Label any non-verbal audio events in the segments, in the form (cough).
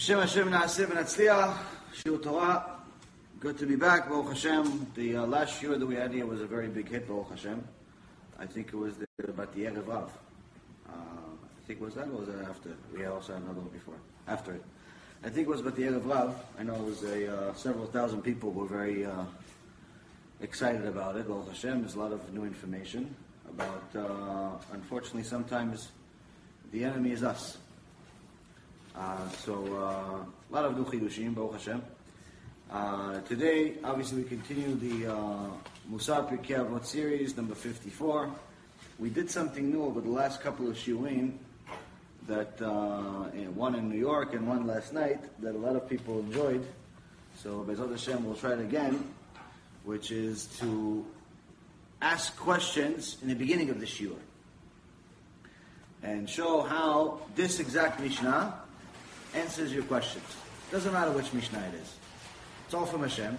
Hashem Hashem Naaseh V'Natzliach, Shiur Torah. Good to be back, Baruch Hashem. The uh, last year that we had here was a very big hit, Baruch Hashem. I think it was the, about the Erev Rav. Uh, I think was that or was that after? We also had another one before. After it. I think it was about the Erev Rav. I know it was a, uh, several thousand people were very uh, excited about it, Baruch Hashem. There's a lot of new information about, uh, unfortunately, sometimes the enemy is us. Uh, so uh, a lot of new chidushim, Baruch Hashem. Uh, today, obviously, we continue the uh, Musar Avot series, number 54. We did something new over the last couple of shiurim, that uh, one in New York and one last night, that a lot of people enjoyed. So, Bezrat Hashem, we'll try it again, which is to ask questions in the beginning of the shiur and show how this exact Mishnah answers your questions. Doesn't matter which Mishnah it is. It's all from Hashem.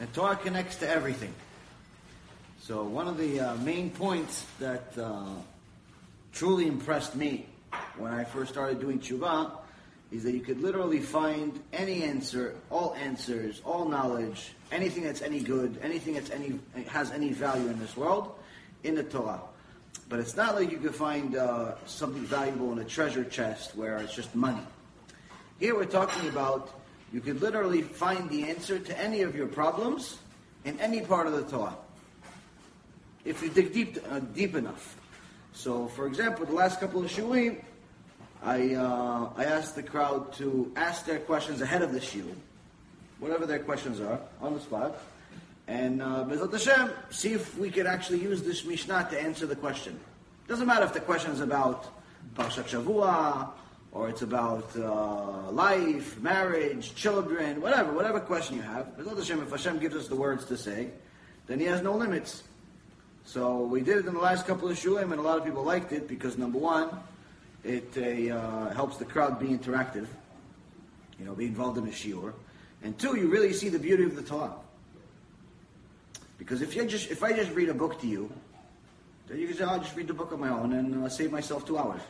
And Torah connects to everything. So one of the uh, main points that uh, truly impressed me when I first started doing tshuva is that you could literally find any answer, all answers, all knowledge, anything that's any good, anything that's any has any value in this world, in the Torah. But it's not like you could find uh, something valuable in a treasure chest where it's just money. Here we're talking about you could literally find the answer to any of your problems in any part of the Torah. If you dig deep, uh, deep enough. So, for example, the last couple of shiurim, I, uh, I asked the crowd to ask their questions ahead of the shiur, whatever their questions are, on the spot. And uh, Hashem, see if we could actually use this Mishnah to answer the question. Doesn't matter if the question is about Parshat Shavua, or it's about uh, life, marriage, children, whatever, whatever question you have. Hashem, if Hashem gives us the words to say, then He has no limits. So we did it in the last couple of shiurim, and a lot of people liked it because number one, it uh, helps the crowd be interactive, you know, be involved in a shiur, and two, you really see the beauty of the Torah. Because if you just if I just read a book to you, then you can say, oh, I'll just read the book on my own and uh, save myself two hours.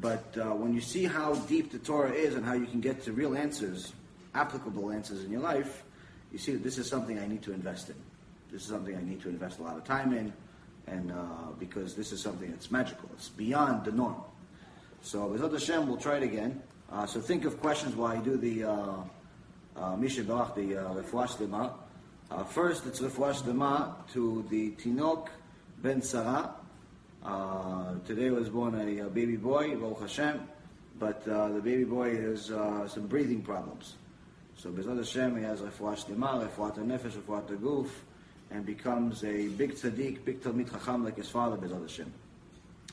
But uh, when you see how deep the Torah is and how you can get to real answers, applicable answers in your life, you see that this is something I need to invest in. This is something I need to invest a lot of time in, and uh, because this is something that's magical. It's beyond the norm. So, Bezrat Hashem, we'll try it again. Uh, so think of questions while I do the uh, Mi Sheberach, the uh, uh, first, it's Refuah Shlema to the Tinok Ben Sarah. Uh, today was born a, a, baby boy, Baruch Hashem, but uh, the baby boy has uh, some breathing problems. So Bezrat Hashem, he has Refuah Shlema, Refuah Nefesh, Refuah Guf, and becomes a big tzaddik, big Talmid Chacham like his father, Bezrat Hashem.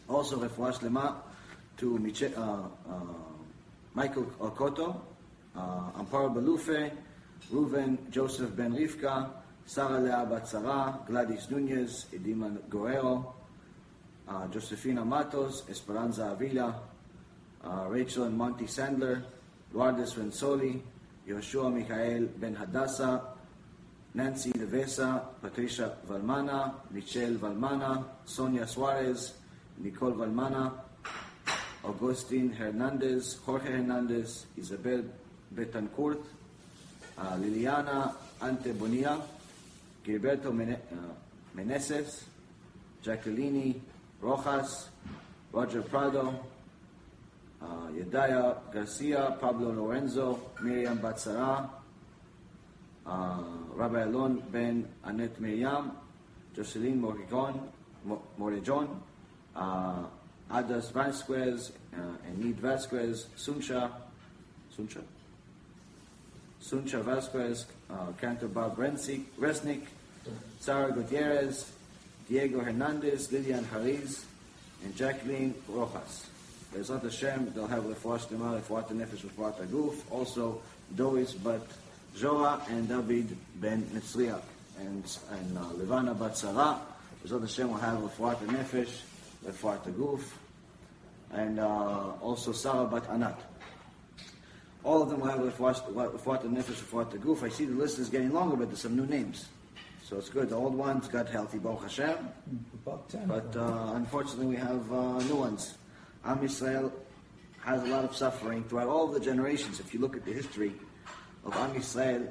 Also Refuah Shlema to Miche, uh, uh, Michael Okoto, Amparo Balufe, Reuven Joseph Ben Rivka, Sarah Lea Batzara, Gladys Nunez, Edima Guerrero, uh, Josefina Matos, Esperanza Avila, uh, Rachel and Monty Sandler, Lourdes Renzoli, Yoshua Michael Ben Hadassah, Nancy Nevesa, Patricia Valmana, Michelle Valmana, Sonia Suarez, Nicole Valmana, Augustine Hernandez, Jorge Hernandez, Isabel Betancourt, uh, Liliana Antebonia, Gilberto uh, Meneses, Jacqueline Rojas, Roger Prado, uh, Yedaya Garcia, Pablo Lorenzo, Miriam Batzara, uh, Rabbi Alon Ben Anet Miriam, Jocelyn Morrigon, Morejon, uh, Adas Vasquez, uh, Enid Vasquez, Suncha, Suncha, Suncha Vasquez, uh, Cantor Bob Resnick, Sarah Gutierrez, Diego Hernandez, Lilian Hariz, and Jacqueline Rojas. Bezrat Hashem, they'll have Lefuah Shlema, Lefuah Nefesh, Lefuah Aguf. Also, Doris Bat Joa and David Ben Netzriach. And, and uh, Levana Bat Sarah. Bezrat Hashem will have Lefuah Nefesh, Lefuah Aguf. And uh, also Sarah Bat Anat. All of them will have Lefuat the Nefesh, Lefuat the Guf. I see the list is getting longer, but there's some new names. So it's good. The old ones got healthy, Baruch Hashem. But uh, unfortunately, we have uh, new ones. Am Yisrael has a lot of suffering throughout all the generations. If you look at the history of Am Yisrael,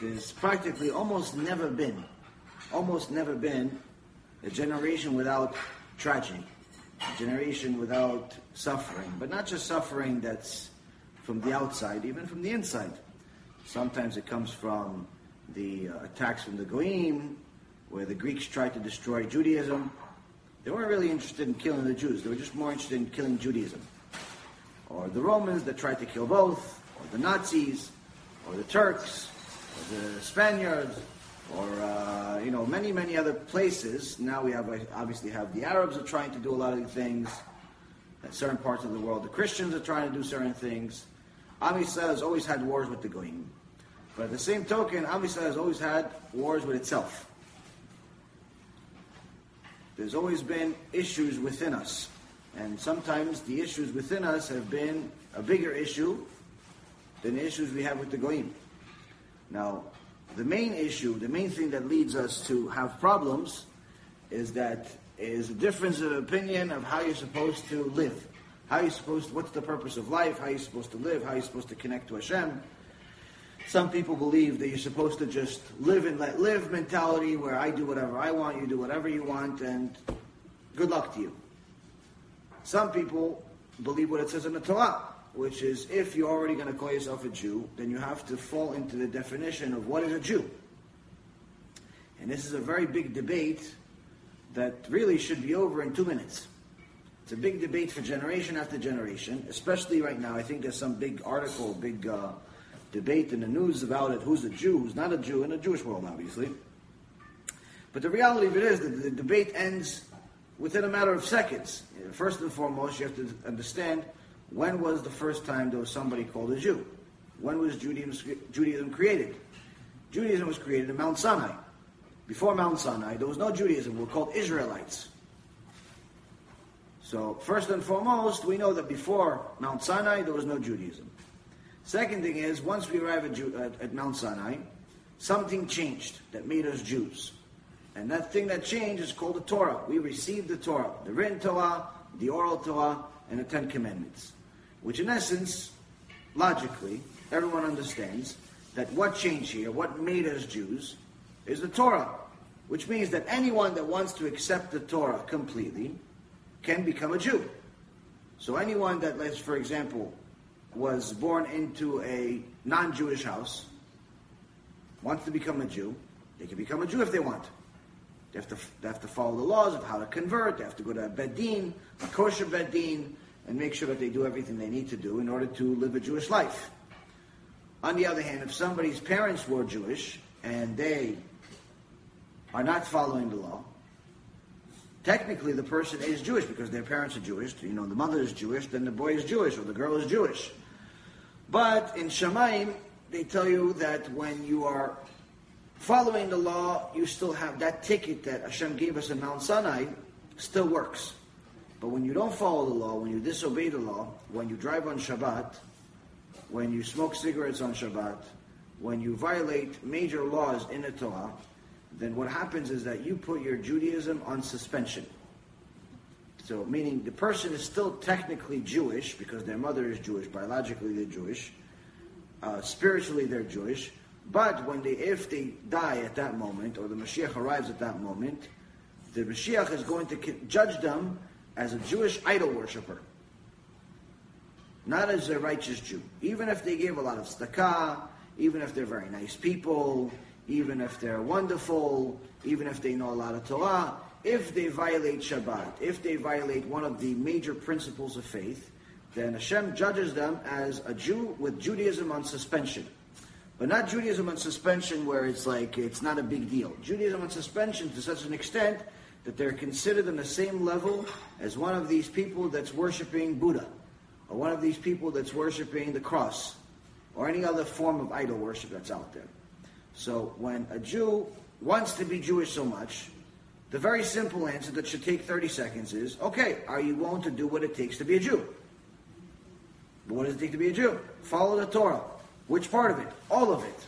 there's practically almost never been, almost never been a generation without tragedy, a generation without suffering, but not just suffering that's from the outside, even from the inside. Sometimes it comes from the uh, attacks from the Goyim, where the Greeks tried to destroy Judaism. They weren't really interested in killing the Jews, they were just more interested in killing Judaism. Or the Romans that tried to kill both, or the Nazis, or the Turks, or the Spaniards, or uh, you know many many other places. Now we have obviously have the Arabs are trying to do a lot of things. In certain parts of the world, the Christians are trying to do certain things. Am has always had wars with the Goyim. But at the same token, Am has always had wars with itself. There's always been issues within us. And sometimes the issues within us have been a bigger issue than the issues we have with the Goyim. Now, the main issue, the main thing that leads us to have problems is that is a difference of opinion of how you're supposed to live. How you're supposed, what's the purpose of life? How you're supposed to live? How you're supposed to connect to Hashem? Some people believe that you're supposed to just live and let live mentality, where I do whatever I want, you do whatever you want, and good luck to you. Some people believe what it says in the Torah, which is if you're already going to call yourself a Jew, then you have to fall into the definition of what is a Jew. And this is a very big debate that really should be over in two minutes. It's a big debate for generation after generation, especially right now. I think there's some big article, big uh, debate in the news about it who's a Jew, who's not a Jew, in the Jewish world, obviously. But the reality of it is that the debate ends within a matter of seconds. First and foremost, you have to understand when was the first time there was somebody called a Jew? When was Judaism, Judaism created? Judaism was created in Mount Sinai. Before Mount Sinai, there was no Judaism. We were called Israelites. So, first and foremost, we know that before Mount Sinai, there was no Judaism. Second thing is, once we arrive at, Ju- at, at Mount Sinai, something changed that made us Jews. And that thing that changed is called the Torah. We received the Torah, the written Torah, the oral Torah, and the Ten Commandments. Which, in essence, logically, everyone understands that what changed here, what made us Jews, is the Torah. Which means that anyone that wants to accept the Torah completely can become a Jew. So anyone that, let's, for example, was born into a non-Jewish house, wants to become a Jew, they can become a Jew if they want. They have to, they have to follow the laws of how to convert. They have to go to a bedin, a kosher bedin, and make sure that they do everything they need to do in order to live a Jewish life. On the other hand, if somebody's parents were Jewish and they are not following the law, technically the person is Jewish because their parents are Jewish. You know, the mother is Jewish, then the boy is Jewish or the girl is Jewish. But in Shamayim, they tell you that when you are following the law, you still have that ticket that Hashem gave us in Mount Sinai, still works. But when you don't follow the law, when you disobey the law, when you drive on Shabbat, when you smoke cigarettes on Shabbat, when you violate major laws in the Torah, then what happens is that you put your Judaism on suspension. So, meaning the person is still technically Jewish because their mother is Jewish, biologically they're Jewish, uh, spiritually they're Jewish, but when they, if they die at that moment, or the Mashiach arrives at that moment, the Mashiach is going to judge them as a Jewish idol worshiper, not as a righteous Jew. Even if they gave a lot of tzedakah, even if they're very nice people, even if they're wonderful, even if they know a lot of Torah, if they violate Shabbat, if they violate one of the major principles of faith, then Hashem judges them as a Jew with Judaism on suspension. But not Judaism on suspension where it's like it's not a big deal. Judaism on suspension to such an extent that they're considered on the same level as one of these people that's worshiping Buddha, or one of these people that's worshiping the cross, or any other form of idol worship that's out there. So when a Jew wants to be Jewish so much, the very simple answer that should take 30 seconds is, okay, are you willing to do what it takes to be a Jew? What does it take to be a Jew? Follow the Torah. Which part of it? All of it.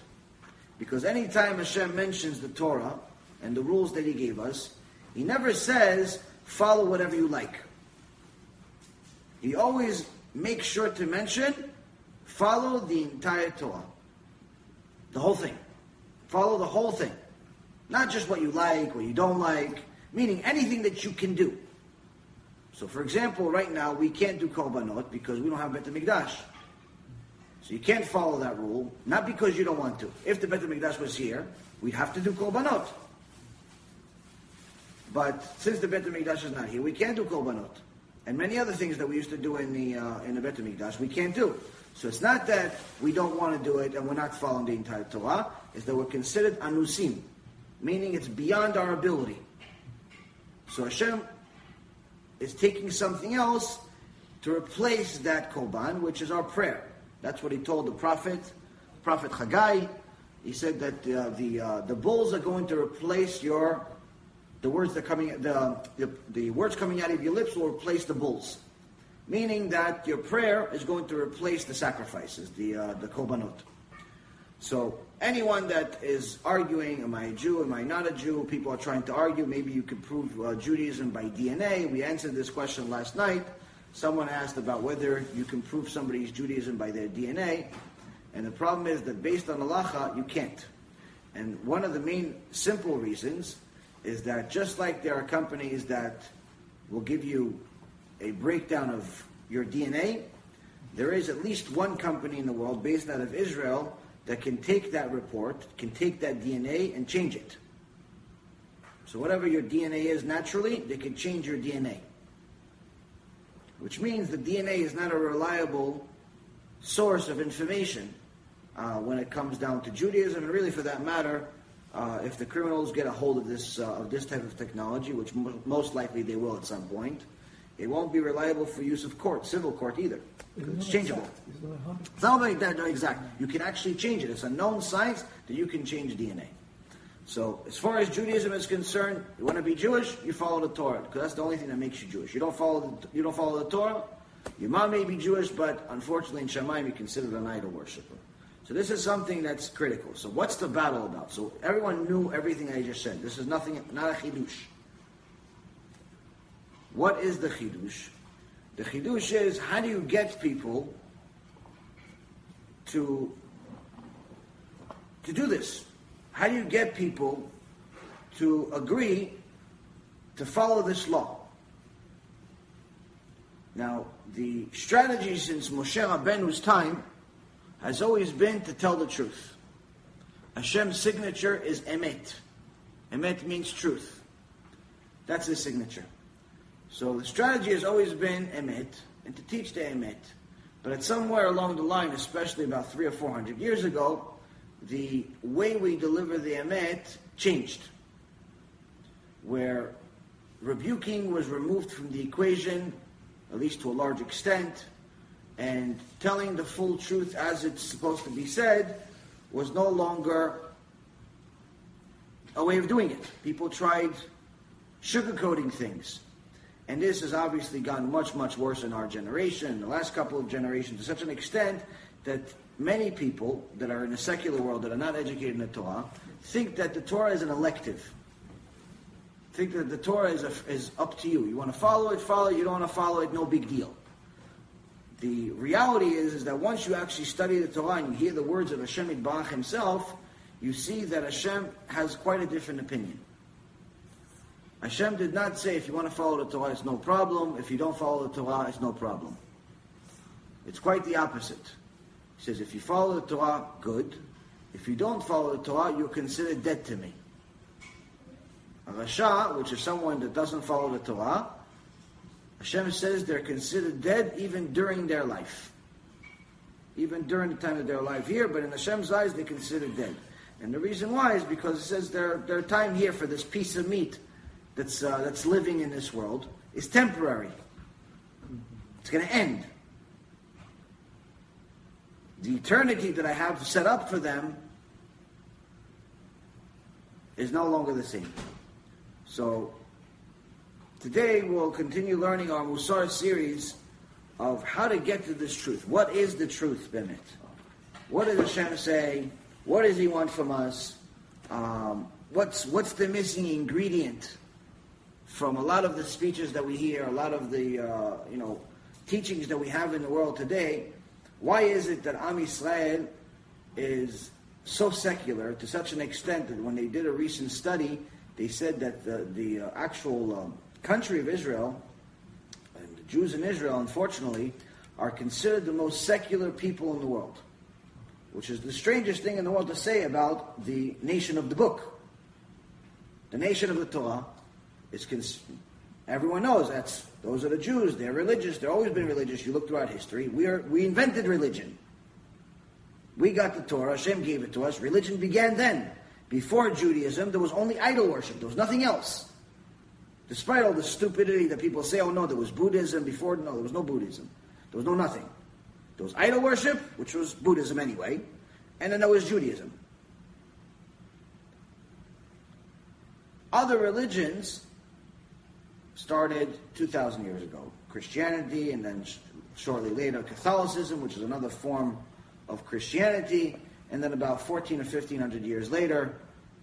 Because anytime Hashem mentions the Torah and the rules that He gave us, He never says, follow whatever you like. He always make sure to mention, follow the entire Torah. The whole thing. Follow the whole thing. Not just what you like, what you don't like, meaning anything that you can do. So, for example, right now we can't do korbanot because we don't have Bet Mikdash. So you can't follow that rule, not because you don't want to. If the Bet Mikdash was here, we'd have to do korbanot. But since the Bet Mikdash is not here, we can't do korbanot, and many other things that we used to do in the uh, in the Bet Mikdash we can't do. So it's not that we don't want to do it and we're not following the entire Torah. It's that we're considered anusim, meaning it's beyond our ability. So Hashem is taking something else to replace that korban, which is our prayer. That's what he told the prophet, Prophet Haggai. He said that uh, the uh, the bulls are going to replace your the words that coming the, the the words coming out of your lips will replace the bulls, meaning that your prayer is going to replace the sacrifices, the uh, the korbanot. So anyone that is arguing, am I a Jew, am I not a Jew? People are trying to argue. Maybe you could prove uh, Judaism by DNA. We answered this question last night. Someone asked about whether you can prove somebody's Judaism by their DNA. And the problem is that based on halacha, you can't. And one of the main simple reasons is that just like there are companies that will give you a breakdown of your DNA, there is at least one company in the world based out of Israel that can take that report, can take that DNA and change it. So whatever your DNA is naturally, they can change your DNA. Which means the DNA is not a reliable source of information uh, when it comes down to Judaism, and really for that matter, uh, if the criminals get a hold of this uh, of this type of technology, which mo- most likely they will at some point, it won't be reliable for use of court, civil court either. It's changeable. It's not like that, no, exact. You can actually change it. It's a known science that you can change DNA. So, as far as Judaism is concerned, you want to be Jewish, you follow the Torah because that's the only thing that makes you Jewish. You don't follow the, you don't follow the Torah. Your mom may be Jewish, but unfortunately in Shamayim you're considered an idol worshiper. So this is something that's critical. So what's the battle about? So everyone knew everything I just said. This is nothing, not a chidush. What is the chidush? The chidush is how do you get people to to do this? How do you get people to agree to follow this law? Now, the strategy since Moshe Rabbeinu's time has always been to tell the truth. Hashem's signature is emet. Emet means truth. That's his signature. So the strategy has always been emet, and to teach the emet. But at somewhere along the line, especially about three or four hundred years ago, the way we deliver the emet changed. Where rebuking was removed from the equation, at least to a large extent, and telling the full truth as it's supposed to be said was no longer a way of doing it. People tried sugarcoating things. And this has obviously gotten much, much worse in our generation, the last couple of generations, to such an extent that many people that are in the secular world that are not educated in the Torah think that the Torah is an elective. Think that the Torah is, a, is up to you. You want to follow it, follow it. You don't want to follow it, no big deal. The reality is, is that once you actually study the Torah and you hear the words of Hashem Yitbarach himself, you see that Hashem has quite a different opinion. Hashem did not say if you want to follow the Torah, it's no problem. If you don't follow the Torah, it's no problem. It's quite the opposite. He says, if you follow the Torah, good. If you don't follow the Torah, you're considered dead to me. A Rasha, which is someone that doesn't follow the Torah, Hashem says they're considered dead even during their life. Even during the time of their life here, but in Hashem's eyes, they're considered dead. And the reason why is because it says their, their time here for this piece of meat that's, uh, that's living in this world is temporary. It's going to end. The eternity that I have set up for them is no longer the same. So Today we'll continue learning our Musar series of how to get to this truth. What is the truth, Bennett? What does Hashem say? What does He want from us? Um, what's what's the missing ingredient from a lot of the speeches that we hear, a lot of the uh, you know teachings that we have in the world today, why is it that Am Yisrael is so secular to such an extent that when they did a recent study, they said that the, the uh, actual um, country of Israel, and the Jews in Israel, unfortunately, are considered the most secular people in the world, which is the strangest thing in the world to say about the nation of the book. The nation of the Torah is cons- everyone knows that's those are the Jews. They're religious. They've always been religious. You look throughout history. We are we invented religion. We got the Torah. Hashem gave it to us. Religion began then. Before Judaism, there was only idol worship. There was nothing else. Despite all the stupidity that people say, oh no, there was Buddhism before. No, there was no Buddhism. There was no nothing. There was idol worship, which was Buddhism anyway, and then there was Judaism. Other religions started 2,000 years ago. Christianity, and then shortly later Catholicism, which is another form of Christianity, and then about 14 or 1500 years later,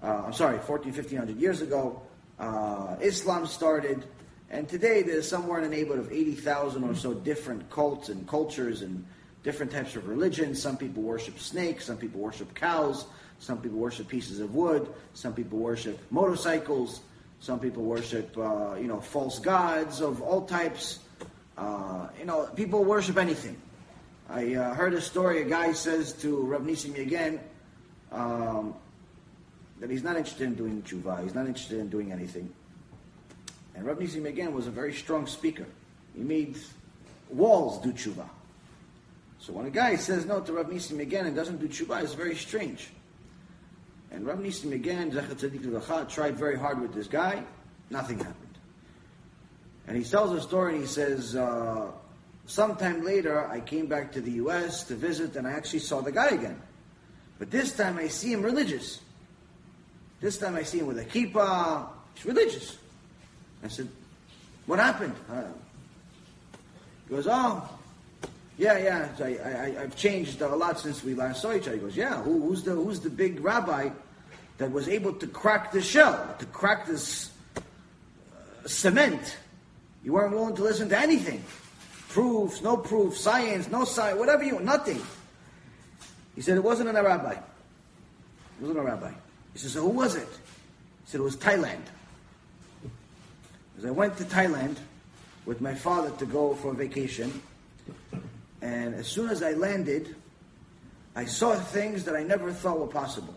uh, I'm sorry, 14, 1500 years ago, uh, Islam started, and today there's somewhere in the neighborhood of 80,000 or so different cults and cultures and different types of religions. Some people worship snakes, some people worship cows, some people worship pieces of wood, some people worship motorcycles, some people worship, uh, you know, false gods of all types. Uh, you know, people worship anything. I uh, heard a story. A guy says to Rav Nissim Yagen um, that he's not interested in doing tshuva. He's not interested in doing anything. And Rav Nissim Yagen was a very strong speaker. He made walls do tshuva. So when a guy says no to Rav Nissim Yagen and doesn't do tshuva, it's very strange. And Rav Nissim Yagen, Zecher Tzadik tried very hard with this guy. Nothing happened. And he tells a story and he says, uh, Sometime later, I came back to the U.S. to visit, and I actually saw the guy again. But this time, I see him religious. This time, I see him with a kippah. He's religious. I said, "What happened?" Uh, he goes, "Oh, yeah, yeah. I, have changed a lot since we last saw each other." He goes, "Yeah. Who, who's the who's the big rabbi that was able to crack the shell, to crack this uh, cement? You weren't willing to listen to anything." proofs, no proof, science, no science, whatever you nothing. He said it wasn't a rabbi. It wasn't a rabbi. He said, so who was it? He said it was Thailand. As I went to Thailand with my father to go for a vacation, and as soon as I landed, I saw things that I never thought were possible.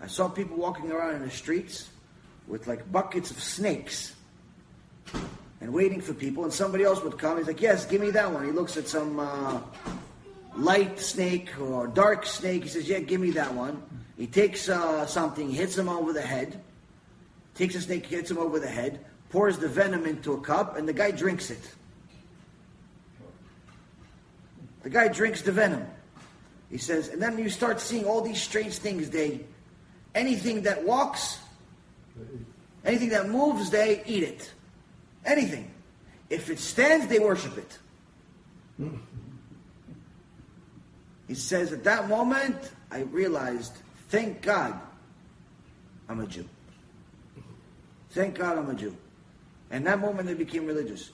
I saw people walking around in the streets with like buckets of snakes and waiting for people, and somebody else would come. He's like, "Yes, give me that one." He looks at some uh, light snake or dark snake. He says, "Yeah, give me that one." He takes uh, something, hits him over the head. Takes a snake, hits him over the head, pours the venom into a cup, and the guy drinks it. The guy drinks the venom. He says, and then you start seeing all these strange things. They, anything that walks, anything that moves, they eat it. Anything. If it stands, they worship it. He says, at that moment, I realized, thank God I'm a Jew. Thank God I'm a Jew. And that moment I became religious.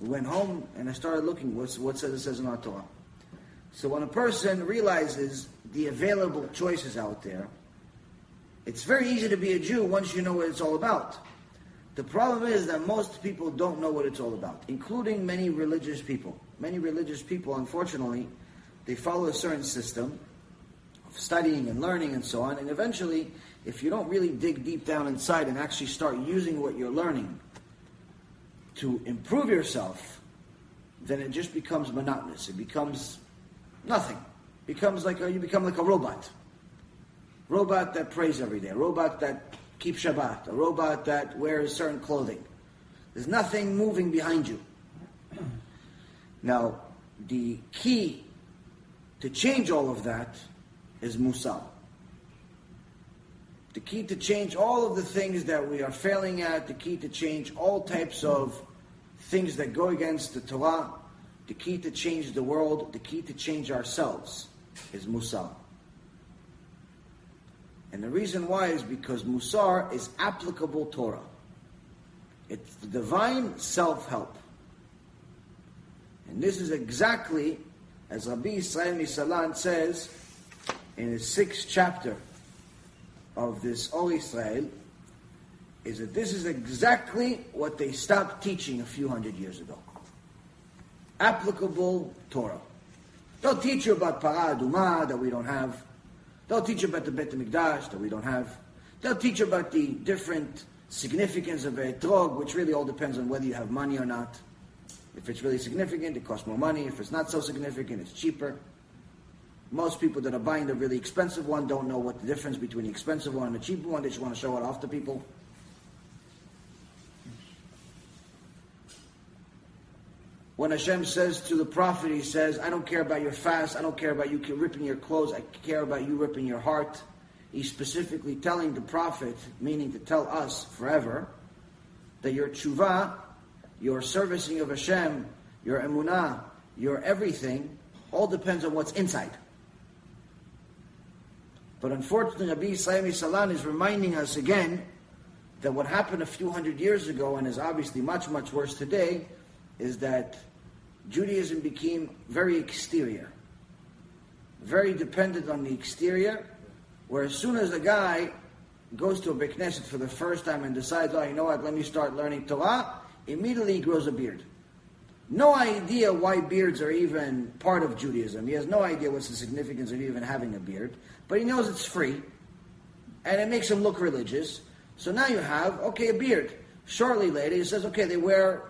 We went home and I started looking what's, what says it says in our Torah. So when a person realizes the available choices out there, it's very easy to be a Jew once you know what it's all about. The problem is that most people don't know what it's all about, including many religious people. Many religious people, unfortunately, they follow a certain system of studying and learning and so on, and eventually, if you don't really dig deep down inside and actually start using what you're learning to improve yourself, then it just becomes monotonous. It becomes nothing. It becomes like a, you become like a robot. Robot that prays every day. A robot that keeps Shabbat, a robot that wears certain clothing. There's nothing moving behind you. Now, the key to change all of that is Musar. The key to change all of the things that we are failing at, the key to change all types of things that go against the Torah, the key to change the world, the key to change ourselves is Musar. And the reason why is because Musar is applicable Torah. It's the divine self-help. And this is exactly, as Rabbi Israel MiSalant says in his sixth chapter of this Or Israel, is that this is exactly what they stopped teaching a few hundred years ago. Applicable Torah. They'll teach you about Para Aduma that we don't have. They'll teach you about the Bet Mikdash that we don't have. They'll teach you about the different significance of a etrog, which really all depends on whether you have money or not. If it's really significant, it costs more money. If it's not so significant, it's cheaper. Most people that are buying the really expensive one don't know what the difference between the expensive one and the cheaper one. They just want to show it off to people. When Hashem says to the prophet, He says, I don't care about your fast, I don't care about you ripping your clothes, I care about you ripping your heart. He's specifically telling the prophet, meaning to tell us forever, that your tshuva, your servicing of Hashem, your emunah, your everything, all depends on what's inside. But unfortunately, Rabbi Yisrael Salant is reminding us again that what happened a few hundred years ago and is obviously much, much worse today is that Judaism became very exterior, very dependent on the exterior, where as soon as a guy goes to a Beit Knesset for the first time and decides, oh, you know what, let me start learning Torah, immediately he grows a beard. No idea why beards are even part of Judaism. He has no idea what's the significance of even having a beard, but he knows it's free, and it makes him look religious. So now you have, okay, a beard. Shortly later, he says, okay, they wear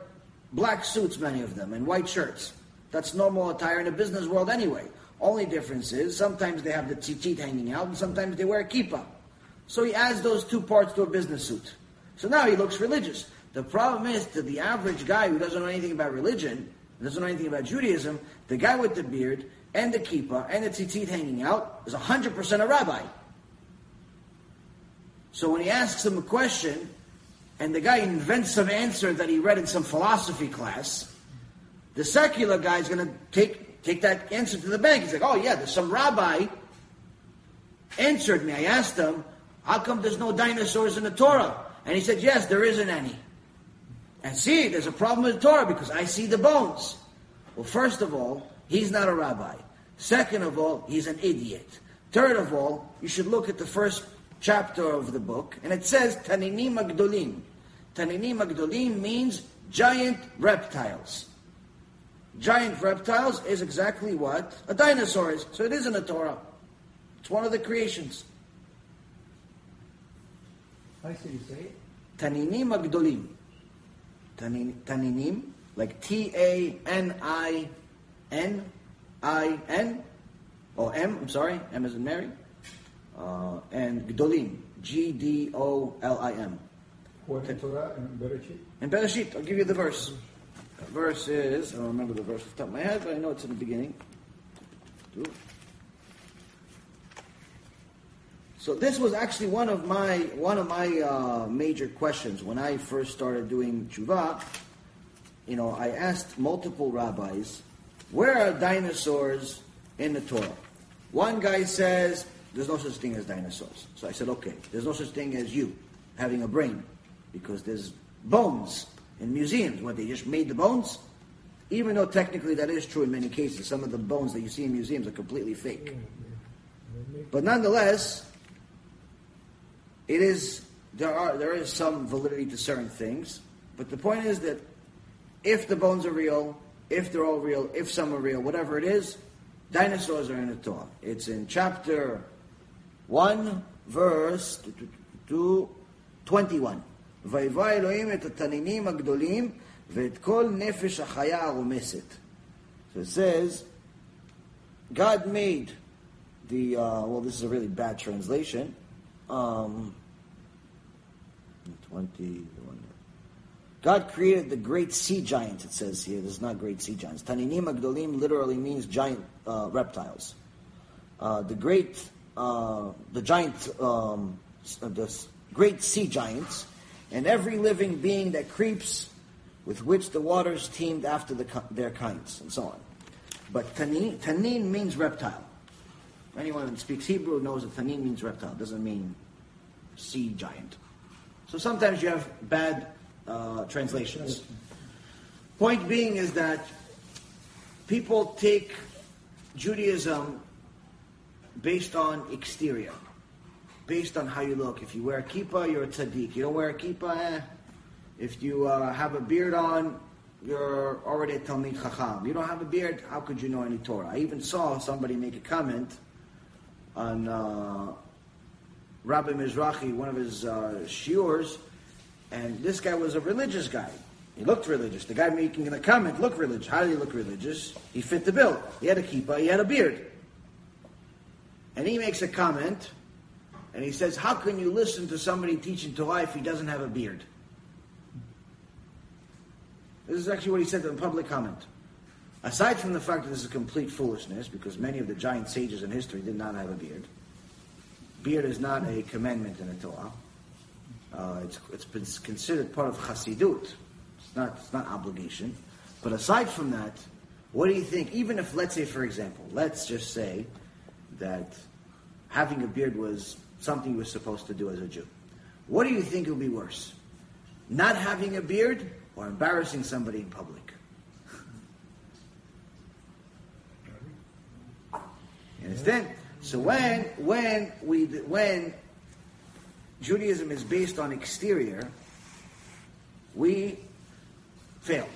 black suits, many of them, and white shirts. That's normal attire in the business world anyway. Only difference is sometimes they have the tzitzit hanging out, and sometimes they wear a kippah. So he adds those two parts to a business suit. So now he looks religious. The problem is to the average guy who doesn't know anything about religion, doesn't know anything about Judaism, the guy with the beard and the kippah and the tzitzit hanging out is 100% a rabbi. So when he asks him a question, and the guy invents some answer that he read in some philosophy class, the secular guy is going to take, take that answer to the bank. He's like, oh yeah, there's some rabbi answered me. I asked him, how come there's no dinosaurs in the Torah? And he said, yes, there isn't any. And see, there's a problem with the Torah because I see the bones. Well, first of all, he's not a rabbi. Second of all, he's an idiot. Third of all, you should look at the first chapter of the book, and it says Taninim Magdolim. Taninim Magdolim means giant reptiles. Giant reptiles is exactly what a dinosaur is. So it isn't a Torah. It's one of the creations. I should you say it? Taninim Magdolim. Taninim, like T A N I N I N, or M, I'm sorry, M is in Mary uh, and Gdolim, G D O L I M. In and Bereshit? In Bereshit, I'll give you the verse. The verse is, I don't remember the verse off the top of my head, but I know it's in the beginning. So this was actually one of my one of my uh, major questions when I first started doing tshuva. You know, I asked multiple rabbis, "Where are dinosaurs in the Torah?" One guy says there's no such thing as dinosaurs. So I said, okay, there's no such thing as you having a brain because there's bones in museums. What, they just made the bones? Even though technically that is true in many cases. Some of the bones that you see in museums are completely fake. But nonetheless, it is, there, are, there is some validity to certain things. But the point is that if the bones are real, if they're all real, if some are real, whatever it is, dinosaurs are in the Torah. It's in chapter 1 verse 21. ויבא אלוהים את התנינים הגדולים ואת כל נפש החיה הרומסת. So it says, God made the, uh, well, this is a really bad translation. Um, 21. God created the great sea giants, it says here. This is not great sea giants. Taninim Agdolim literally means giant uh, reptiles. Uh, the great uh, the giant, um, the great sea giants, and every living being that creeps, with which the waters teemed after the, their kinds, and so on. But tanin, tanin means reptile. Anyone who speaks Hebrew knows that tanin means reptile. Doesn't mean sea giant. So sometimes you have bad uh, translations. Point being is that people take Judaism based on exterior, based on how you look. If you wear a kippah, you're a tzaddik. You don't wear a kippah, eh. If you uh, have a beard on, you're already a Talmid Chacham. You don't have a beard, how could you know any Torah? I even saw somebody make a comment on uh, Rabbi Mizrahi, one of his uh, shiurs, and this guy was a religious guy. He looked religious. The guy making the comment looked religious. How did he look religious? He fit the bill. He had a kippah, he had a beard. And he makes a comment, and he says, How can you listen to somebody teaching Torah if he doesn't have a beard? This is actually what he said in public comment. Aside from the fact that this is complete foolishness, because many of the giant sages in history did not have a beard, beard is not a commandment in the Torah. Uh, it's, it's been considered part of Hasidut. It's not, it's not obligation. But aside from that, what do you think? Even if, let's say, for example, let's just say that having a beard was something you were supposed to do as a Jew. What do you think would be worse? Not having a beard or embarrassing somebody in public? You understand? So when when we when Judaism is based on exterior, we fail.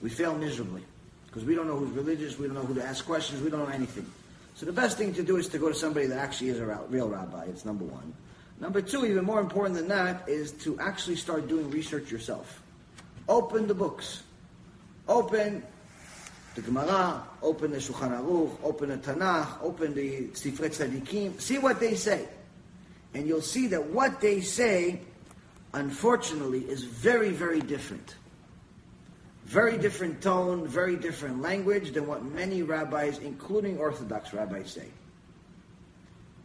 We fail miserably because we don't know who's religious, we don't know who to ask questions, we don't know anything. So the best thing to do is to go to somebody that actually is a real rabbi. It's number one. Number two, even more important than that, is to actually start doing research yourself. Open the books. Open the Gemara, open the Shulchan Aruch, open the Tanakh, open the Sifrei Tzadikim. See what they say. And you'll see that what they say, unfortunately, is very, very different. Very different tone, very different language than what many rabbis, including Orthodox rabbis, say.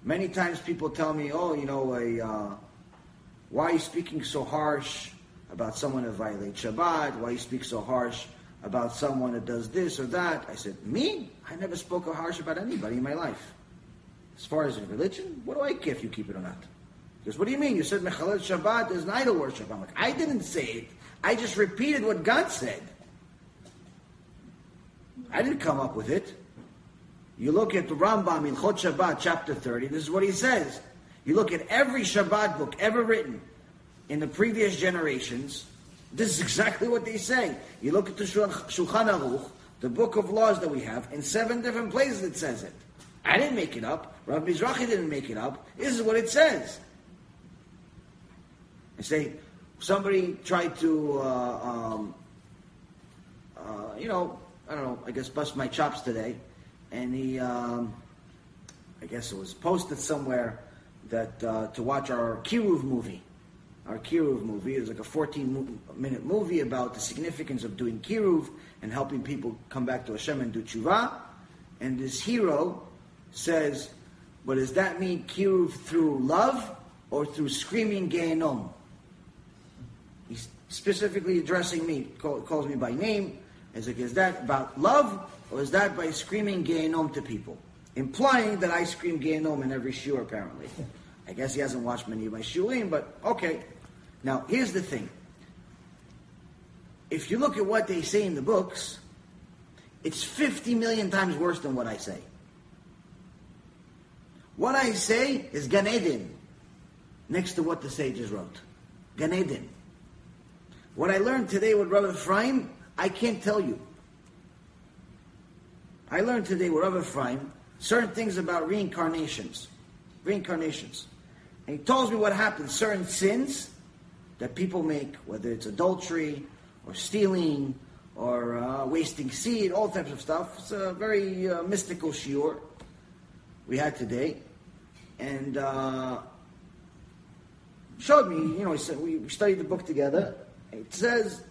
Many times people tell me, oh, you know, a, uh, why are you speaking so harsh about someone that violates Shabbat? Why you speak so harsh about someone that does this or that? I said, me? I never spoke harsh about anybody in my life. As far as religion, what do I care if you keep it or not? Because what do you mean? You said Mechalel Shabbat is an idol worship. I'm like, I didn't say it. I just repeated what God said. I didn't come up with it. You look at the Rambam in Chot Shabbat, chapter 30, this is what he says. You look at every Shabbat book ever written in the previous generations, this is exactly what they say. You look at the Shulchan Aruch, the book of laws that we have, in seven different places it says it. I didn't make it up. Rav Mizrahi didn't make it up. This is what it says. I say, somebody tried to, uh, um, uh, you know, I don't know, I guess bust my chops today, and he, um, I guess it was posted somewhere that uh, to watch our Kiruv movie. Our Kiruv movie is like a 14 minute movie about the significance of doing Kiruv and helping people come back to Hashem and do tshuva. And this hero says, but does that mean Kiruv through love or through screaming Gehenom? He's specifically addressing me, call, calls me by name. Is, that about love or is that by screaming Gehenom to people? Implying that I scream Gehenom in every shiur, apparently. I guess he hasn't watched many of my shiurim, but okay. Now, here's the thing. If you look at what they say in the books, it's 50 million times worse than what I say. What I say is Gan next to what the sages wrote. Gan. What I learned today with Rabbi Ephraim, I can't tell you. I learned today with Rabbi Ephraim certain things about reincarnations. Reincarnations. And he tells me what happens, certain sins that people make, whether it's adultery or stealing or uh, wasting seed, all types of stuff. It's a very uh, mystical shiur we had today. And uh, showed me, you know, he we studied the book together. It says,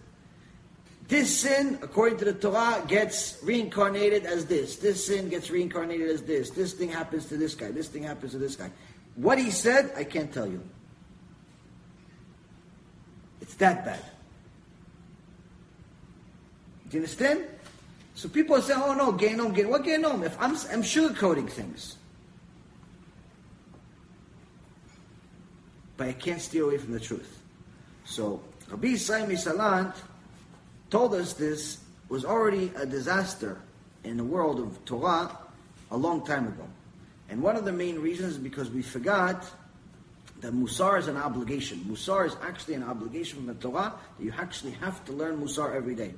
this sin, according to the Torah, gets reincarnated as this. This sin gets reincarnated as this. This thing happens to this guy. This thing happens to this guy. What he said, I can't tell you. It's that bad. Do you understand? So people say, oh no, Genom, Genom. What Genom? If I'm, I'm sugarcoating things. But I can't steer away from the truth. So, Rabbi Yisrael Salant told us this was already a disaster in the world of Torah a long time ago. And one of the main reasons is because we forgot that Musar is an obligation. Musar is actually an obligation from the Torah that you actually have to learn Musar every day.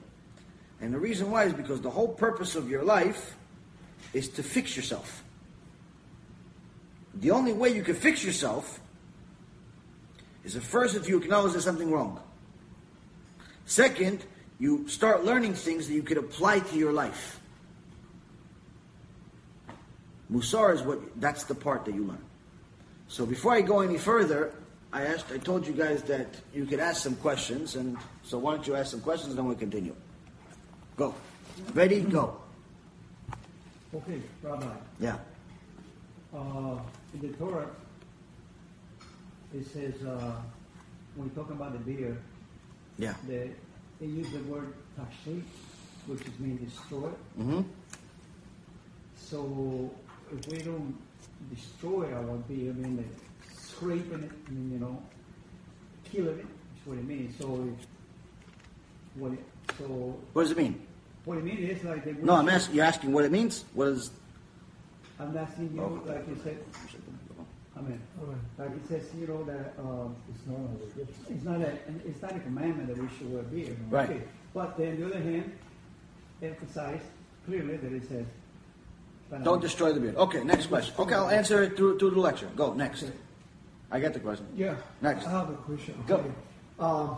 And the reason why is because the whole purpose of your life is to fix yourself. The only way you can fix yourself is at first if you acknowledge there's something wrong. Second, you start learning things that you could apply to your life. Musar is what that's the part that you learn. So before I go any further, I asked I told you guys that you could ask some questions and so why don't you ask some questions and then we'll continue. Go. Ready, go. Okay, Rabbi. Yeah. Uh, in the Torah, it says uh, when we talk about the beer, Yeah. the, they use the word tashchit, which is mean destroy. Mm-hmm. So if we don't destroy our beer, I mean like scraping it, I mean, you know, killing it, is what it means. So what it, so What does it mean? what it means is like No, I'm asking you're asking what it means? What is I'm asking you, Oh. like you said, I mean, like it says, you know, that um, It's not an obligation. it's not a it's not a commandment that we should wear beard. Right. Okay. But then on the other hand, emphasize clearly that it says. Don't destroy the beard. Okay, next question. Okay, I'll answer it through, through the lecture. Go, next. I get the question. Yeah. Next. I have a question. Go. Okay. Um,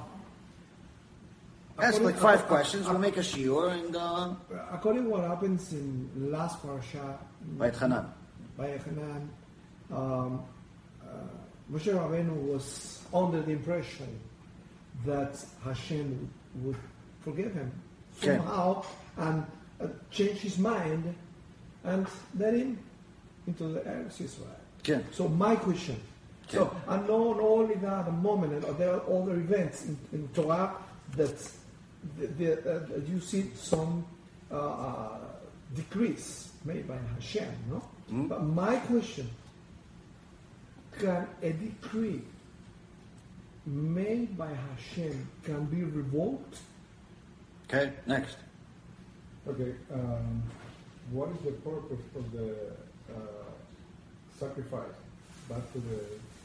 Ask like five uh, questions. We'll make a shiur and uh, according to what happens in last parasha, Vayet Hanan. by Hanan, um, uh, Moshe Rabbeinu was under the impression that Hashem would forgive him Okay. somehow and uh, change his mind and let him into the Eretz Israel. Okay. So my question. So I know not only that the moment and there are other events in, in Torah that the, the, uh, you see some uh, uh, decrees made by Hashem, no? But my question: Can a decree made by Hashem can be revoked? Okay, next. Okay, um, what is the purpose of the uh, sacrifice? Back to the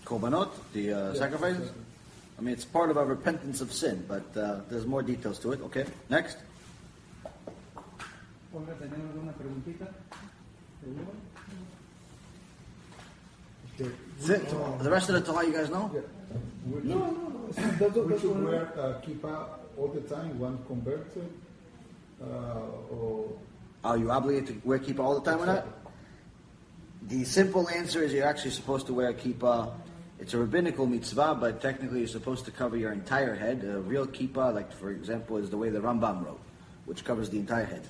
Korbanot, the uh, Yeah. sacrifices. I mean, it's part of our repentance of sin, but uh, there's more details to it. Okay, next. Olga, ¿tenemos alguna preguntita? ¿Seguro? That's it. The rest of the Torah, you guys know? yeah, we, No, no, no. it's- That's, we should wear uh, kippah all the time. One converted, uh, or Are you obligated to wear kippah all the time or not? The simple answer is you're actually supposed to wear a kippah. It's a rabbinical mitzvah, but technically you're supposed to cover your entire head. A real kippah, like for example, is the way the Rambam wrote, which covers the entire head.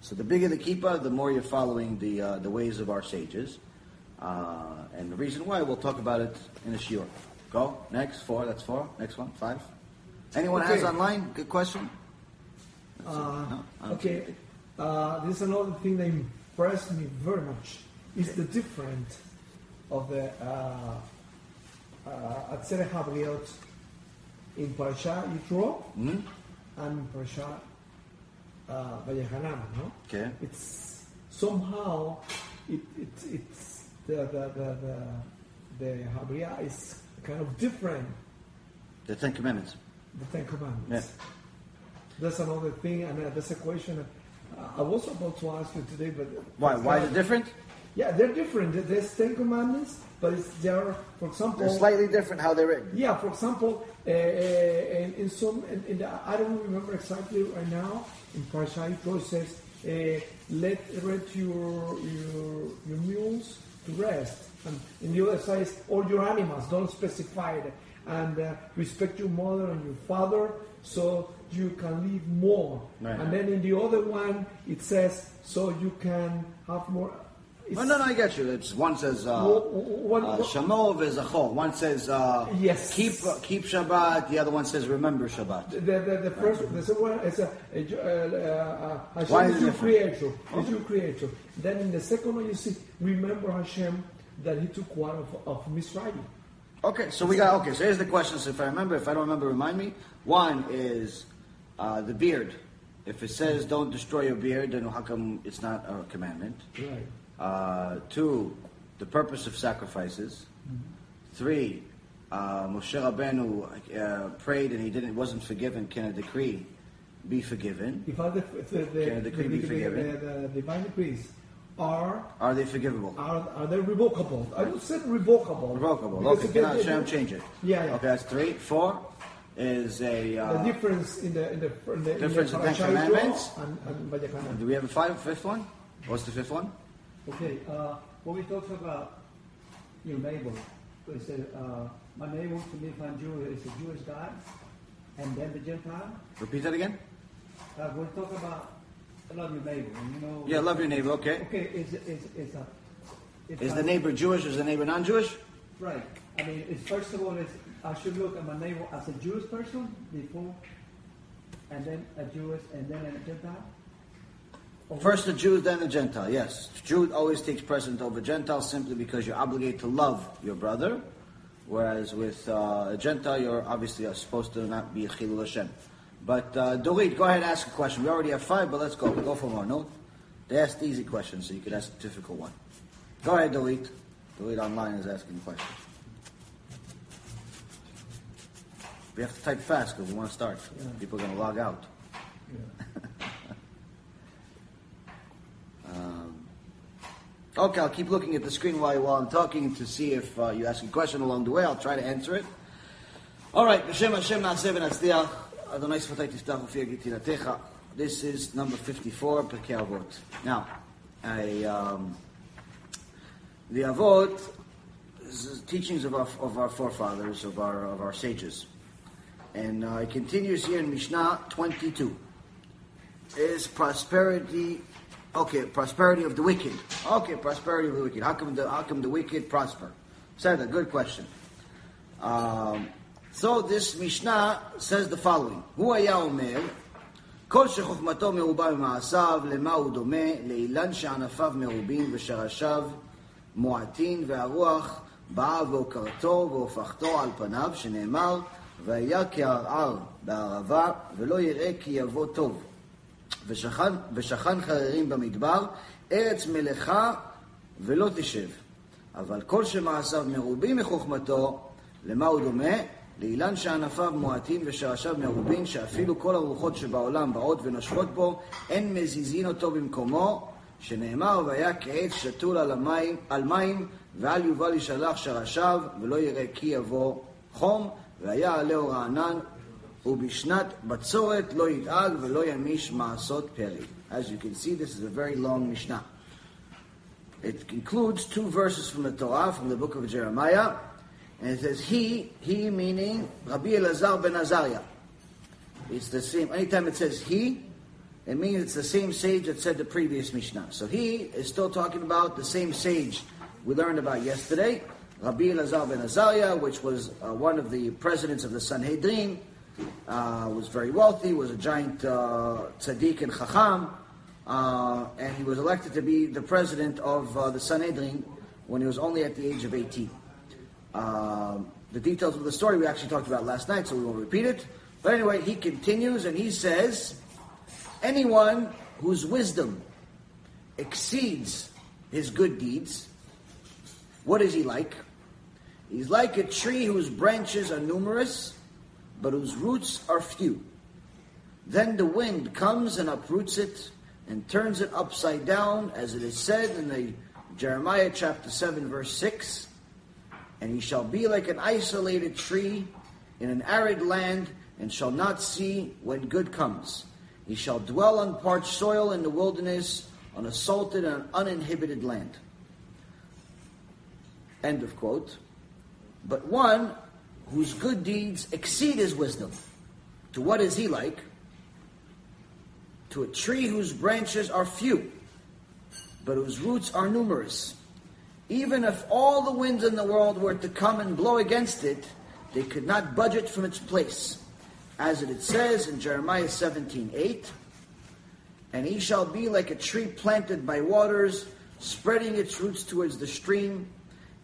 So the bigger the kippah, the more you're following the uh, the ways of our sages. Uh, and the reason why, we'll talk about it in a shiur. Go next four. That's four. Next one five. Anyone has online? Good question. Uh, No? okay, uh, this is another thing that impressed me very much. Is the difference of the uh, uh, Atzeret Habriot in Parasha Yitro Hmm? and in Parasha uh, no? Okay. It's somehow it, it it's the the the the, the Habriah is kind of different The Ten Commandments. the Ten Commandments. Yeah. That's another thing, and uh, that's a question uh, I was about to ask you today, but Why? Why is it different? Yeah, they're different. There- There's Ten Commandments, but it's there. For example, They're slightly different how they're written. yeah. For example, uh, uh, in, in some, in, in the, I don't remember exactly right now. In Yitro, it says, uh, "Let let your your your mules to rest," and in the other side, all your animals. Don't specify it, and uh, respect your mother and your father, so you can live more. Right. And then in the other one, it says, "So you can have more." No, no, no, I get you. It's, one says uh, uh, Shamov is a chol. One says uh, Yes. keep uh, keep Shabbat. The other one says remember Shabbat. The, the, the first, the second one is a, a, uh, uh, Hashem Why is is your creator. Is your creator. Then in the second one you see, remember Hashem that He took one of, of Mitzrayim. Okay, so we got okay. So here's the questions. If I remember, if I don't remember, remind me. One is uh, the beard. If it says don't destroy your beard, then how come it's not a commandment? Right. Uh, two, the purpose of sacrifices. Three, uh, Moshe Rabbeinu uh, prayed and he didn't wasn't forgiven. Can a decree be forgiven? The, the, the, Can a decree be the, the, forgiven? the, the divine decrees are, Are they forgivable? are, are they revocable? I would say revocable. Revocable. Because Okay, cannot Hashem change it. Yeah, yeah. Okay, that's three. Four is a. The Uh, difference in the in the, in the, Difference in the Ten Commandments? and, and do we have a five, fifth one? What's the fifth one? Okay, uh, when we talk about your neighbor, we said, uh, my neighbor to me, if I'm Jewish, is a Jewish guy, and then the Gentile. Repeat that again. Uh, we talk about love your neighbor, you know. Yeah, love your neighbor. Okay. Okay, is is is a. if Is I- the neighbor Jewish? Or is the neighbor non-Jewish? Right. I mean, it's, first of all, it's, I should look at my neighbor as a Jewish person before, and then a Jewish, and then a Gentile. First the Jew, then the Gentile. Yes, Jew always takes precedent over Gentile simply because you're obligated to love your brother, whereas with uh, a Gentile you're obviously supposed to not be a chilul Hashem. But uh, Dorit, go ahead and ask a question. We already have five, but let's go. Go for more. No, they asked easy questions, so you could ask a difficult one. Go ahead, Dorit. Dorit online is asking questions. We have to type fast because we want to start. Yeah. People are going to log out. Um, okay, I'll keep looking at the screen while, while I'm talking to see if uh, you ask a question along the way. I'll try to answer it. All right, B'Shem Hashem na'aseh v'natzliach. Adonai sfatay tiftach ufi yagit tiratecha. This is number 54, Pirkei Avot. Now, I, um, the Avot is the teachings of our, of our forefathers, of our, of our sages. And uh, it continues here in Mishnah 22 is prosperity okay prosperity of the wicked okay prosperity of the wicked how come the how come the wicked prosper said a good question um, so this mishnah says the following הוא היה אומר כל שחוכמתו מרובה במעשיו למה הוא דומה לאילן שענפיו מרובים ושרשיו מועטין והרוח באה והוקרתו והופכתו על פניו שנאמר והיה כערער בערבה ולא יראה כי יבוא טוב ושכן, ושכן חררים במדבר, ארץ מלאכה ולא תשב. אבל כל שמעשיו מרובים מחוכמתו, למה הוא דומה? לאילן שענפיו מועטים ושרשיו מרובין, שאפילו כל הרוחות שבעולם באות ונושבות בו, אין מזיזין אותו במקומו, שנאמר, והיה כעץ שתול על, המים, על מים, ואל יובל ישלח שרשיו, ולא יראה כי יבוא חום, והיה עליהו רענן, As you can see, this is a very long Mishnah. It includes two verses from the Torah, from the book of Jeremiah, and it says, He, he meaning Rabbi Elazar ben Azariah. It's the same, anytime it says he, it means it's the same sage that said the previous Mishnah. So he is still talking about the same sage we learned about yesterday, Rabbi Elazar ben Azariah, which was uh, one of the presidents of the Sanhedrin, uh, was very wealthy, was a giant uh, tzaddik and chacham, uh, and he was elected to be the president of uh, the Sanhedrin when he was only at the age of 18. Um, the details of the story we actually talked about last night, so we won't repeat it. But anyway, he continues and he says, anyone whose wisdom exceeds his good deeds, what is he like? He's like a tree whose branches are numerous, but whose roots are few. Then the wind comes and uproots it and turns it upside down, as it is said in the Jeremiah chapter 7, verse 6. And he shall be like an isolated tree in an arid land, and shall not see when good comes. He shall dwell on parched soil in the wilderness, on a salted and uninhibited land. End of quote. But one whose good deeds exceed his wisdom. To what is he like? To a tree whose branches are few, but whose roots are numerous. Even if all the winds in the world were to come and blow against it, they could not budge it from its place. As it says in Jeremiah 17:8, and he shall be like a tree planted by waters, spreading its roots towards the stream,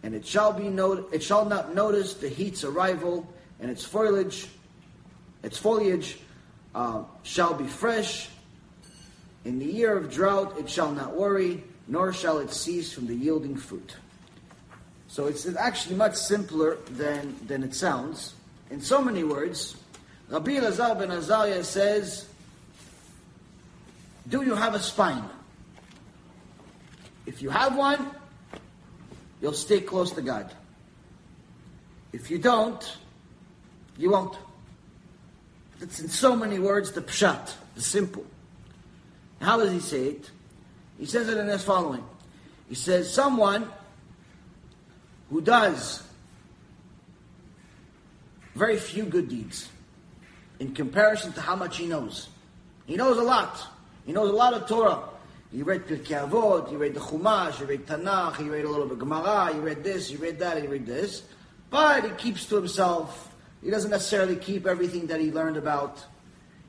and it shall be not- it shall not notice the heat's arrival, and its foliage, its foliage uh, shall be fresh, In the year of drought it shall not worry, nor shall it cease from the yielding fruit. So it's actually much simpler than, than it sounds. In so many words, Rabbi Elazar ben Azariah says, Do you have a spine? If you have one, you'll stay close to God. If you don't, you won't. It's in so many words the pshat, the simple. How does he say it? He says it in this following. He says, someone who does very few good deeds in comparison to how much he knows. He knows a lot. He knows a lot of Torah. He read Pirkei Avot, he read the Chumash, he read Tanakh, he read a little bit Gemara, he read this, he read that, he read this. But he keeps to himself. He doesn't necessarily keep everything that he learned about.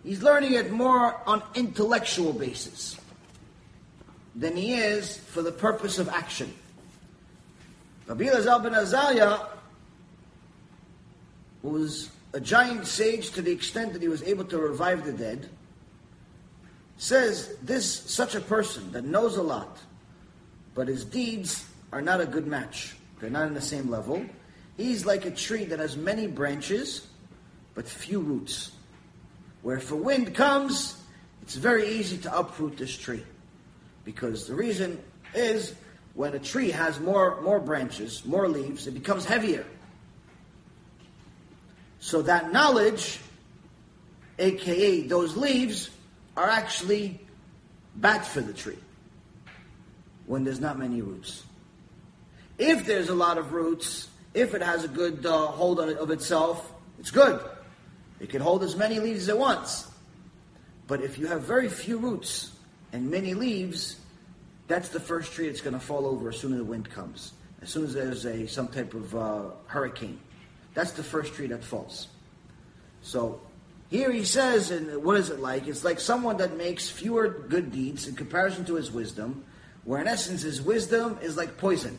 He's learning it more on intellectual basis than he is for the purpose of action. Rabbi Elazar ben Azariah was a giant sage to the extent that he was able to revive the dead, says this such a person that knows a lot, but his deeds are not a good match. They're not in the same level. He's like a tree that has many branches, but few roots. Where if a wind comes, it's very easy to uproot this tree. Because the reason is when a tree has more, more branches, more leaves, it becomes heavier. So that knowledge, aka those leaves, are actually bad for the tree when there's not many roots. If there's a lot of roots, if it has a good uh, hold on it of itself, it's good. It can hold as many leaves as it wants. But if you have very few roots and many leaves, that's the first tree that's going to fall over as soon as the wind comes. As soon as there's a some type of uh, hurricane, that's the first tree that falls. So here he says, and what is it like? It's like someone that makes fewer good deeds in comparison to his wisdom, where in essence his wisdom is like poison.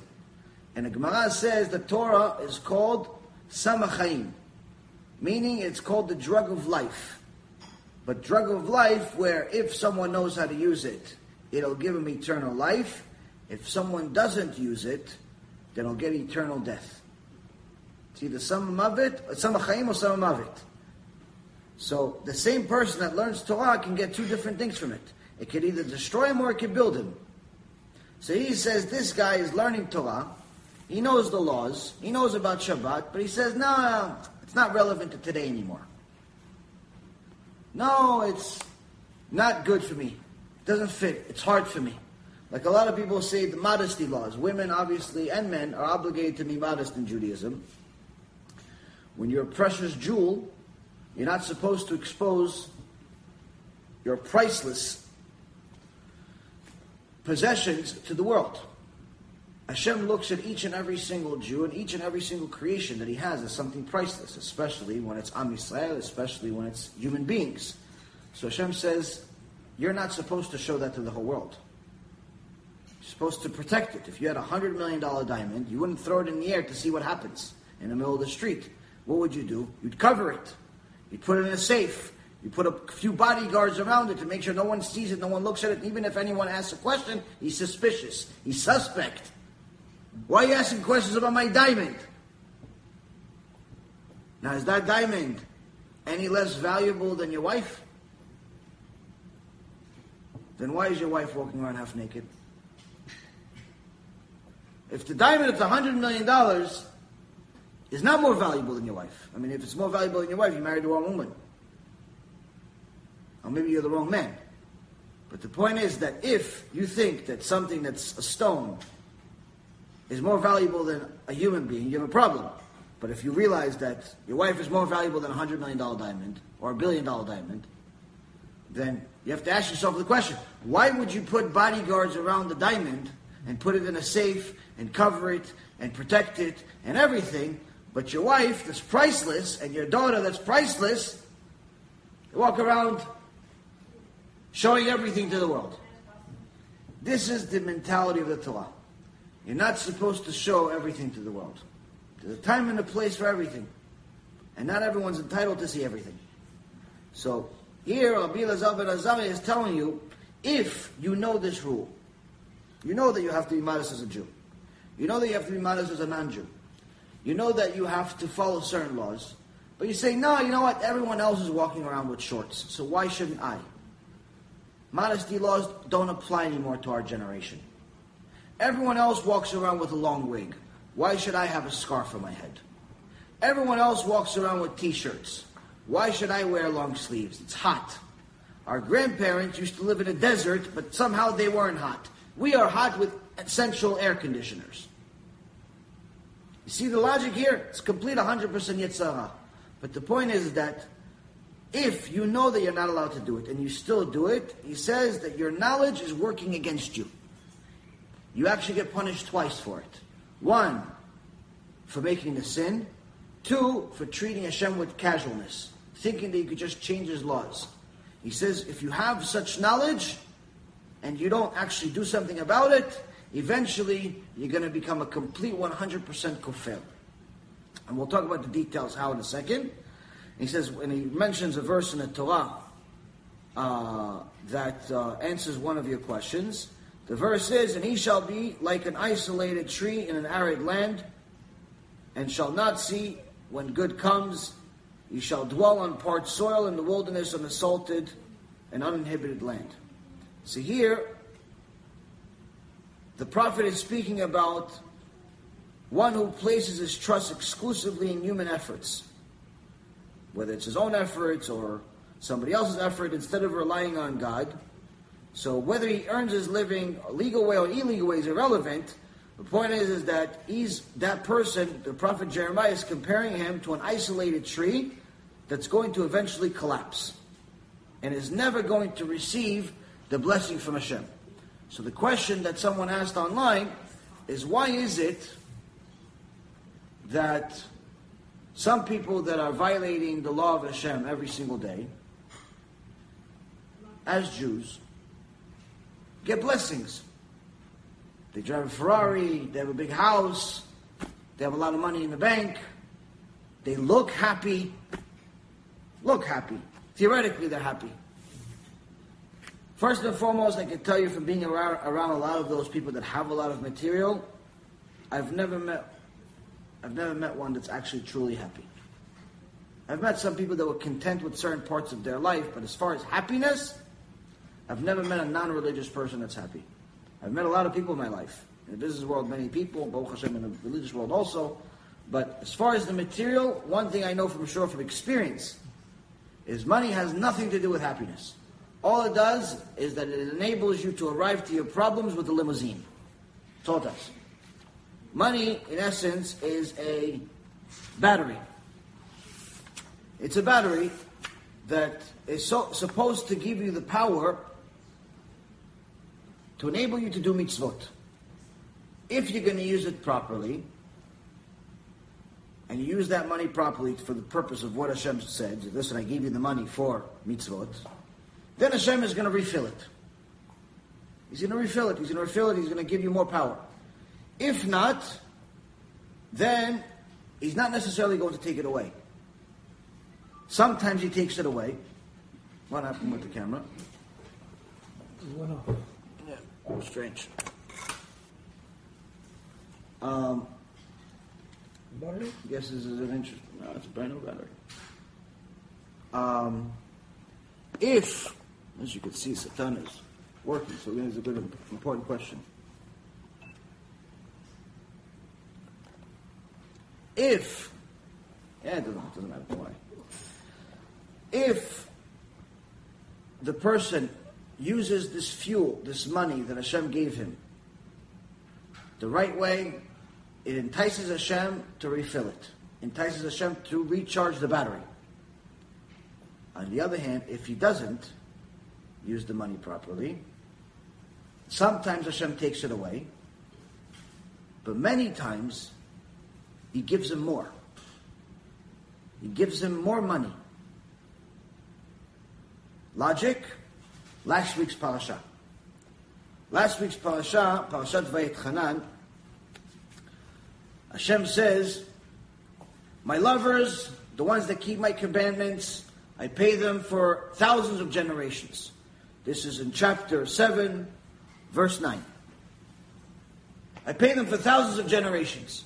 And the Gemara says the Torah is called Samachaim, meaning it's called the drug of life. But drug of life, where if someone knows how to use it, it'll give him eternal life. If someone doesn't use it, then he'll get eternal death. It's either some of it, some or some of it. So the same person that learns Torah can get two different things from it. It could either destroy him or it could build him. So he says this guy is learning Torah. He knows the laws. He knows about Shabbat, but he says, no, no it's not relevant to today anymore. No, it's not good for me. It doesn't fit. It's hard for me. Like a lot of people say the modesty laws. Women, obviously, and men are obligated to be modest in Judaism. When you're a precious jewel, you're not supposed to expose your priceless possessions to the world. Hashem looks at each and every single Jew and each and every single creation that he has as something priceless, especially when it's Am Yisrael, especially when it's human beings. So Hashem says, you're not supposed to show that to the whole world. You're supposed to protect it. If you had a hundred million dollar diamond, you wouldn't throw it in the air to see what happens in the middle of the street. What would you do? You'd cover it. You'd put it in a safe. You put a few bodyguards around it to make sure no one sees it, no one looks at it. Even if anyone asks a question, he's suspicious. He's suspect. Why are you asking questions about my diamond? Now, is that diamond any less valuable than your wife? Then why is your wife walking around half naked? If the diamond is $100 million is not more valuable than your wife. I mean, if it's more valuable than your wife, you married the wrong woman. Or maybe you're the wrong man. But the point is that if you think that something that's a stone is more valuable than a human being, you have a problem. But if you realize that your wife is more valuable than a $100 million diamond or a billion dollar diamond, then you have to ask yourself the question why would you put bodyguards around the diamond and put it in a safe and cover it and protect it and everything, but your wife that's priceless and your daughter that's priceless, you walk around showing everything to the world? This is the mentality of the Torah. You're not supposed to show everything to the world. There's a time and a place for everything. And not everyone's entitled to see everything. So here, Rabbi Elazar Azariah is telling you, if you know this rule, you know that you have to be modest as a Jew. You know that you have to be modest as a non-Jew. You know that you have to follow certain laws. But you say, no, you know what? Everyone else is walking around with shorts, so why shouldn't I? Modesty laws don't apply anymore to our generation. Everyone else walks around with a long wig. Why should I have a scarf on my head? Everyone else walks around with t-shirts. Why should I wear long sleeves? It's hot. Our grandparents used to live in a desert, but somehow they weren't hot. We are hot with central air conditioners. You see the logic here? It's complete 100% yetzer hara. But the point is that if you know that you're not allowed to do it and you still do it, he says that your knowledge is working against you. You actually get punished twice for it. One, for making a sin. Two, for treating Hashem with casualness, thinking that you could just change his laws. He says, if you have such knowledge and you don't actually do something about it, eventually you're going to become a complete 100% kofer. And we'll talk about the details how in a second. He says, when he mentions a verse in the Torah uh, that uh, answers one of your questions, the verse is, And he shall be like an isolated tree in an arid land, and shall not see when good comes. He shall dwell on parched soil in the wilderness, on a salted and uninhibited land. So here, the prophet is speaking about one who places his trust exclusively in human efforts, whether it's his own efforts or somebody else's effort, instead of relying on God. So whether he earns his living legal way or illegal way is irrelevant. The point is, is that he's that person, the prophet Jeremiah is comparing him to an isolated tree that's going to eventually collapse and is never going to receive the blessing from Hashem. So the question that someone asked online is why is it that some people that are violating the law of Hashem every single day, as Jews, get blessings? They drive a Ferrari, they have a big house, they have a lot of money in the bank, they look happy, look happy. Theoretically, they're happy. First and foremost, I can tell you from being around, around a lot of those people that have a lot of material, I've never met I've never met one that's actually truly happy. I've met some people that were content with certain parts of their life, but as far as happiness, I've never met a non-religious person that's happy. I've met a lot of people in my life. In the business world, many people, Baruch Hashem in the religious world also. But as far as the material, one thing I know from sure from experience is money has nothing to do with happiness. All it does is that it enables you to arrive to your problems with a limousine. That's does. Money, in essence, is a battery. It's a battery that is so, supposed to give you the power to enable you to do mitzvot. If you're going to use it properly, and you use that money properly for the purpose of what Hashem said, listen, I gave you the money for mitzvot, then Hashem is going to refill it. He's going to refill it. He's going to refill it. He's going to give you more power. If not, then he's not necessarily going to take it away. Sometimes he takes it away. What happened with the camera? It went off. Yeah, strange. Um, Battery? guess this is an interest. No, it's a brand new battery. Um, if, as you can see, Satan is working, so it's a good, important question. If, yeah, it doesn't, it doesn't matter why. If the person uses this fuel, this money that Hashem gave him, the right way, it entices Hashem to refill it, entices Hashem to recharge the battery. On the other hand, if he doesn't use the money properly, sometimes Hashem takes it away, but many times he gives him more. He gives him more money. Logic? Last week's parasha. Last week's parasha, Parashat Vayetchanan, Hashem says, My lovers, the ones that keep my commandments, I pay them for thousands of generations. This is in chapter 7, verse 9. I pay them for thousands of generations.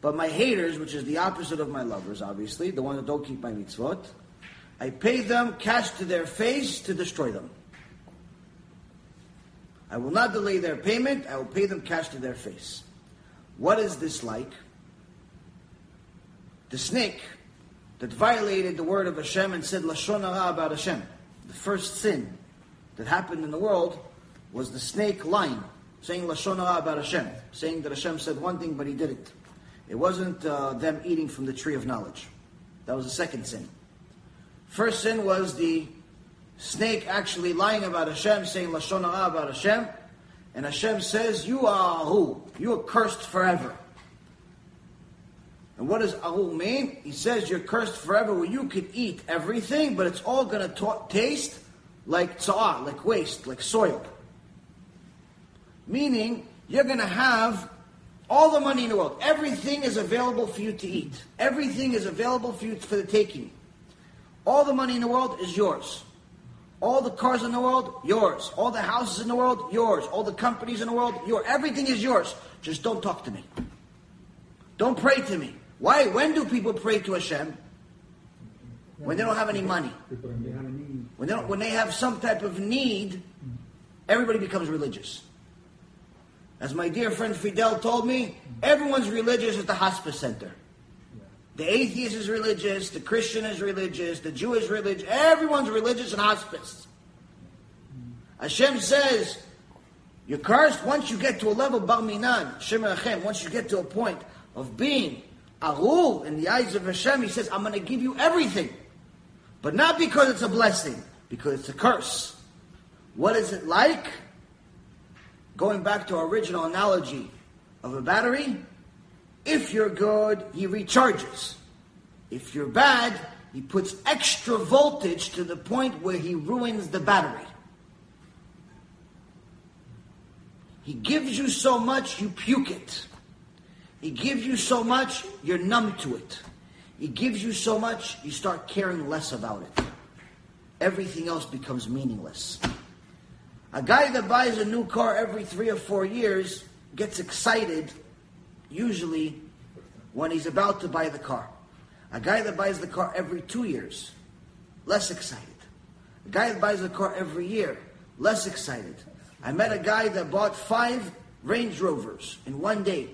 But my haters, which is the opposite of my lovers, obviously, the ones that don't keep my mitzvot, I pay them cash to their face to destroy them. I will not delay their payment, I will pay them cash to their face. What is this like? The snake that violated the word of Hashem and said Lashon Hara about Hashem. The first sin that happened in the world was the snake lying, saying Lashon Hara about Hashem, saying that Hashem said one thing but he didn't. It wasn't uh, them eating from the tree of knowledge. That was the second sin. First sin was the snake actually lying about Hashem, saying Lashon Hara about Hashem. And Hashem says, you are who? You are cursed forever. And what does Ahul mean? He says you're cursed forever where you can eat everything, but it's all going to taste like tsa'ah, like waste, like soil. Meaning, you're going to have all the money in the world. Everything is available for you to eat. Everything is available for you for the taking. All the money in the world is yours. All the cars in the world, yours. All the houses in the world, yours. All the companies in the world, yours. Everything is yours. Just don't talk to me. Don't pray to me. Why? When do people pray to Hashem? When they don't have any money. When they, when they have some type of need, everybody becomes religious. As my dear friend Fidel told me, everyone's religious at the hospice center. The atheist is religious, the Christian is religious, the Jew is religious, everyone's religious in hospice. Hashem says, you're cursed once you get to a level, Bar Minan, once you get to a point of being Ahul in the eyes of Hashem, he says, I'm going to give you everything. But not because it's a blessing, because it's a curse. What is it like? Going back to our original analogy of a battery, if you're good, he recharges. If you're bad, he puts extra voltage to the point where he ruins the battery. He gives you so much, you puke it. He gives you so much, you're numb to it. He gives you so much, you start caring less about it. Everything else becomes meaningless. A guy that buys a new car every three or four years gets excited, usually when he's about to buy the car. A guy that buys the car every two years, less excited. A guy that buys the car every year, less excited. I met a guy that bought five Range Rovers in one day.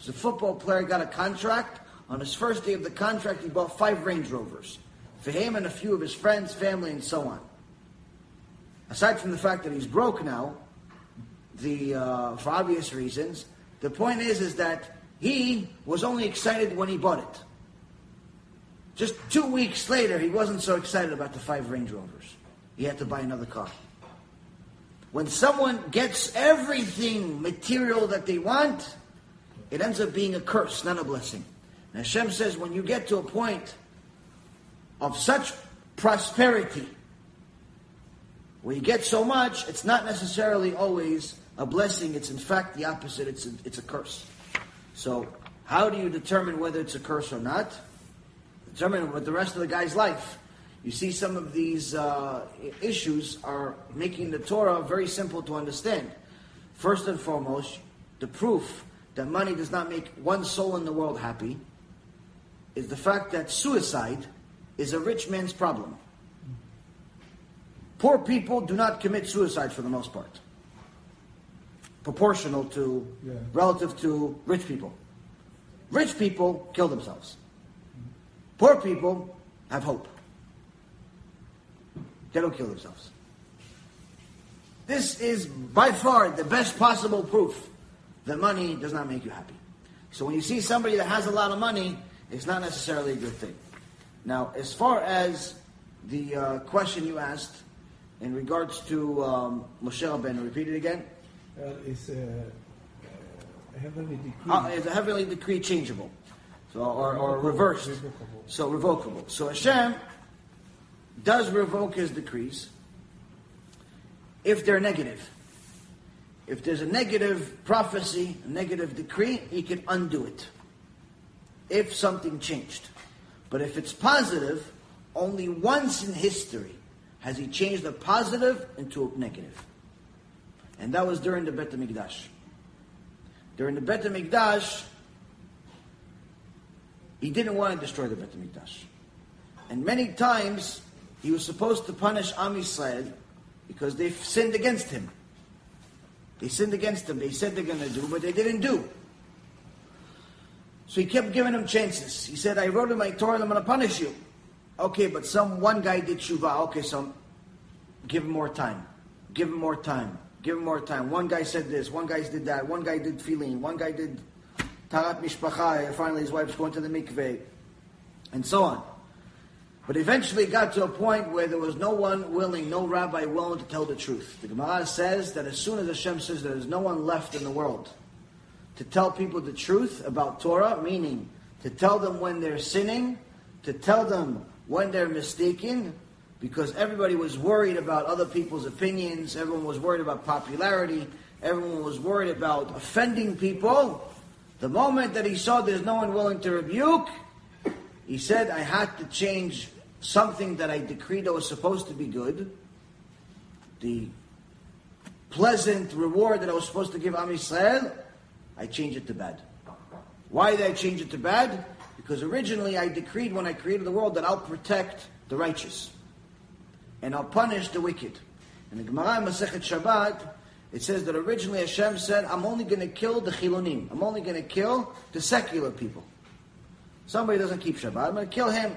As a football player, got a contract. On his first day of the contract, he bought five Range Rovers for him and a few of his friends, family, and so on. Aside from the fact that he's broke now, the uh, for obvious reasons, the point is is that he was only excited when he bought it. Just two weeks later, he wasn't so excited about the five Range Rovers. He had to buy another car. When someone gets everything material that they want, it ends up being a curse, not a blessing. Hashem says, when you get to a point of such prosperity, where you get so much, it's not necessarily always a blessing. It's in fact the opposite. It's a, it's a curse. So, how do you determine whether it's a curse or not? Determine with the rest of the guy's life. You see, some of these uh, issues are making the Torah very simple to understand. First and foremost, the proof that money does not make one soul in the world happy is the fact that suicide is a rich man's problem. Poor people do not commit suicide for the most part, proportional to, Yeah. relative to rich people. Rich people kill themselves. Poor people have hope. They don't kill themselves. This is by far the best possible proof that money does not make you happy. So when you see somebody that has a lot of money, it's not necessarily a good thing. Now, as far as the uh, question you asked in regards to um, Moshe Rabbeinu, repeat it again. Uh, it's a, a heavenly decree. Uh, is a heavenly decree changeable? So, or, or reversed. Revocable. So revocable. So Hashem does revoke his decrees if they're negative. If there's a negative prophecy, a negative decree, he can undo it. If something changed. But if it's positive, only once in history has he changed a positive into a negative. And that was during the Bet HaMikdash. During the Bet HaMikdash, he didn't want to destroy the Bet HaMikdash. And many times, he was supposed to punish Am Yisrael because they sinned against him. They sinned against him. They said they're going to do, but they didn't do. So he kept giving him chances. He said, I wrote in my Torah, I'm going to punish you. Okay, but some one guy did tshuva. Okay, so give him more time. Give him more time. Give him more time. One guy said this. One guy did that. One guy did tefillin. One guy did taharat mishpacha. Finally, his wife's going to the mikveh, and so on. But eventually, it got to a point where there was no one willing, no rabbi willing to tell the truth. The Gemara says that as soon as Hashem says there is no one left in the world to tell people the truth about Torah, meaning to tell them when they're sinning, to tell them when they're mistaken, because everybody was worried about other people's opinions, everyone was worried about popularity, everyone was worried about offending people. The moment that he saw there's no one willing to rebuke, he said, I had to change something that I decreed that was supposed to be good, the pleasant reward that I was supposed to give Am Yisrael, I change it to bad. Why did I change it to bad? Because originally I decreed when I created the world that I'll protect the righteous and I'll punish the wicked. In the Gemara in Masechet Shabbat, it says that originally Hashem said, I'm only going to kill the chilonim. I'm only going to kill the secular people. Somebody doesn't keep Shabbat, I'm going to kill him,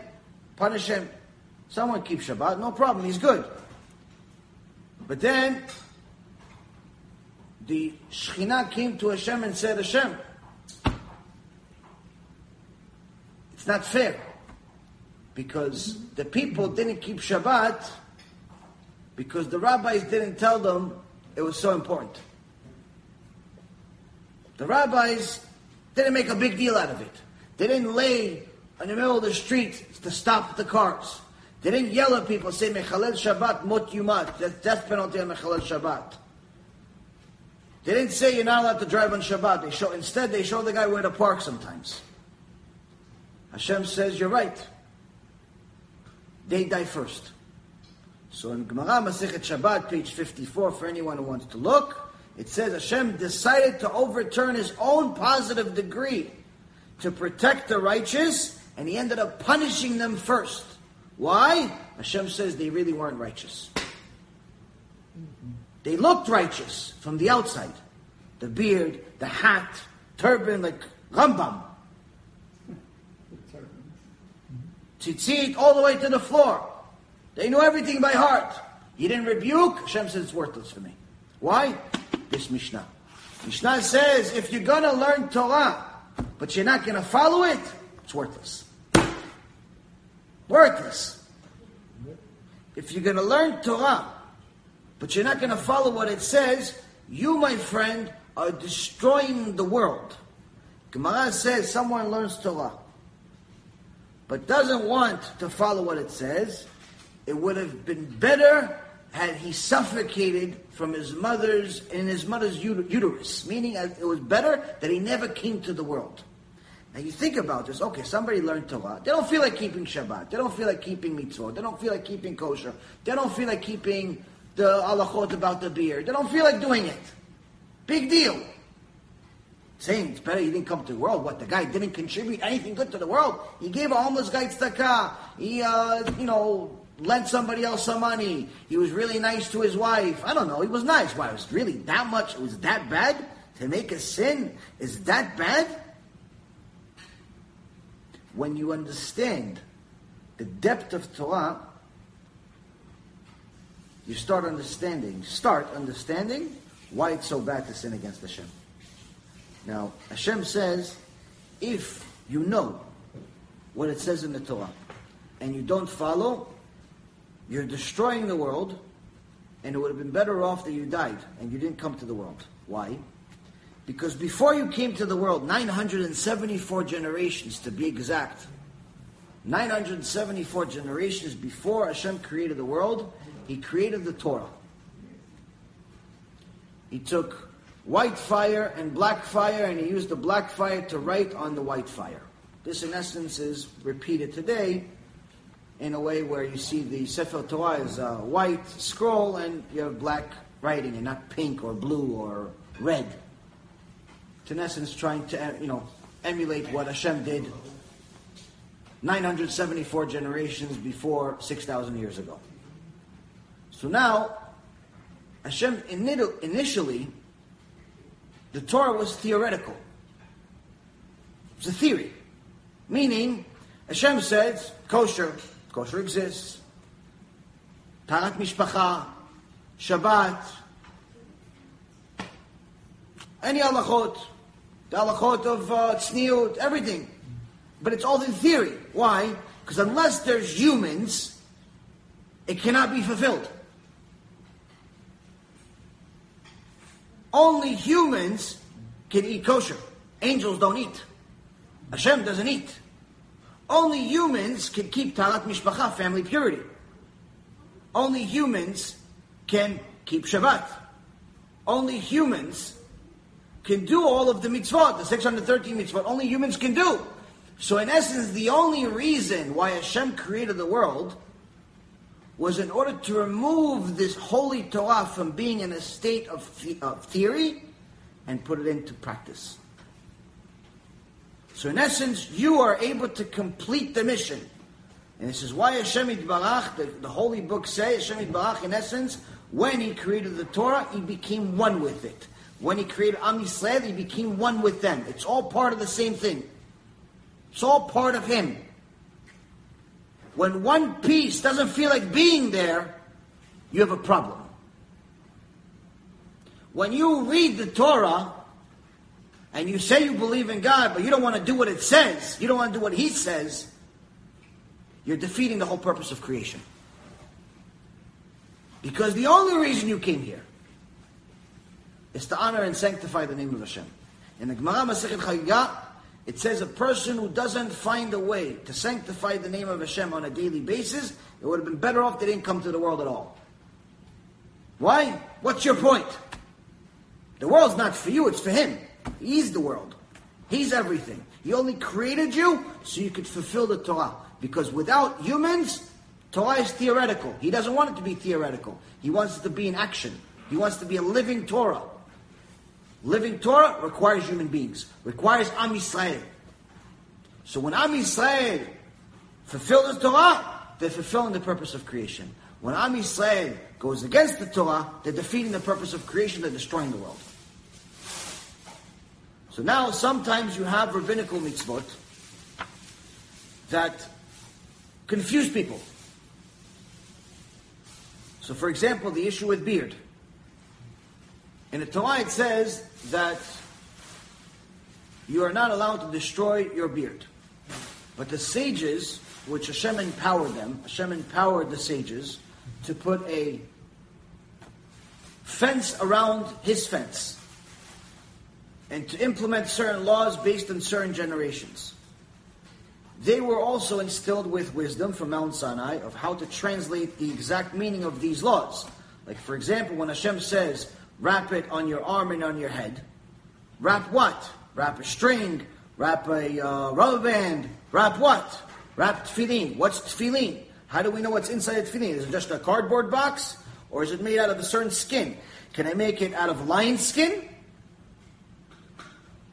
punish him. Someone keeps Shabbat, no problem, he's good. But then, the Shekhinah came to Hashem and said, Hashem, it's not fair. Because the people didn't keep Shabbat because the rabbis didn't tell them it was so important. The rabbis didn't make a big deal out of it. They didn't lay in the middle of the street to stop the cars. They didn't yell at people, say, Mechalel Shabbat, mot yumat. That's death penalty on Mechalel Shabbat. They didn't say you're not allowed to drive on Shabbat. They show, instead, they show the guy where to park sometimes. Hashem says, you're right. They die first. So in Gemara Masechet Shabbat, page 54, for anyone who wants to look, it says Hashem decided to overturn his own positive decree to protect the righteous, and he ended up punishing them first. Why? Hashem says they really weren't righteous. They looked righteous from the outside. The beard, the hat, turban, like Rambam. Tzitzit all the way to the floor. They knew everything by heart. He didn't rebuke, Hashem says it's worthless for me. Why? This Mishnah. Mishnah says if you're going to learn Torah, but you're not going to follow it, it's worthless. Worthless. If you're going to learn Torah, but you're not going to follow what it says, you, my friend, are destroying the world. Gemara says someone learns Torah, but doesn't want to follow what it says, it would have been better had he suffocated from his mother's in his mother's uterus, meaning it was better that he never came to the world. Now you think about this. Okay, somebody learned Torah. They don't feel like keeping Shabbat. They don't feel like keeping mitzvot. They don't feel like keeping kosher. They don't feel like keeping the halachot about the beer. They don't feel like doing it. Big deal. Saying it's better he didn't come to the world. What the guy didn't contribute anything good to the world. He gave a homeless guy tzedakah. He, uh, you know, lent somebody else some money. He was really nice to his wife. I don't know. He was nice. Why? It was really that much? It was that bad? To make a sin is that bad? When you understand the depth of Torah, you start understanding, start understanding why it's so bad to sin against Hashem. Now, Hashem says, if you know what it says in the Torah and you don't follow, you're destroying the world, and it would have been better off that you died and you didn't come to the world. Why? Because before you came to the world, 974 generations to be exact, 974 generations before Hashem created the world, He created the Torah. He took white fire and black fire, and He used the black fire to write on the white fire. This, in essence, is repeated today in a way where you see the Sefer Torah is a white scroll and you have black writing and not pink or blue or red. It's in essence trying to, uh, you know, emulate what Hashem did 974 generations before 6,000 years ago. So now, Hashem initially, the Torah was theoretical. It's a theory. Meaning, Hashem says, kosher, kosher exists. Taharat Mishpacha, Shabbat, any halachot, the halachot of uh, tzniut, everything. But it's all in theory. Why? Because unless there's humans, it cannot be fulfilled. Only humans can eat kosher. Angels don't eat. Hashem doesn't eat. Only humans can keep taharat mishpacha, family purity. Only humans can keep Shabbat. Only humans can do all of the mitzvot, the 613 mitzvot. Only humans can do. So, in essence, the only reason why Hashem created the world was in order to remove this holy Torah from being in a state of, the- of theory and put it into practice. So, in essence, you are able to complete the mission. And this is why Hashem Barach, the, the holy book says, Hashem Barach, in essence, when he created the Torah, he became one with it. When he created Am Yisrael, he became one with them. It's all part of the same thing. It's all part of him. When one piece doesn't feel like being there, you have a problem. When you read the Torah and you say you believe in God, but you don't want to do what it says, you don't want to do what He says, you're defeating the whole purpose of creation. Because the only reason you came here is to honor and sanctify the name of Hashem. In the Gemara Masechet Chagigah, it says a person who doesn't find a way to sanctify the name of Hashem on a daily basis, it would have been better off they didn't come to the world at all. Why? What's your point? The world's not for you, it's for Him. He's the world. He's everything. He only created you so you could fulfill the Torah. Because without humans, Torah is theoretical. He doesn't want it to be theoretical. He wants it to be in action. He wants to be a living Torah. Living Torah requires human beings, requires Am Yisrael. So when Am Yisrael fulfill the Torah, they're fulfilling the purpose of creation. When Am Yisrael goes against the Torah, they're defeating the purpose of creation, they're destroying the world. So now sometimes you have rabbinical mitzvot that confuse people. So for example, the issue with beard. In the Torah it says that you are not allowed to destroy your beard. But the sages, which Hashem empowered them, Hashem empowered the sages to put a fence around his fence and to implement certain laws based on certain generations. They were also instilled with wisdom from Mount Sinai of how to translate the exact meaning of these laws. Like, for example, when Hashem says, wrap it on your arm and on your head, wrap what? Wrap a string, wrap a uh, rubber band, wrap what? Wrap tefillin. What's tefillin? How do we know what's inside a tefillin? Is it just a cardboard box? Or is it made out of a certain skin? Can I make it out of lion skin?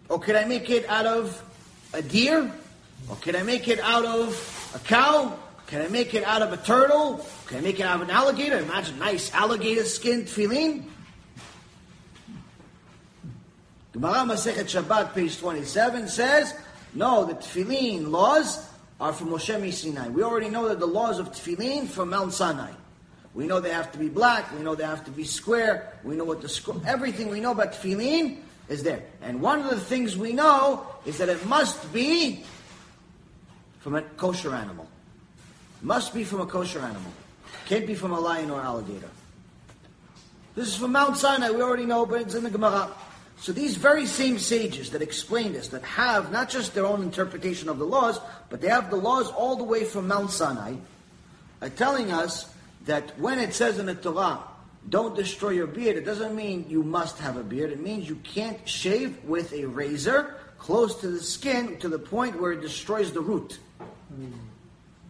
Or can I make it out of a deer? Or can I make it out of a cow? Can I make it out of a turtle? Can I make it out of an alligator? Imagine nice alligator skin tefillin. Gemara Masechet Shabbat, page 27, says, no, the tefillin laws are from Moshe Sinai. We already know that the laws of tefillin from Mount Sinai. We know they have to be black. We know they have to be square. We know what the squ- everything we know about tefillin is there. And one of the things we know is that it must be from a kosher animal. Must be from a kosher animal. Can't be from a lion or alligator. This is from Mount Sinai. We already know, but it's in the Gemara. So these very same sages that explain this, that have not just their own interpretation of the laws, but they have the laws all the way from Mount Sinai, are telling us that when it says in the Torah, don't destroy your beard, it doesn't mean you must have a beard. It means you can't shave with a razor close to the skin to the point where it destroys the root.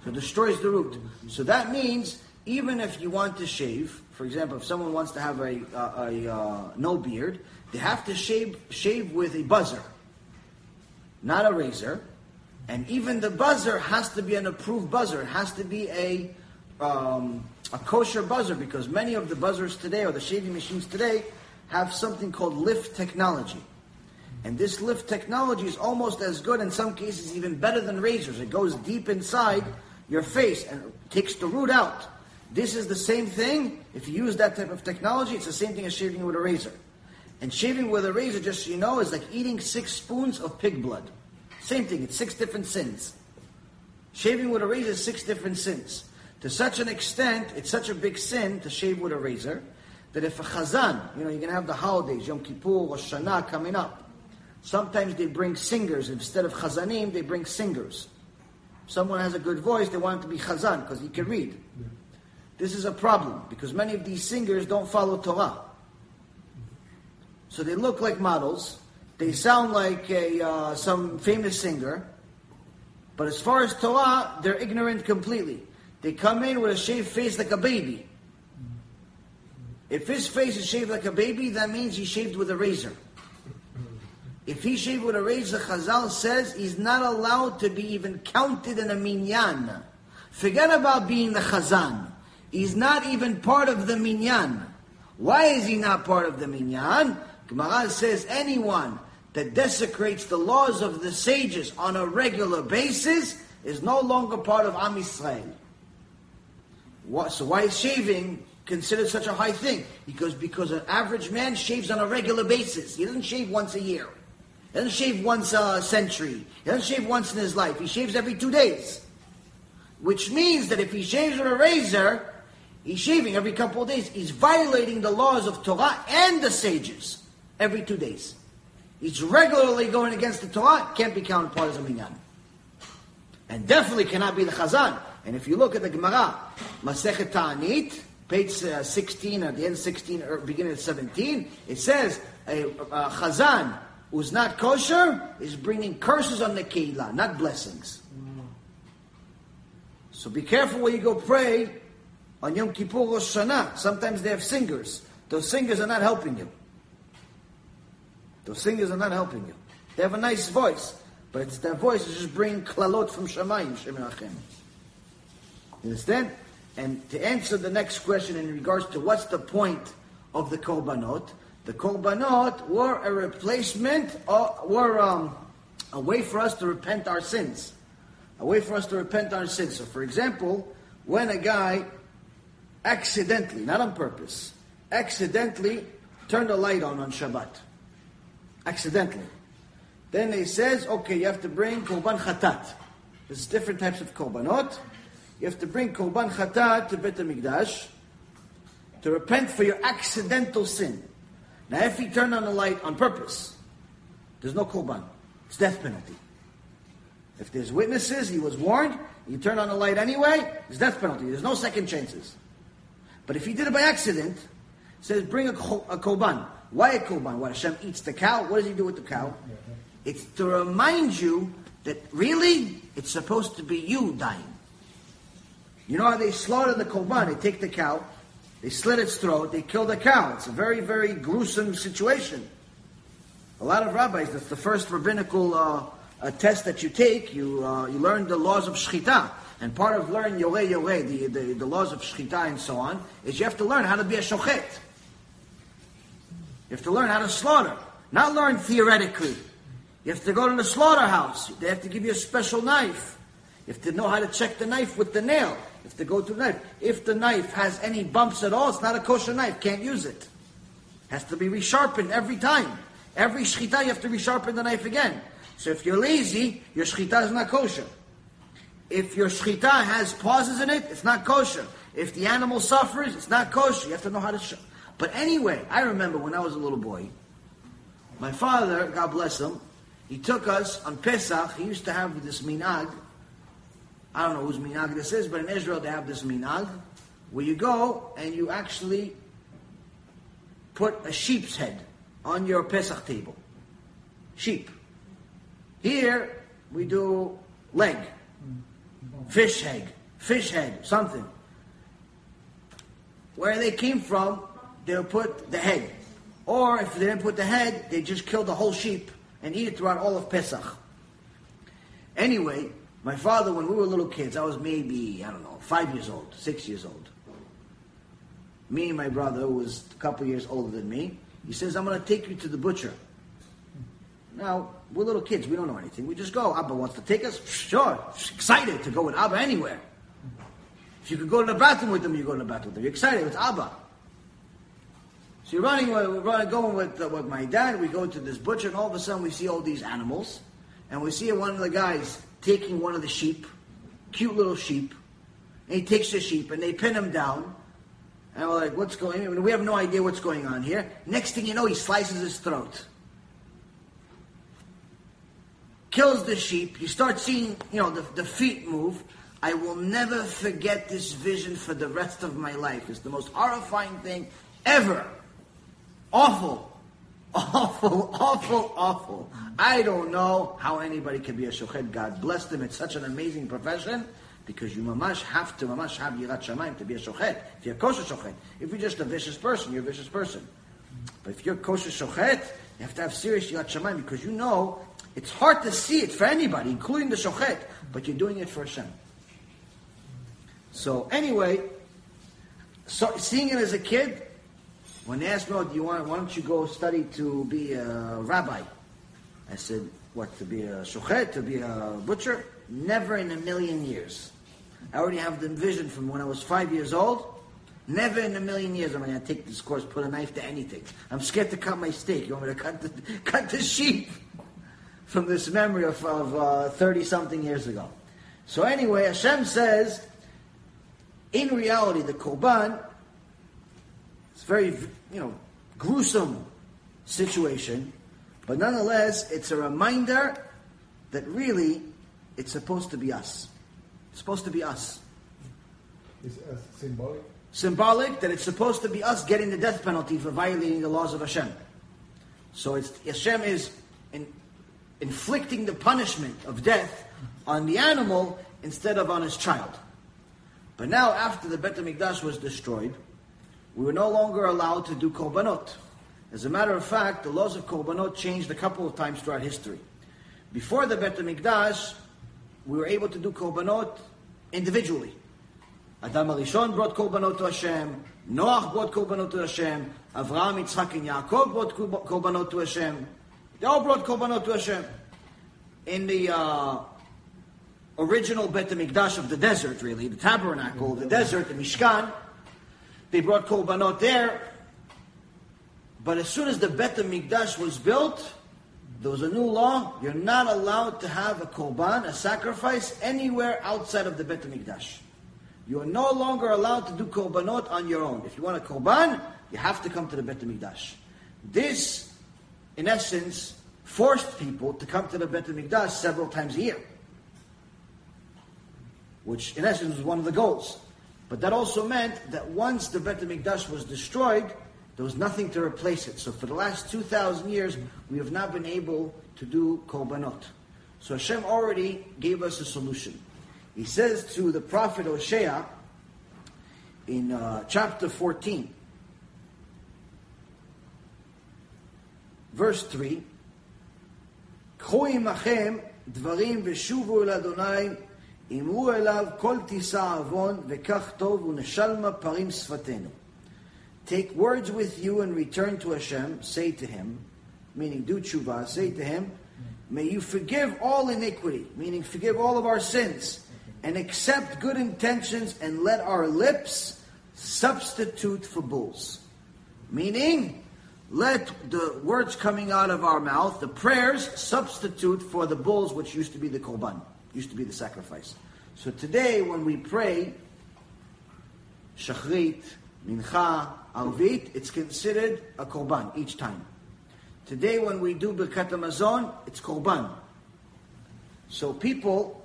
So it destroys the root. So that means even if you want to shave, for example, if someone wants to have a, a, a uh, no beard, they have to shave shave with a buzzer, not a razor. And even the buzzer has to be an approved buzzer. It has to be a um, a kosher buzzer because many of the buzzers today or the shaving machines today have something called lift technology. And this lift technology is almost as good, in some cases even better than razors. It goes deep inside your face and takes the root out. This is the same thing. If you use that type of technology, it's the same thing as shaving with a razor. And shaving with a razor, just so you know, is like eating six spoons of pig blood. Same thing, it's six different sins. Shaving with a razor is six different sins. To such an extent, it's such a big sin to shave with a razor that if a chazan, you know, you're going to have the holidays, Yom Kippur, Rosh Hashanah coming up. Sometimes they bring singers instead of chazanim. They bring singers. Someone has a good voice, they want him to be chazan because he can read. This is a problem because many of these singers don't follow Torah. So they look like models. They sound like a, uh, some famous singer. But as far as Torah, they're ignorant completely. They come in with a shaved face like a baby. If his face is shaved like a baby, that means he shaved with a razor. If he shaved with a razor, Chazal says he's not allowed to be even counted in a minyan. Forget about being the Chazan. He's not even part of the minyan. Why is he not part of the minyan? Gemara says anyone that desecrates the laws of the sages on a regular basis is no longer part of Am Yisrael. What, so why is shaving considered such a high thing? Because because an average man shaves on a regular basis. He doesn't shave once a year. He doesn't shave once a century. He doesn't shave once in his life. He shaves every two days. Which means that if he shaves with a razor, he's shaving every couple of days. He's violating the laws of Torah and the sages every two days. He's regularly going against the Torah, can't be counted part as a minyan. And definitely cannot be the Chazan. And if you look at the Gemara, Masechet Ta'anit, page uh, 16, at the end 16, or beginning of 17, it says, a, a Chazan who's not kosher is bringing curses on the Keilah, not blessings. So be careful where you go pray on Yom Kippur Rosh Hashanah. Sometimes they have singers. Those singers are not helping you. Those singers are not helping you. They have a nice voice, but it's their voice is just bringing klalot from Shamayim, Shamayim You understand? And to answer the next question in regards to what's the point of the korbanot, the korbanot were a replacement, or were um, a way for us to repent our sins. A way for us to repent our sins. So, for example, when a guy accidentally, not on purpose, accidentally turned a light on on Shabbat, accidentally, then he says, okay, you have to bring korban chatat. There's different types of korbanot. You have to bring korban chatat to Bet HaMikdash to repent for your accidental sin. Now, if he turned on the light on purpose, there's no korban. It's death penalty. If there's witnesses, he was warned, you turn on the light anyway, it's death penalty. There's no second chances. But if he did it by accident, says bring a, a korban. Why a korban? What Hashem eats the cow? What does he do with the cow? It's to remind you that really it's supposed to be you dying. You know how they slaughter the korban? They take the cow, they slit its throat, they kill the cow. It's a very, very gruesome situation. A lot of rabbis, that's the first rabbinical uh, uh, test that you take. You uh, you learn the laws of shchita, and part of learning yoreh yoreh, the, the the laws of shchita and so on, is you have to learn how to be a shochet. You have to learn how to slaughter, not learn theoretically. You have to go to the slaughterhouse. They have to give you a special knife. You have to know how to check the knife with the nail. You have to go to the knife. If the knife has any bumps at all, it's not a kosher knife. Can't use it. Has to be resharpened every time. Every shchita, you have to resharpen the knife again. So if you're lazy, your shchita is not kosher. If your shchita has pauses in it, it's not kosher. If the animal suffers, it's not kosher. You have to know how to. Sh- but anyway, I remember when I was a little boy, my father, God bless him, he took us on Pesach. He used to have this minhag. I don't know whose minhag this is, but in Israel they have this minhag where you go and you actually put a sheep's head on your Pesach table. Sheep. Here we do leg. fish egg, fish head, something. Where they came from, they'll put the head. Or if they didn't put the head, they just kill the whole sheep and eat it throughout all of Pesach. Anyway, my father, when we were little kids, I was maybe, I don't know, five years old, six years old. Me and my brother, who was a couple years older than me, he says, I'm going to take you to the butcher. Now, we're little kids, we don't know anything. We just go. Abba wants to take us? Sure. Excited to go with Abba anywhere. If you could go to the bathroom with them, you go to the bathroom with them. You're excited, it's Abba. So you're running, we're running, going with, uh, with my dad. We go to this butcher, and all of a sudden we see all these animals, and we see one of the guys taking one of the sheep, cute little sheep, and he takes the sheep, and they pin him down, and we're like, "What's going? on? We have no idea what's going on here." Next thing you know, he slices his throat, kills the sheep. You start seeing, you know, the, the feet move. I will never forget this vision for the rest of my life. It's the most horrifying thing ever. Awful. (laughs) Awful, awful, awful. I don't know how anybody can be a shochet. God bless them. It's such an amazing profession because you mamash have to mamash have yirat shamayim to be a shochet. If you're a kosher shochet, if you're just a vicious person, you're a vicious person. But if you're kosher shochet, you have to have serious yirat shamayim because you know it's hard to see it for anybody, including the shochet, but you're doing it for Hashem. So anyway, so seeing it as a kid, when they asked me, oh, do you want, why don't you go study to be a rabbi? I said, what, to be a shochet, to be a butcher? Never in a million years. I already have the vision from when I was five years old. Never in a million years am I going to take this course, put a knife to anything. I'm scared to cut my steak. You want me to cut the, (laughs) cut the sheep? From this memory of, of 30 uh, something years ago. So anyway, Hashem says, in reality, the Korban it's very, you know, gruesome situation, but nonetheless, it's a reminder that really it's supposed to be us. It's supposed to be us. Is uh, symbolic? Symbolic that it's supposed to be us getting the death penalty for violating the laws of Hashem. So it's Hashem is in, inflicting the punishment of death on the animal instead of on his child. But now, after the Bet HaMikdash was destroyed, we were no longer allowed to do korbanot. As a matter of fact, the laws of korbanot changed a couple of times throughout history. Before the Bet HaMikdash, we were able to do korbanot individually. Adam HaRishon brought korbanot to Hashem, Noach brought korbanot to Hashem, Avraham, Yitzchak, and Yaakov brought korbanot to Hashem. They all brought korbanot to Hashem. In the uh, original Bet HaMikdash of the desert, really, the tabernacle, the desert, the Mishkan, they brought korbanot there. But as soon as the Bet HaMikdash was built, there was a new law. You're not allowed to have a korban, a sacrifice, anywhere outside of the Bet HaMikdash. You are no longer allowed to do korbanot on your own. If you want a korban, you have to come to the Bet HaMikdash. This, in essence, forced people to come to the Bet HaMikdash several times a year. Which, in essence, was one of the goals. But that also meant that once the Beit HaMikdash was destroyed, there was nothing to replace it. So for the last 2,000 years, we have not been able to do korbanot. So Hashem already gave us a solution. He says to the prophet Hosea in uh, chapter 14, verse 3, Kho imachem dvarim v'shuvu el Adonai אמרו אליו כל תישא עוון וכך טוב ונשלמה פרים שפתנו. Take words with you and return to Hashem, say to him, meaning do tshuva, say to him, may you forgive all iniquity, meaning forgive all of our sins, and accept good intentions and let our lips substitute for bulls. Meaning, let the words coming out of our mouth, the prayers, substitute for the bulls which used to be the korban used to be the sacrifice. So today, when we pray Shachrit, Mincha, Arvit, it's considered a Korban each time. Today, when we do Birkat Hamazon, it's Korban. So people,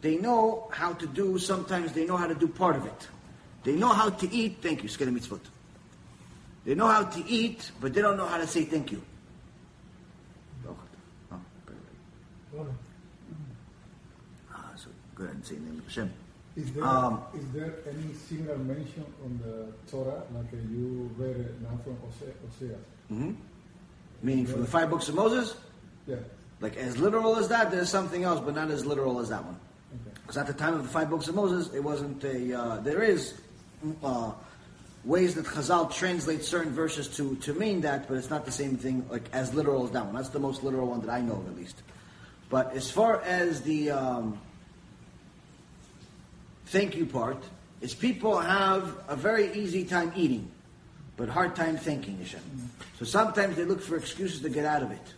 they know how to do, sometimes they know how to do part of it. They know how to eat, thank you, Skeda Mitzvot. They know how to eat, but they don't know how to say thank you. Go ahead and say the Hashem. Is there, Um, is there any similar mention on the Torah, like uh, you read it now from Hosea? Hosea? hmm Meaning from the five books of Moses? Yeah. Like as literal as that, there's something else, but not as literal as that one. Okay. Because at the time of the five books of Moses, it wasn't a. Uh, there is uh, ways that Chazal translate certain verses to to mean that, but it's not the same thing like as literal as that one. That's the most literal one that I know of, at least. But as far as the um, thank you part, is people have a very easy time eating, but hard time thanking Hashem. So sometimes they look for excuses to get out of it.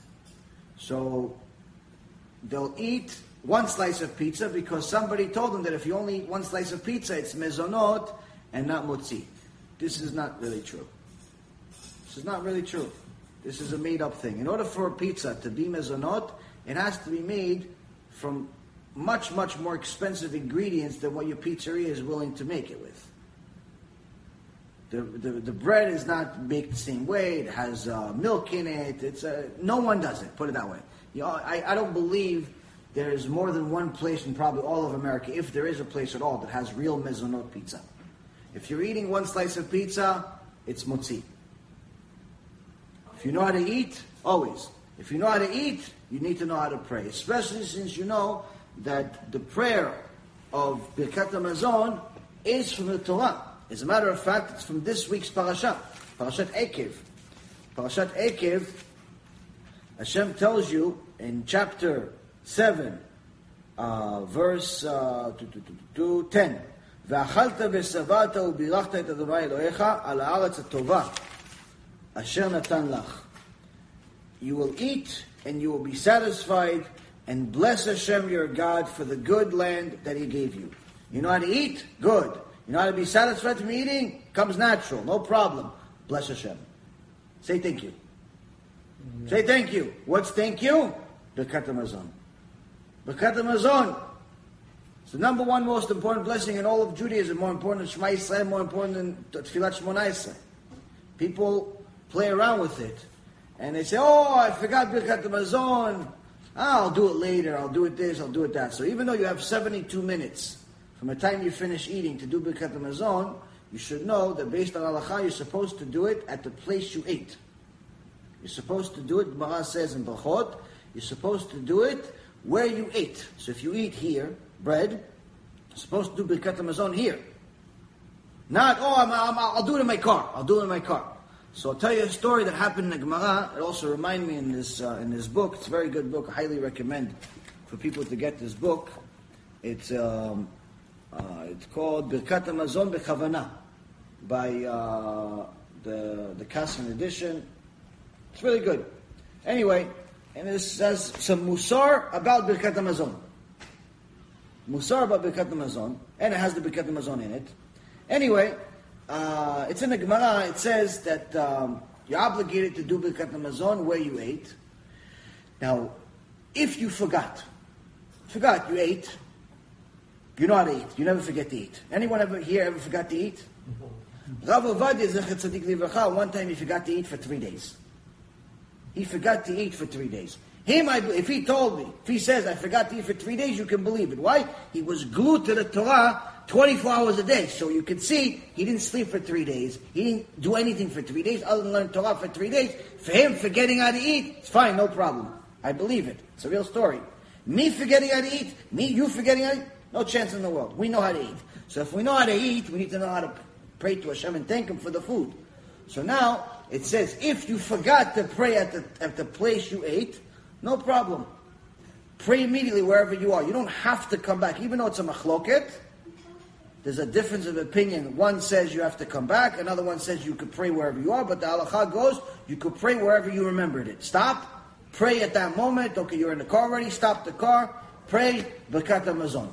So they'll eat one slice of pizza because somebody told them that if you only eat one slice of pizza, it's mezonot and not motzi. This is not really true. This is not really true. This is a made up thing. In order for a pizza to be mezonot, it has to be made from much, much more expensive ingredients than what your pizzeria is willing to make it with. The, the, the bread is not baked the same way. It has uh, milk in it. It's uh, no one does it. Put it that way. You know, I, I don't believe there is more than one place in probably all of America, if there is a place at all, that has real mezonot pizza. If you're eating one slice of pizza, it's motzi. If you know how to eat, always. If you know how to eat, you need to know how to pray, especially since you know that the prayer of Birkat Hamazon is from the Torah. As a matter of fact, it's from this week's parasha, Parashat Ekev. Parashat Ekev, Hashem tells you in chapter 7, uh, verse uh, two, two, two, two, two, 10, ואכלת ושבעת ובירכת את אדוני אלוהיך על הארץ הטובה אשר נתן לך. You will eat and you will be satisfied and bless Hashem your God for the good land that He gave you. You know how to eat? Good. You know how to be satisfied from eating? Comes natural, no problem. Bless Hashem. Say thank you. Say thank you. What's thank you? Birkat Hamazon. Birkat Hamazon. It's the number one most important blessing in all of Judaism, more important than Shema Yisrael, more important than Tfilat Shmona Esrei. People play around with it. And they say, oh, I forgot Birkat Hamazon. I'll do it later. I'll do it this. I'll do it that. So even though you have 72 minutes from the time you finish eating to do Birkat Hamazon, you should know that based on halacha, you're supposed to do it at the place you ate. You're supposed to do it, Gemara says in Brachot, you're supposed to do it where you ate. So if you eat here, bread, you're supposed to do Birkat Hamazon here. Not, oh, I'm, I'll do it in my car. I'll do it in my car. So I'll tell you a story that happened in the Gemara. It also reminded me in this uh, in this book. It's a very good book. I highly recommend for people to get this book. It's um, uh, it's called Birkat Hamazon Bechavana by uh, the the Kassan edition. It's really good. Anyway, and it says some musar about Birkat Hamazon. Musar about Birkat Hamazon, and it has the Birkat Hamazon in it. Anyway, uh, it's in the Gemara. It says that um, you're obligated to do Birkat Hamazon where you ate. Now, if you forgot, forgot you ate, you know how to eat. You never forget to eat. Anyone ever here ever forgot to eat? Rav Ovadia Zecher Tzadik Livracha, one time he forgot to eat for three days. He forgot to eat for three days. Him, I, if he told me, if he says, I forgot to eat for three days, you can believe it. Why? He was glued to the Torah 24 hours a day. So you can see he didn't sleep for three days. He didn't do anything for three days other than learn Torah for three days. For him, forgetting how to eat, it's fine, no problem. I believe it. It's a real story. Me forgetting how to eat, me, you forgetting how to eat, no chance in the world. We know how to eat. So if we know how to eat, we need to know how to pray to Hashem and thank Him for the food. So now, it says, if you forgot to pray at the, at the place you ate, no problem. Pray immediately wherever you are. You don't have to come back, even though it's a machloket. There's a difference of opinion. One says you have to come back, another one says you could pray wherever you are, but the halacha goes, you could pray wherever you remembered it. Stop, pray at that moment. Okay, you're in the car already, stop the car, pray, Birkat Hamazon.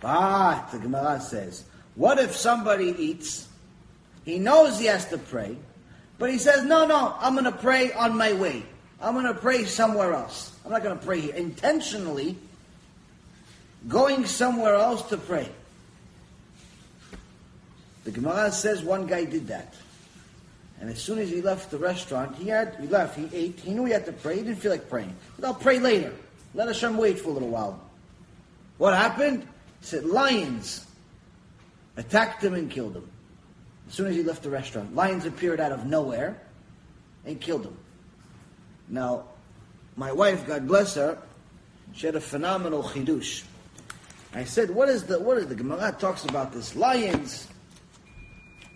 But, the Gemara says, what if somebody eats, he knows he has to pray, but he says, no, no, I'm going to pray on my way. I'm going to pray somewhere else. I'm not going to pray here. Intentionally going somewhere else to pray. The Gemara says one guy did that. And as soon as he left the restaurant, he had he left, he ate, he knew he had to pray, he didn't feel like praying. But I'll pray later. Let Hashem wait for a little while. What happened? He said lions attacked him and killed him. As soon as he left the restaurant, lions appeared out of nowhere and killed him. Now, my wife, God bless her, she had a phenomenal chidush. I said, "What is the what is the Gemara talks about this lions?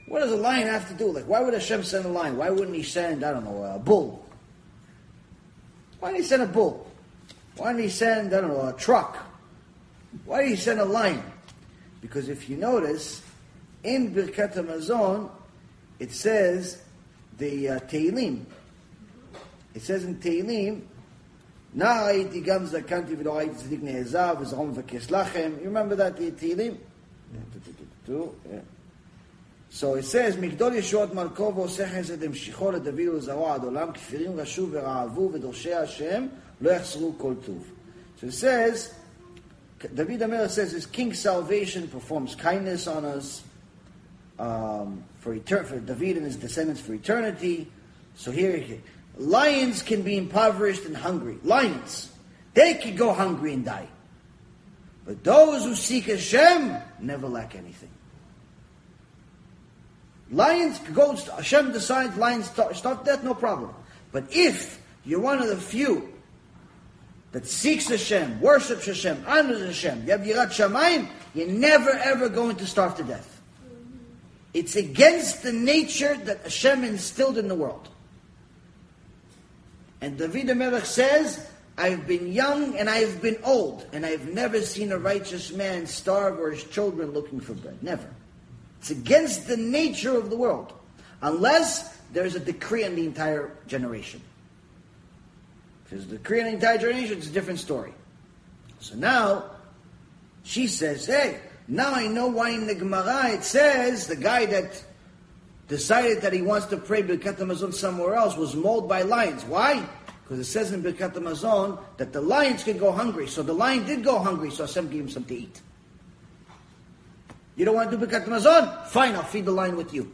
What does a lion have to do? Like, why would Hashem send a lion? Why wouldn't he send, I don't know, a bull? Why did he send a bull? Why didn't he send, I don't know, a truck? Why did he send a lion? Because if you notice, in Birkat HaMazon, it says the uh, It says in Tehillim, נער הייתי גם זקנתי ולא הייתי צדיק You remember that, the Yeah. So it says, מגדול ישועות מלכו ועושה חסד המשיכו לדוד ולזרוע עד עולם, כפירים רשו ורעבו ודורשי השם לא יחסרו כל טוב. So it says, David Amir says his king's salvation performs kindness on us um, for, etern- for David and his descendants for eternity. So here, here Lions can be impoverished and hungry. Lions. They can go hungry and die. But those who seek Hashem never lack anything. Lions go, Hashem decides lions start death, no problem. But if you're one of the few that seeks Hashem, worships Hashem, honors Hashem, you have Yirat Shamayim, you're never ever going to starve to death. It's against the nature that Hashem instilled in the world. And David Melech says, I've been young and I've been old, and I've never seen a righteous man starve or his children looking for bread. Never. It's against the nature of the world, unless there's a decree on the entire generation. If there's a decree on the entire generation, it's a different story. So now, she says, hey, now I know why in the Gemara it says the guy that decided that he wants to pray Birkat Hamazon somewhere else was mauled by lions. Why? Because it says in Birkat Hamazon that the lions can go hungry. So the lion did go hungry, so Hashem gave him something to eat. You don't want to do Birkat Hamazon? Fine, I'll feed the lion with you.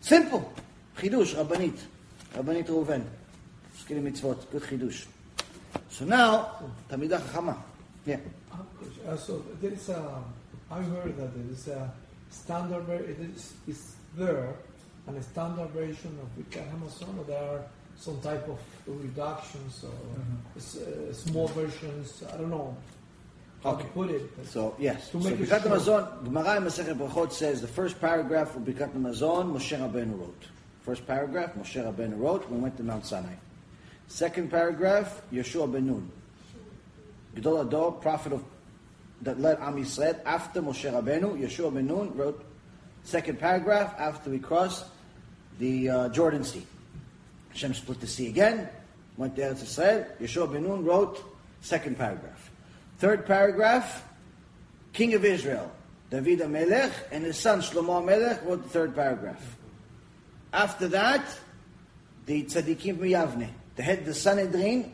Simple. Chidush, Rabbanit. Rabbanit Reuven. Skili mitzvot. Good chidush. So now, Tamidah Chachama. Yeah. Uh, so there is a, I heard that there is a standard, it is, is there, and a standard version of Birkat Hamazon, or there are some type of reductions or s- uh, small versions, I don't know how Okay. to put it. So, yes. To so make Birkat. Hamazon, Gemara in Masechet Brachot says the first paragraph of Birkat Hamazon, Moshe Rabbeinu wrote. First paragraph, Moshe Rabbeinu wrote when we went to Mount Sinai. Second paragraph, Yeshua ben Nun. Gedol HaDor, prophet of that led Am Yisrael after Moshe Rabbeinu. Yeshua ben Nun wrote second paragraph after we crossed the uh, Jordan Sea. Hashem split the sea again, went to Eretz Yisrael. Yeshua ben Nun wrote second paragraph. Third paragraph, King of Israel, David HaMelech, and his son Shlomo HaMelech wrote the third paragraph. After that, the tzaddikim from Yavne, the head of the Sanhedrin,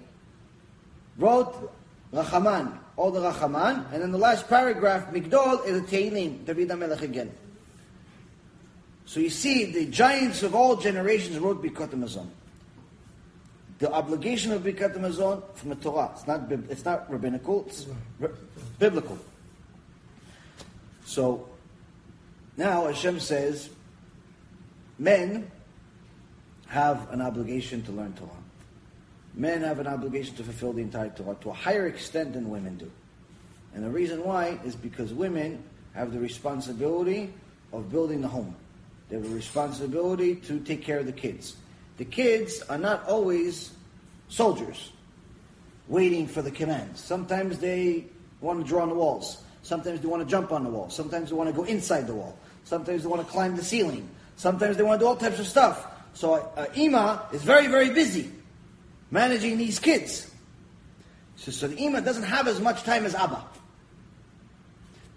wrote Rachaman, all the Rachaman, and in the last paragraph, Migdol, the Tehillim, David HaMelech again. So you see, the giants of all generations wrote Birkat Hamazon. The obligation of Birkat Hamazon from the Torah. It's not, it's not rabbinical, it's r- biblical. So, now Hashem says, men have an obligation to learn Torah. Men have an obligation to fulfill the entire Torah to a higher extent than women do. And the reason why is because women have the responsibility of building the home. They have a responsibility to take care of the kids. The kids are not always soldiers waiting for the commands. Sometimes they want to draw on the walls. Sometimes they want to jump on the wall. Sometimes they want to go inside the wall. Sometimes they want to climb the ceiling. Sometimes they want to do all types of stuff. So uh, Ima is very, very busy managing these kids. So, so the Ima doesn't have as much time as Abba.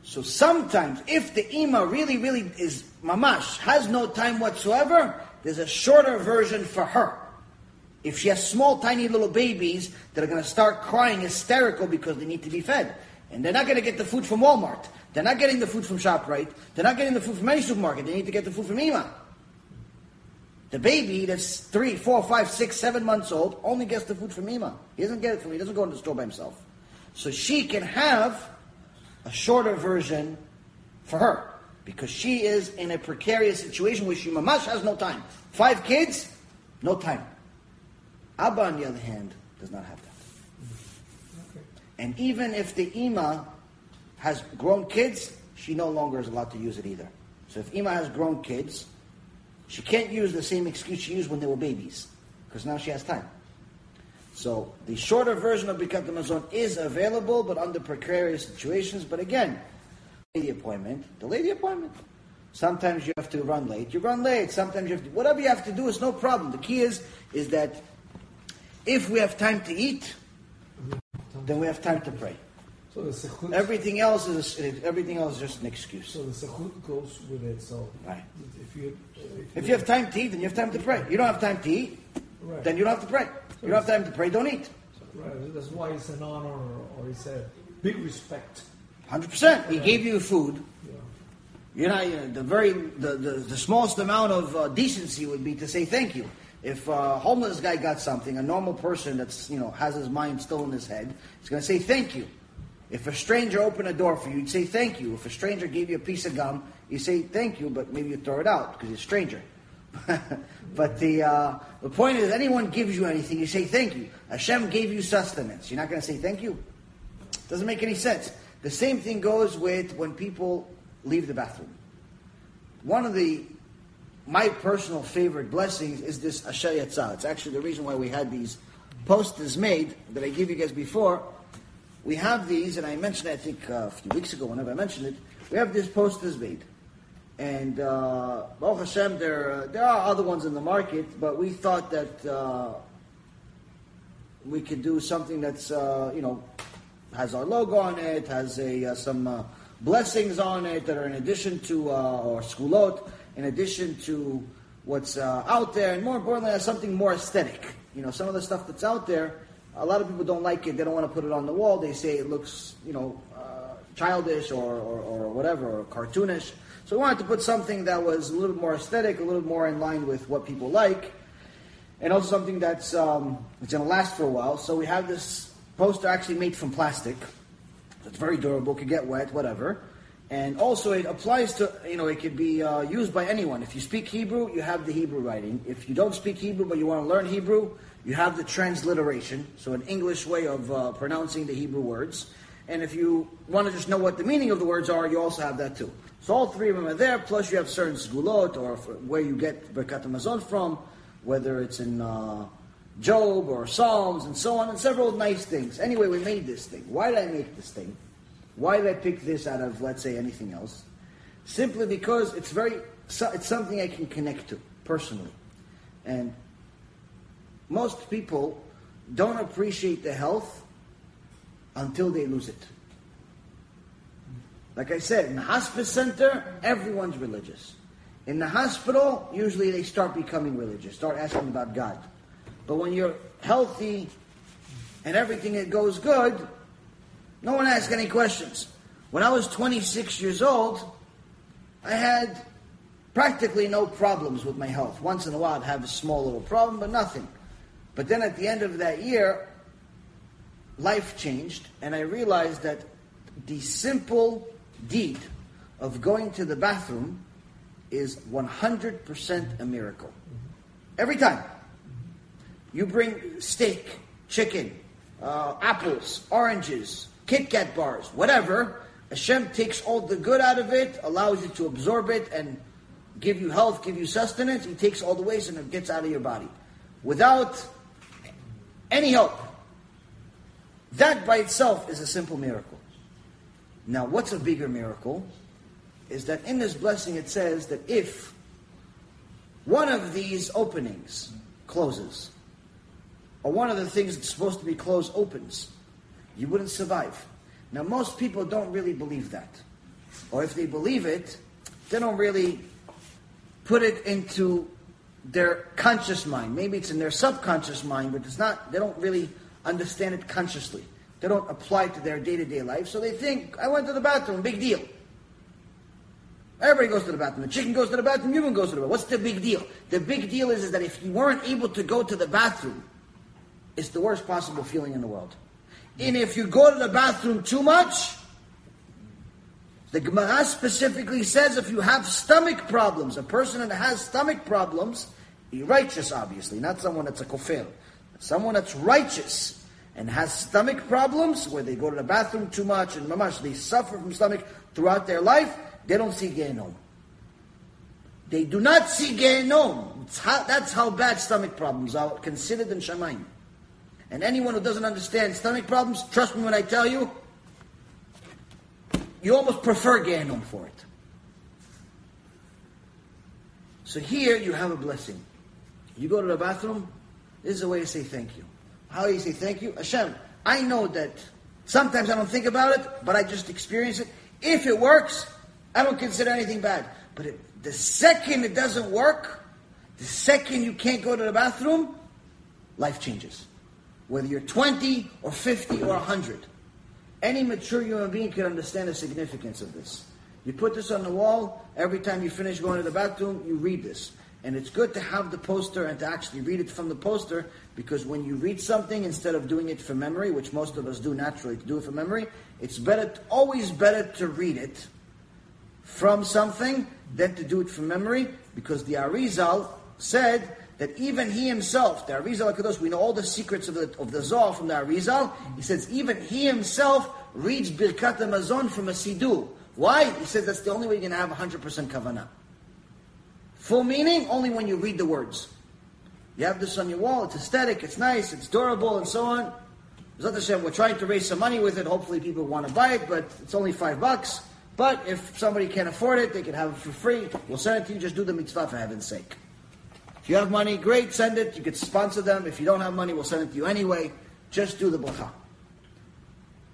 So sometimes, if the Ima really, really is mamash, has no time whatsoever, there's a shorter version for her. If she has small, tiny little babies that are going to start crying hysterical because they need to be fed, and they're not going to get the food from Walmart, they're not getting the food from ShopRite, they're not getting the food from any supermarket, they need to get the food from Ima. The baby that's three, four, five, six, seven months old only gets the food from Ima. He doesn't get it from he doesn't go into the store by himself. So she can have a shorter version for her. Because she is in a precarious situation where she mamash has no time. Five kids, no time. Abba, on the other hand, does not have that. And even if the Ima has grown kids, she no longer is allowed to use it either. So if Ima has grown kids, she can't use the same excuse she used when they were babies, because now she has time. So the shorter version of Birkat Hamazon is available, but under precarious situations. But again, the appointment, delay the appointment. Sometimes you have to run late. You run late. Sometimes you have to, whatever you have to do is no problem. The key is, is that if we have time to eat, then we have time to pray. So the sehut, Everything else is everything else is just an excuse. so the sehut goes with it. So Right. if you if, If you have time to eat, then you have time to pray. You don't have time to eat, right, then you don't have to pray. You don't have time to pray, don't eat. right, that's why it's an honor or it's a big respect. Hundred percent. He gave you food. You know, the very the, the, the smallest amount of uh, decency would be to say thank you. If a homeless guy got something, a normal person that's you know has his mind still in his head going to say thank you. If a stranger opened a door for you, you'd say thank you. If a stranger gave you a piece of gum, you say thank you, but maybe you throw it out because you're a stranger. (laughs) but the uh, the point is, anyone gives you anything, you say thank you. Hashem gave you sustenance. You're not going to say thank you. Doesn't make any sense. The same thing goes with when people leave the bathroom. One of the my personal favorite blessings is this Asher Yatzar. It's actually the reason why we had these posters made that I gave you guys before. We have these, and I mentioned I think uh, a few weeks ago, whenever I mentioned it, we have these posters made. And uh, Baruch Hashem, there, uh, there are other ones in the market, but we thought that uh, we could do something that's, uh, you know, has our logo on it, has a, uh, some uh, blessings on it that are in addition to, uh, or sgulot, in addition to what's out there, and more importantly, has something more aesthetic. You know, some of the stuff that's out there, a lot of people don't like it. They don't want to put it on the wall. They say it looks, you know, childish or, or, or whatever, or cartoonish. So we wanted to put something that was a little bit more aesthetic, a little more in line with what people like and also something that's um, it's going to last for a while. So we have this poster actually made from plastic. It's very durable, could get wet, whatever. And also it applies to, you know, it could be uh, used by anyone. If you speak Hebrew, you have the Hebrew writing. If you don't speak Hebrew but you want to learn Hebrew, you have the transliteration, so an English way of uh, pronouncing the Hebrew words. And if you want to just know what the meaning of the words are, you also have that too. So all three of them are there, plus you have certain sgulot, or where you get Birkat Hamazon from, whether it's in uh, Job or Psalms and so on, and several nice things. Anyway, we made this thing. Why did I make this thing? Why did I pick this out of, let's say, anything else? Simply because it's very, it's something I can connect to personally. And most people don't appreciate the health until they lose it. Like I said, in the hospice center, everyone's religious. In the hospital, usually they start becoming religious, start asking about God. But when you're healthy and everything that goes good, no one asks any questions. When I was 26 years old, I had practically no problems with my health. Once in a while, I'd have a small little problem, but nothing. But then at the end of that year, life changed, and I realized that the simple deed of going to the bathroom is 100% a miracle. Every time. You bring steak, chicken, uh, apples, oranges, Kit Kat bars, whatever. Hashem takes all the good out of it, allows you to absorb it, and give you health, give you sustenance. He takes all the waste and it gets out of your body. Without any help. That by itself is a simple miracle. Now, what's a bigger miracle? Is that in this blessing it says that if one of these openings closes, or one of the things that's supposed to be closed opens, you wouldn't survive. Now, most people don't really believe that. Or if they believe it, they don't really put it into their conscious mind. Maybe it's in their subconscious mind, but it's not, they don't really understand it consciously. They don't apply it to their day to day life, so they think, I went to the bathroom, big deal. Everybody goes to the bathroom. The chicken goes to the bathroom, human goes to the bathroom. What's the big deal? The big deal is, is that if you weren't able to go to the bathroom, it's the worst possible feeling in the world. And if you go to the bathroom too much, the Gemara specifically says if you have stomach problems, a person that has stomach problems, righteous obviously, not someone that's a kofer, someone that's righteous and has stomach problems where they go to the bathroom too much and mamash, they suffer from stomach throughout their life, they don't see Gehenom. They do not see Gehenom. That's how bad stomach problems are considered in Shamayim. And anyone who doesn't understand stomach problems, trust me when I tell you, you almost prefer Gehenom for it. So here you have a blessing. You go to the bathroom, this is a way to say thank you. How do you say thank you? Hashem, I know that sometimes I don't think about it, but I just experience it. If it works, I don't consider anything bad. But it, the second it doesn't work, the second you can't go to the bathroom, life changes. Whether you're 20 or 50 or 100. Any mature human being can understand the significance of this. You put this on the wall, every time you finish going to the bathroom, you read this. And it's good to have the poster and to actually read it from the poster because when you read something instead of doing it for memory, which most of us do naturally to do it for memory, it's better, always better to read it from something than to do it from memory because the Arizal said that even he himself, the Arizal HaKadosh, we know all the secrets of the, of the Zohar from the Arizal, he says even he himself reads Birkat HaMazon from a Siddur. Why? He says that's the only way you're going to have 100% kavanah. Full meaning only when you read the words. You have this on your wall, it's aesthetic, it's nice, it's durable, and so on. Hashem, we're trying to raise some money with it. Hopefully, people want to buy it, but it's only five bucks. But if somebody can't afford it, they can have it for free. We'll send it to you. Just do the mitzvah for heaven's sake. If you have money, great, send it. You could sponsor them. If you don't have money, we'll send it to you anyway. Just do the bracha.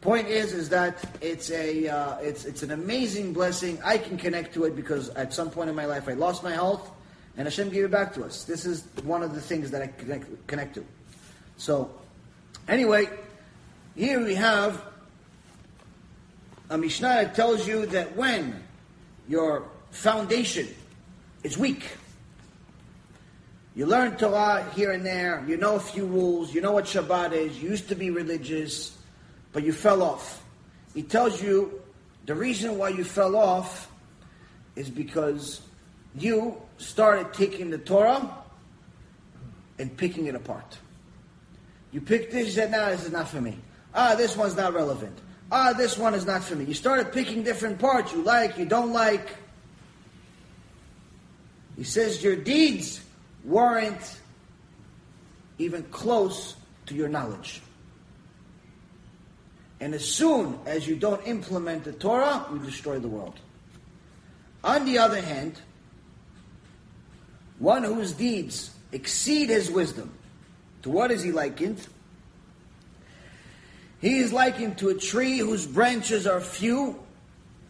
Point is, is that it's a, uh, it's, it's an amazing blessing. I can connect to it because at some point in my life I lost my health, and Hashem gave it back to us. This is one of the things that I connect, connect to. So, anyway, here we have a Mishnah that tells you that when your foundation is weak, you learn Torah here and there, you know a few rules, you know what Shabbat is, you used to be religious, but you fell off. He tells you the reason why you fell off is because you started taking the Torah and picking it apart. You picked this, you said, nah, this is not for me. Ah, this one's not relevant. Ah, this one is not for me. You started picking different parts you like, you don't like. He says your deeds weren't even close to your knowledge. And as soon as you don't implement the Torah, you destroy the world. On the other hand, one whose deeds exceed his wisdom, to what is he likened? He is likened to a tree whose branches are few,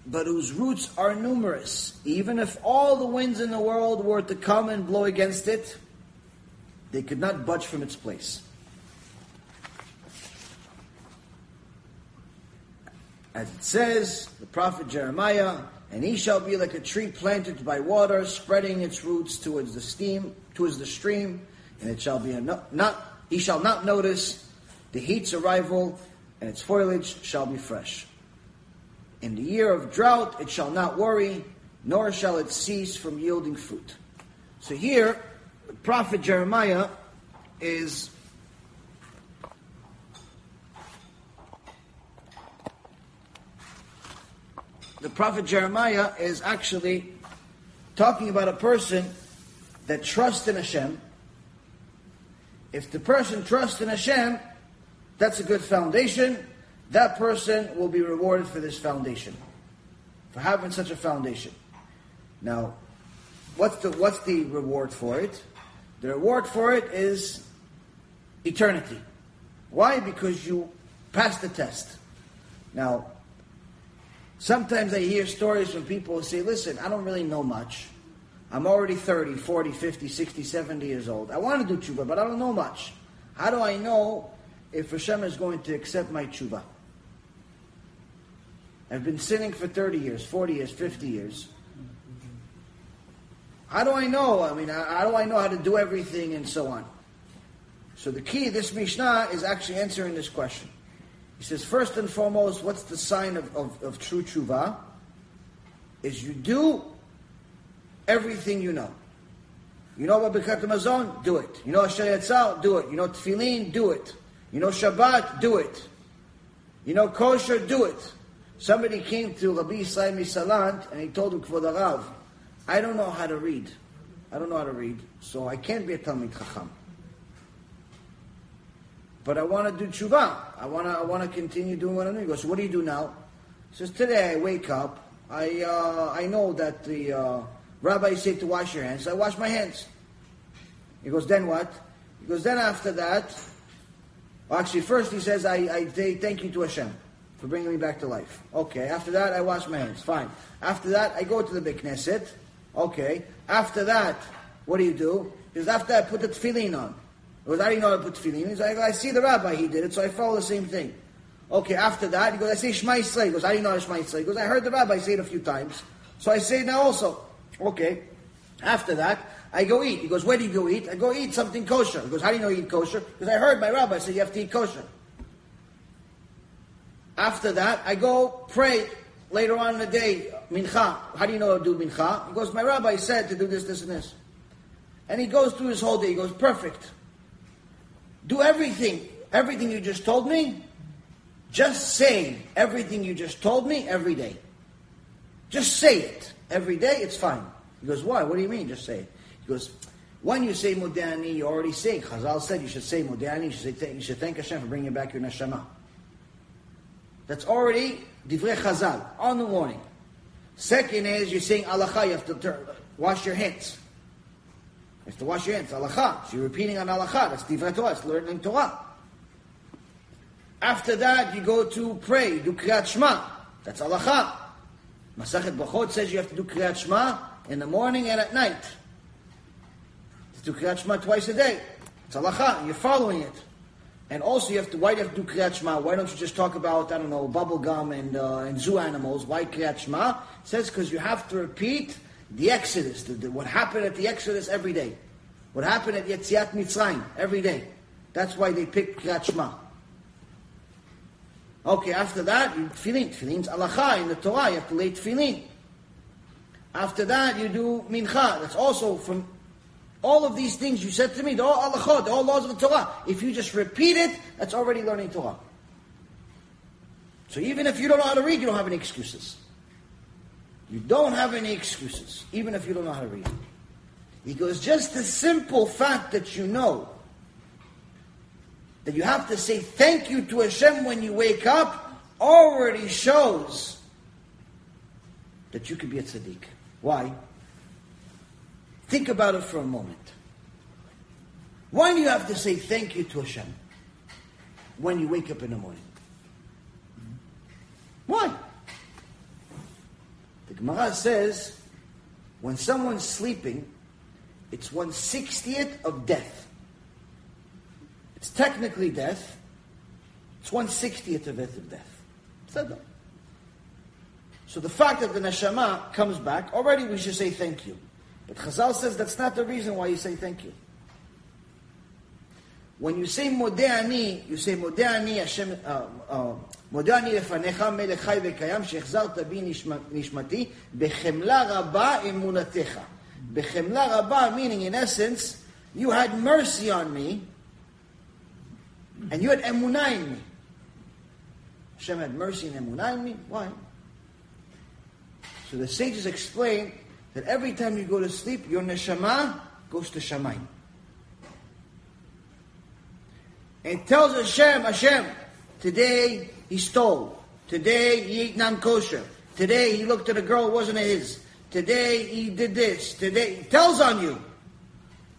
but whose roots are numerous. Even if all the winds in the world were to come and blow against it, they could not budge from its place. As it says, the prophet Jeremiah, and he shall be like a tree planted by water, spreading its roots towards the steam, towards the stream, and it shall be no, not he shall not notice the heat's arrival, and its foliage shall be fresh. In the year of drought it shall not worry, nor shall it cease from yielding fruit. So here, the prophet Jeremiah is the prophet Jeremiah is actually talking about a person that trusts in Hashem. If the person trusts in Hashem, that's a good foundation. That person will be rewarded for this foundation, for having such a foundation. Now, what's the what's the reward for it? The reward for it is eternity. Why? Because you passed the test. Now, Sometimes I hear stories from people who say, listen, I don't really know much. I'm already 30, 40, 50, 60, 70 years old. I want to do tshuva, but I don't know much. How do I know if Hashem is going to accept my tshuva? I've been sinning for 30 years, 40 years, 50 years. How do I know? I mean, how do I know how to do everything and so on? So the key this Mishnah is actually answering this question. He says, first and foremost, what's the sign of, of, of true tshuva? Is you do everything you know. You know about Birkat Hamazon? Do it. You know Yatzar? Do it. You know Tefillin? Do it. You know Shabbat? Do it. You know kosher? Do it. Somebody came to Rabbi Yisrael MiSalant and he told him, Kvod Arav, I don't know how to read. I don't know how to read, so I can't be a Talmid Chacham. But I want to do tshuva. I want to. I want to continue doing what I'm doing. He goes. What do you do now? He says today I wake up. I uh, I know that the uh, rabbi said to wash your hands. I wash my hands. He goes. Then what? He goes. Then after that. Well, actually, first he says I, I say thank you to Hashem for bringing me back to life. Okay. After that, I wash my hands. Fine. After that, I go to the Knesset. Okay. After that, what do you do? Because after I put the tefillin on. Because I didn't know how to put tefillin. He's like, I see the rabbi, he did it, so I follow the same thing. Okay, after that, he goes, I say Shema Yisrael. He goes, I didn't know Shema Yisrael. He goes, I heard the rabbi say it a few times, so I say it now also. Okay. After that, I go eat. He goes, where do you go eat? I go eat something kosher. He goes, how do you know you eat kosher? Because I heard my rabbi say you have to eat kosher. After that, I go pray later on in the day, mincha. How do you know to do mincha? He goes, my rabbi said to do this, this, and this. And he goes through his whole day. He goes, perfect. Do everything, everything you just told me. Just say everything you just told me every day. Just say it every day. It's fine. He goes, why? What do you mean? Just say it. He goes, when you say Modani, you already say. Chazal said you should say Modani. You should, say, you should thank Hashem for bringing back your neshama. That's already divrei Chazal on the morning. Second is you're saying alacha. You have to wash your hands. You have to wash your hands. Alacha. So you're repeating on alacha. That's divrei Torah. It's learning Torah. After that, you go to pray. Do kriyat shema. That's alacha. Masechet Brachot says you have to do kriyat shema in the morning and at night. To do kriyat shema twice a day. It's alacha. You're following it. And also, you have to. Why do you have to do kriyat shema? Why don't you just talk about I don't know bubble gum and uh, and zoo animals? Why kriyat shema? It says because you have to repeat the Exodus, the, the, what happened at the Exodus every day, what happened at Yetziat Mitzrayim every day. That's why they picked kriyat shema. Okay, after that, you tefillin. Tefillin's alacha in the Torah. You have to lay tefillin. After that, you do mincha. That's also from all of these things you said to me. They're all alachot. They're all laws of the Torah. If you just repeat it, that's already learning Torah. So even if you don't know how to read, you don't have any excuses. You don't have any excuses, even if you don't know how to read. He goes, just the simple fact that you know that you have to say thank you to Hashem when you wake up already shows that you can be a tzaddik. Why? Think about it for a moment. Why do you have to say thank you to Hashem when you wake up in the morning? Why? The Gemara says when someone's sleeping, it's one sixtieth of death. It's technically death. It's one sixtieth of it of death. So the fact that the neshama comes back, already we should say thank you. But Chazal says that's not the reason why you say thank you. When you say Modeh you say Modeh Hashem, uh, uh, מודה אני לפניך מלך חי וקיים שהחזרת בי נשמתי בחמלה רבה אמונתך. בחמלה רבה meaning in essence you had mercy on me and you had emunah in me. Hashem had mercy and emunah in me. Why? So the sages explain that every time you go to sleep, your neshama goes to Shamayim. And tells Hashem, Hashem, today he stole. Today he ate non-kosher. Today he looked at a girl, wasn't his. Today he did this. Today he tells on you.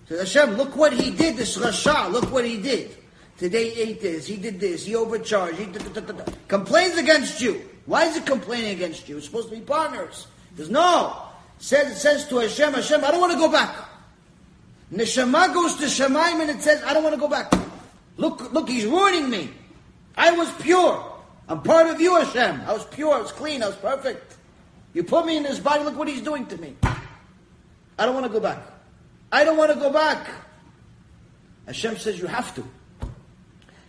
Says Hashem, look what he did, this Rasha, look what he did. Today he ate this, he did this, he overcharged, he did, did, did, complains against you. Why is it complaining against you? It's supposed to be partners. He says, no. Says, says to Hashem, Hashem, I don't want to go back. Neshama goes to Shamayim and it says, I don't want to go back. Look, look, he's ruining me. I was pure. I'm part of you, Hashem. I was pure, I was clean, I was perfect. You put me in this body, look what he's doing to me. I don't want to go back. I don't want to go back. Hashem says you have to.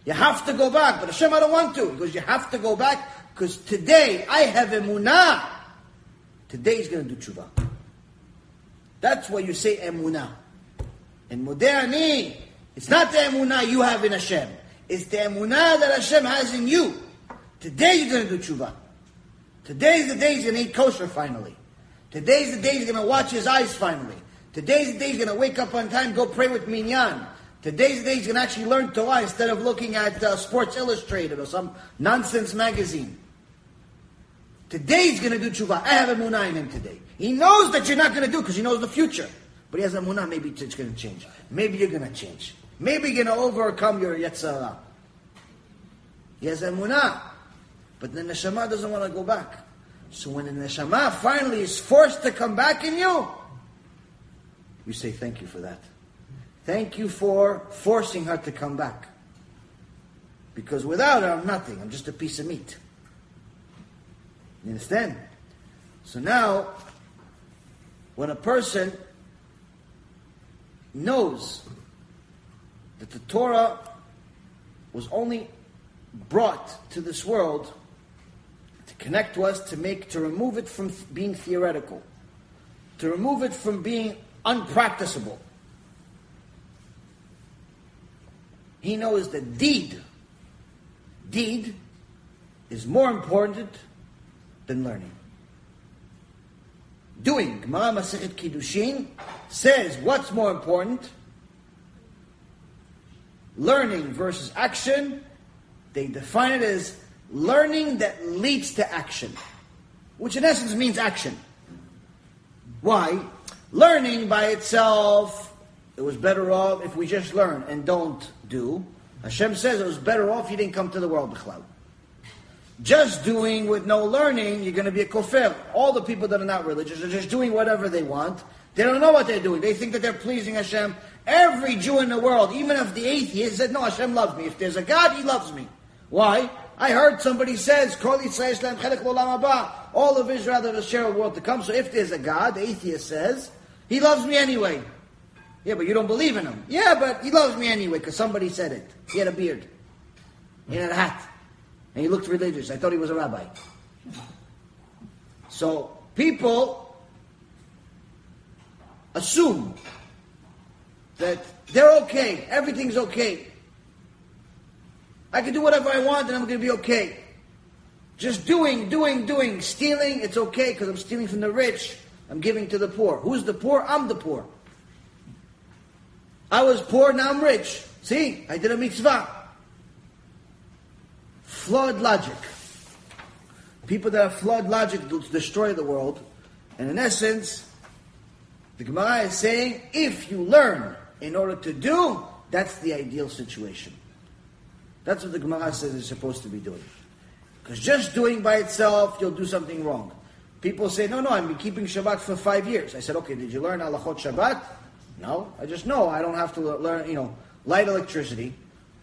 You have to go back. But Hashem, I don't want to. Because you have to go back because today I have emunah. Today he's going to do tshuva. That's why you say emunah. And Modeh it's not the emunah you have in Hashem. It's the emunah that Hashem has in you. Today you're going to do tshuva. Today's the day he's going to eat kosher finally. Today's the day he's going to watch his eyes finally. Today's the day he's going to wake up on time, go pray with minyan. Today's the day he's going to actually learn Torah instead of looking at uh, Sports Illustrated or some nonsense magazine. Today he's going to do tshuva. I have a munah in him today. He knows that you're not going to do because he knows the future. But he has a munah, maybe it's going to change. Maybe you're going to change. Maybe you're going to overcome your yetzer hara. He has a munah. But the neshama doesn't want to go back. So when the neshama finally is forced to come back in you, you say thank you for that. Thank you for forcing her to come back. Because without her, I'm nothing. I'm just a piece of meat. You understand? So now, when a person knows that the Torah was only brought to this world to connect to us to make to remove it from being theoretical, to remove it from being unpracticable. He knows that deed, deed is more important than learning. Doing, Gemara Masechet Kiddushin says what's more important? Learning versus action. They define it as learning that leads to action, which in essence means action. Why? Learning by itself, it was better off if we just learn and don't do. Hashem says it was better off you didn't come to the world, B'chlal. Just doing with no learning, you're going to be a kofer. All the people that are not religious are just doing whatever they want. They don't know what they're doing. They think that they're pleasing Hashem. Every Jew in the world, even if the atheist said, no, Hashem loves me. If there's a God, He loves me. Why? I heard somebody says, All of Israel a share of the world to come. So if there's a God, the atheist says, He loves me anyway. Yeah, but you don't believe in Him. Yeah, but He loves me anyway because somebody said it. He had a beard. He had a hat. And he looked religious. I thought he was a rabbi. So people assume that they're okay, everything's okay. I can do whatever I want and I'm going to be okay. Just doing, doing, doing, stealing, it's okay because I'm stealing from the rich. I'm giving to the poor. Who's the poor? I'm the poor. I was poor, now I'm rich. See, I did a mitzvah. Flawed logic. People that have flawed logic destroy the world. And in essence, the Gemara is saying, if you learn in order to do, that's the ideal situation. That's what the Gemara says is supposed to be doing. Because just doing by itself, you'll do something wrong. People say, no, no, I've been keeping Shabbat for five years. I said, okay, did you learn Halachot Shabbat? No, I just know I don't have to learn, you know, light electricity,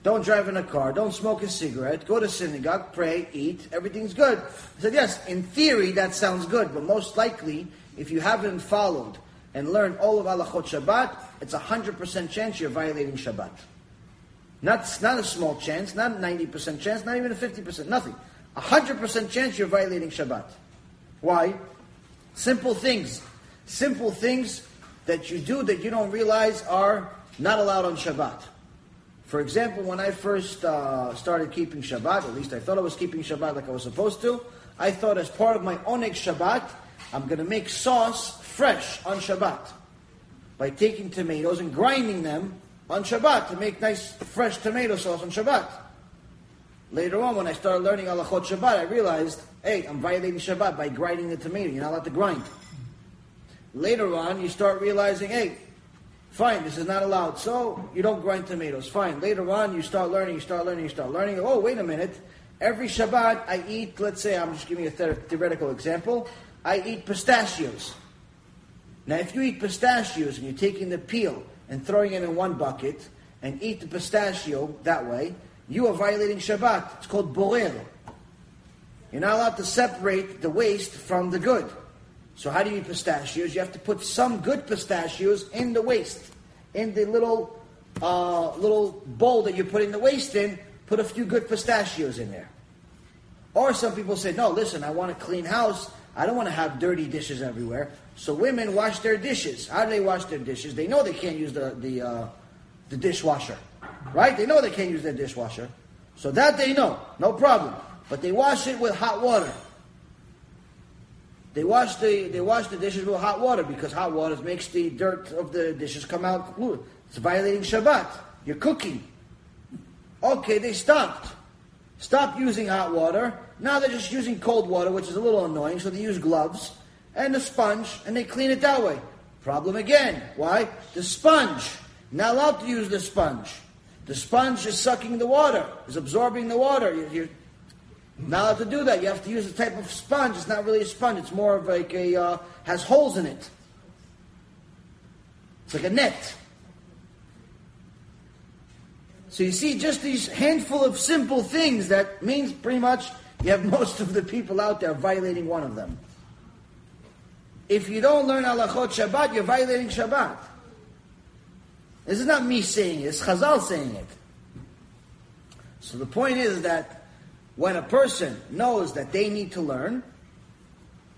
don't drive in a car, don't smoke a cigarette, go to synagogue, pray, eat, everything's good. I said, yes, in theory that sounds good, but most likely, if you haven't followed and learned all of Halachot Shabbat, it's a 100% chance you're violating Shabbat. Not, not a small chance, not 90% chance, not even a 50%, nothing. A 100% chance you're violating Shabbat. Why? Simple things. Simple things that you do that you don't realize are not allowed on Shabbat. For example, when I first uh, started keeping Shabbat, at least I thought I was keeping Shabbat like I was supposed to, I thought as part of my Oneg Shabbat, I'm going to make sauce fresh on Shabbat by taking tomatoes and grinding them on Shabbat to make nice fresh tomato sauce on Shabbat. Later on, when I started learning halachot Shabbat, I realized, hey, I'm violating Shabbat by grinding the tomato. You're not allowed to grind. Later on, you start realizing, hey, fine, this is not allowed. So you don't grind tomatoes. Fine. Later on, you start learning, you start learning, you start learning. Oh, wait a minute. Every Shabbat, I eat, let's say, I'm just giving you a theoretical example, I eat pistachios. Now, if you eat pistachios and you're taking the peel and throwing it in one bucket and eat the pistachio that way, you are violating Shabbat. It's called borer. You're not allowed to separate the waste from the good. So how do you eat pistachios? You have to put some good pistachios in the waste, in the little uh, little bowl that you put in the waste in. Put a few good pistachios in there. Or some people say, no, listen, I want a clean house. I don't want to have dirty dishes everywhere. So women wash their dishes. How do they wash their dishes? They know they can't use the the uh, the dishwasher, right? They know they can't use their dishwasher. So that they know, no problem. But they wash it with hot water. They wash the they wash the dishes with hot water because hot water makes the dirt of the dishes come out. It's violating Shabbat. You're cooking. Okay, they stopped. Stop using hot water. Now they're just using cold water, which is a little annoying. So they use gloves and a sponge, and they clean it that way. Problem again. Why? The sponge. Not allowed to use the sponge. The sponge is sucking the water, is absorbing the water. You- You're not allowed to do that. You have to use a type of sponge. It's not really a sponge. It's more of like a uh, has holes in it. It's like a net. So you see, just these handful of simple things that means pretty much you have (laughs) most of the people out there violating one of them. If you don't learn halachot Shabbat, you're violating Shabbat. This is not me saying it, it's Chazal saying it. So the point is that when a person knows that they need to learn,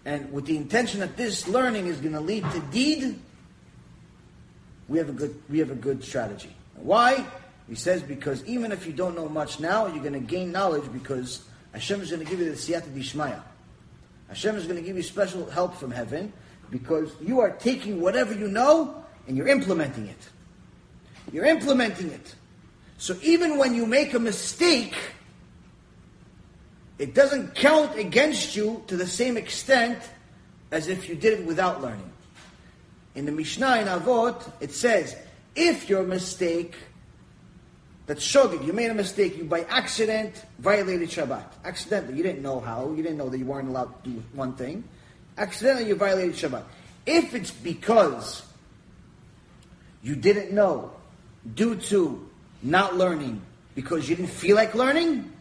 and with the intention that this learning is going to lead to deed, we have a good we have a good strategy. Why? He says because even if you don't know much now, you're going to gain knowledge because Hashem is going to give you the siyata dishmaya. Hashem is going to give you special help from heaven because you are taking whatever you know and you're implementing it. You're implementing it. So even when you make a mistake, it doesn't count against you to the same extent as if you did it without learning. In the Mishnah in Avot, it says, if your mistake, that's shogeg, you made a mistake, you by accident violated Shabbat. Accidentally, you didn't know how, you didn't know that you weren't allowed to do one thing. Accidentally, you violated Shabbat. If it's because you didn't know due to not learning because you didn't feel like learning,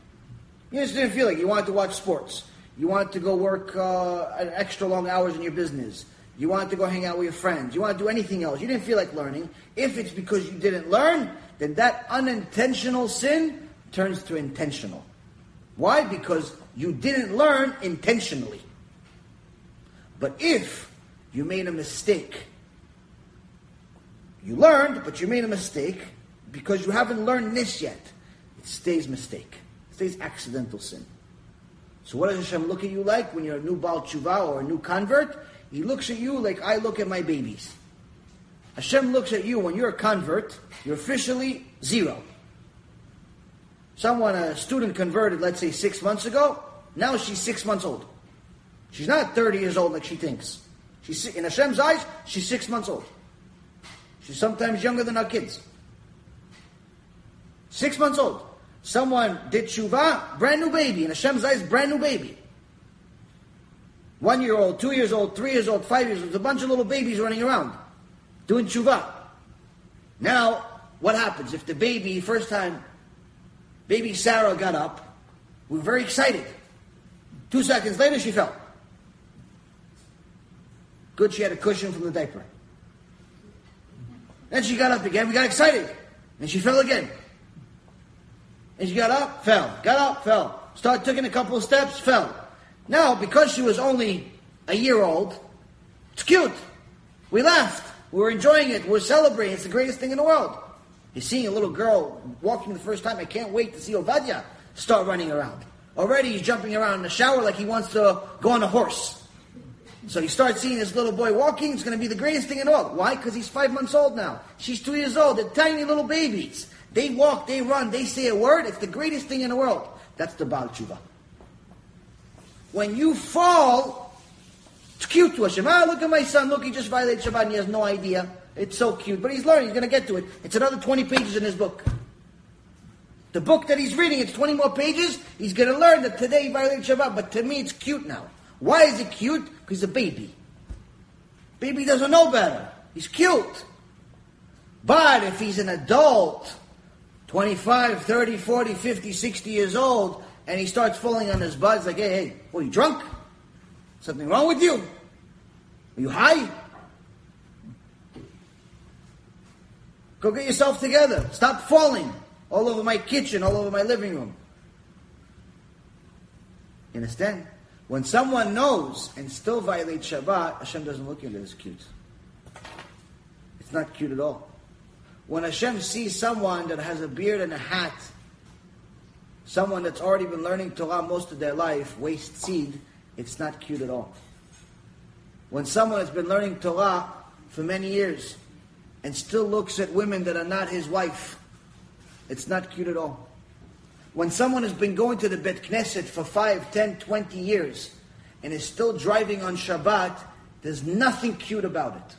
you just didn't feel like you wanted to watch sports. You wanted to go work uh, extra long hours in your business. You wanted to go hang out with your friends. You wanted to do anything else. You didn't feel like learning. If it's because you didn't learn, then that unintentional sin turns to intentional. Why? Because you didn't learn intentionally. But if you made a mistake, you learned, but you made a mistake because you haven't learned this yet, it stays mistake. It stays accidental sin. So what does Hashem look at you like when you're a new Baal Tshuva or a new convert? He looks at you like I look at my babies. Hashem looks at you when you're a convert, you're officially zero. Someone, a student converted, let's say six months ago, now she's six months old. She's not 30 years old like she thinks. She's, in Hashem's eyes, she's six months old. She's sometimes younger than our kids. Six months old. Someone did tshuva, brand new baby. and Hashem's eyes, brand new baby. One year old, two years old, three years old, five years old. A bunch of little babies running around doing tshuva. Now, what happens if the baby, first time, baby Sarah got up, we were very excited. Two seconds later, she fell. Good, she had a cushion from the diaper. Then she got up again, we got excited. And she fell again. And she got up, fell. Got up, fell. Started taking a couple of steps, fell. Now, because she was only a year old, it's cute. We laughed. We were enjoying it. We are celebrating. It's the greatest thing in the world. You're seeing a little girl walking the first time. I can't wait to see Ovadia start running around. Already he's jumping around in the shower like he wants to go on a horse. So you start seeing this little boy walking. It's going to be the greatest thing in the world. Why? Because he's five months old now. She's two years old. They're tiny little babies. They walk, they run, they say a word. It's the greatest thing in the world. That's the Baal Tshuva. When you fall, it's cute to Hashem. Ah, look at my son. Look, he just violated Shabbat and he has no idea. It's so cute. But he's learning. He's going to get to it. It's another 20 pages in his book. The book that he's reading, it's 20 more pages. He's going to learn that today he violated Shabbat. But to me, it's cute now. Why is it cute? Because he's a baby. Baby doesn't know better. He's cute. But if he's an adult, 25, 30, 40, 50, 60 years old, and he starts falling on his it's like, hey, hey, what, you drunk? Something wrong with you? Are you high? Go get yourself together. Stop falling all over my kitchen, all over my living room. You understand? When someone knows and still violates Shabbat, Hashem doesn't look at it as cute. It's not cute at all. When Hashem sees someone that has a beard and a hat, someone that's already been learning Torah most of their life, waste seed, it's not cute at all. When someone has been learning Torah for many years and still looks at women that are not his wife, it's not cute at all. When someone has been going to the Bet Knesset for 5, 10, 20 years and is still driving on Shabbat, there's nothing cute about it.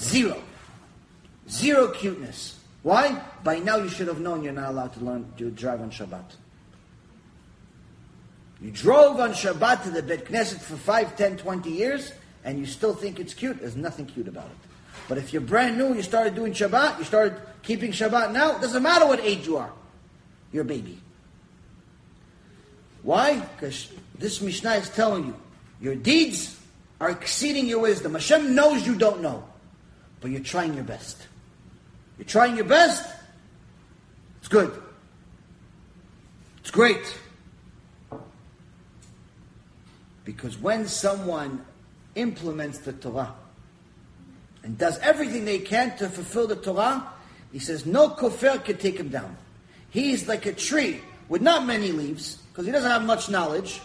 Zero. Zero cuteness. Why? By now you should have known you're not allowed to learn to drive on Shabbat. You drove on Shabbat to the Bet Knesset for 5, 10, 20 years, and you still think it's cute. There's nothing cute about it. But if you're brand new, you started doing Shabbat, you started keeping Shabbat now, it doesn't matter what age you are. You're a baby. Why? Because this Mishnah is telling you, your deeds are exceeding your wisdom. Hashem knows you don't know, but you're trying your best. You're trying your best. It's good. It's great. Because when someone implements the Torah and does everything they can to fulfill the Torah, he says no kofer can take him down. He's like a tree with not many leaves because he doesn't have much knowledge,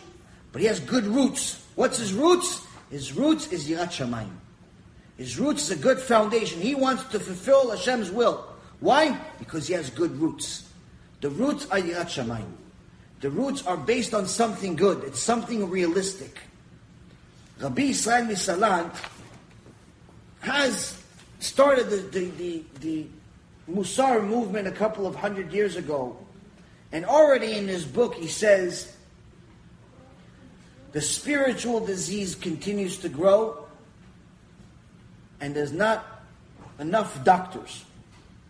but he has good roots. What's his roots? His roots is Yirat Shamayim. His roots is a good foundation. He wants to fulfill Hashem's will. Why? Because he has good roots. The roots are Yirat Shamayim. The roots are based on something good. It's something realistic. Rabbi Israel MiSalant has started the, the, the, the Musar movement a couple of hundred years ago. And already in his book he says, the spiritual disease continues to grow and there's not enough doctors.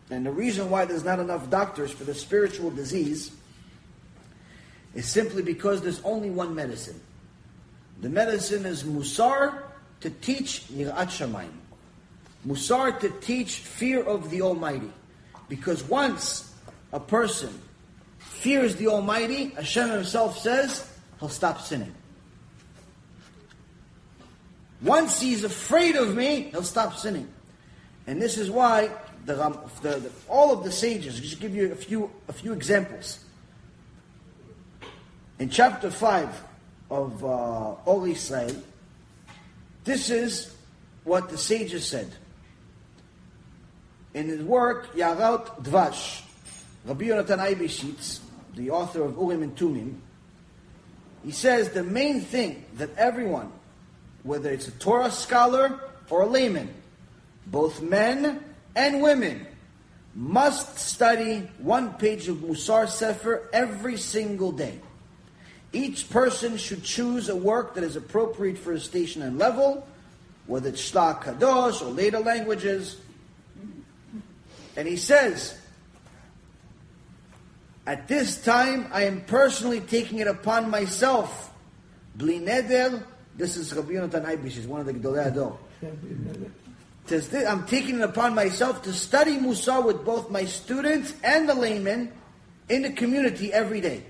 And the reason why there's not enough doctors for the spiritual disease is simply because there's only one medicine. The medicine is Musar to teach Yirat Shamayim. Musar to teach fear of the Almighty. Because once a person fears the Almighty, Hashem Himself says, he'll stop sinning. Once he's afraid of me, he'll stop sinning. And this is why the, the, the, all of the sages, just give you a few, a few examples. In chapter 5 of uh, Israel, this is what the sages said. In his work, Yarat Dvash, Rabbi Yonatan Eibeshitz, the author of Urim and Tumim, he says the main thing that everyone, whether it's a Torah scholar or a layman, both men and women, must study one page of Musar Sefer every single day. Each person should choose a work that is appropriate for his station and level, whether it's Shelah Kadosh or later languages. And he says, at this time, I am personally taking it upon myself. Bli neder, this is Rabbi Yonatan Eibish, one of the Gedolei Ador. I'm taking it upon myself to study Musar with both my students and the laymen in the community every day.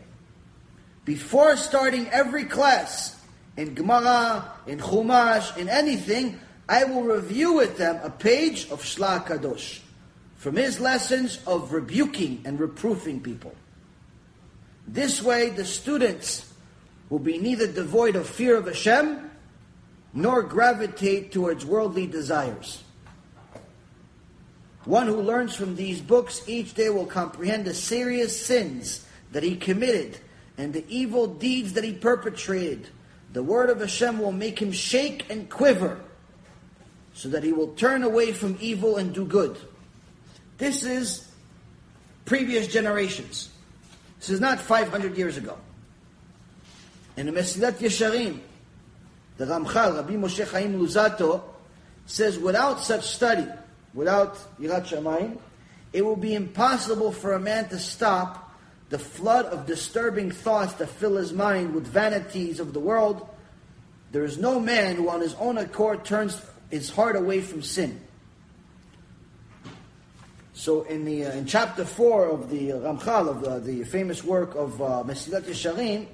Before starting every class, in Gemara, in Chumash, in anything, I will review with them a page of Shelah Kadosh from his lessons of rebuking and reproofing people. This way, the students will be neither devoid of fear of Hashem nor gravitate towards worldly desires. One who learns from these books each day will comprehend the serious sins that he committed and the evil deeds that he perpetrated. The word of Hashem will make him shake and quiver so that he will turn away from evil and do good. This is previous generations. This is not 500 years ago. In the Mesilat Yesharim, the Ramchal, Rabbi Moshe Chaim Luzzatto, says without such study, without Yirat Shamayim, it will be impossible for a man to stop the flood of disturbing thoughts that fill his mind with vanities of the world, there is no man who on his own accord turns his heart away from sin. So in the uh, in chapter four of the Ramchal of uh, the famous work of uh, Mesilat Yesharim,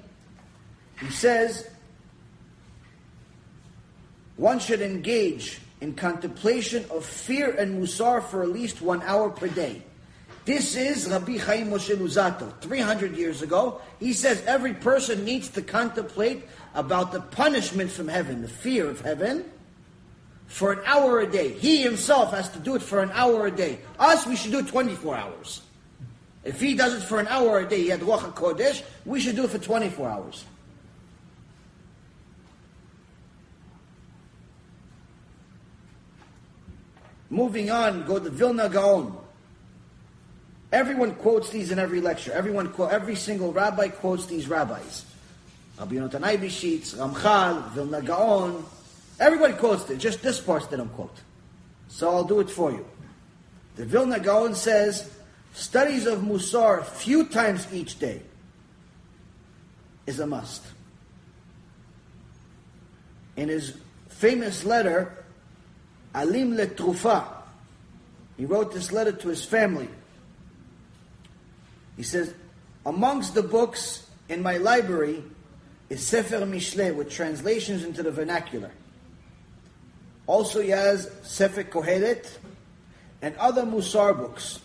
he says one should engage in contemplation of fear and musar for at least one hour per day. This is Rabbi Chaim Moshe Luzzatto, 300 years ago. He says every person needs to contemplate about the punishment from heaven, the fear of heaven, for an hour a day. He himself has to do it for an hour a day. Us, we should do it 24 hours. If he does it for an hour a day, he had Ruach Kodesh, we should do it for 24 hours. Moving on, go to Vilna Gaon. Everyone quotes these in every lecture. Everyone, every single rabbi quotes these rabbis. Rabbi Yonatan Eibeshitz, Ramchal, Vilna Gaon. Everybody quotes it. Just this part they don't quote. So I'll do it for you. The Vilna Gaon says, studies of Musar a few times each day is a must. In his famous letter, Alim le Trufa, he wrote this letter to his family. He says, amongst the books in my library is Sefer Mishle with translations into the vernacular. Also he has Sefer Kohelet and other Musar books.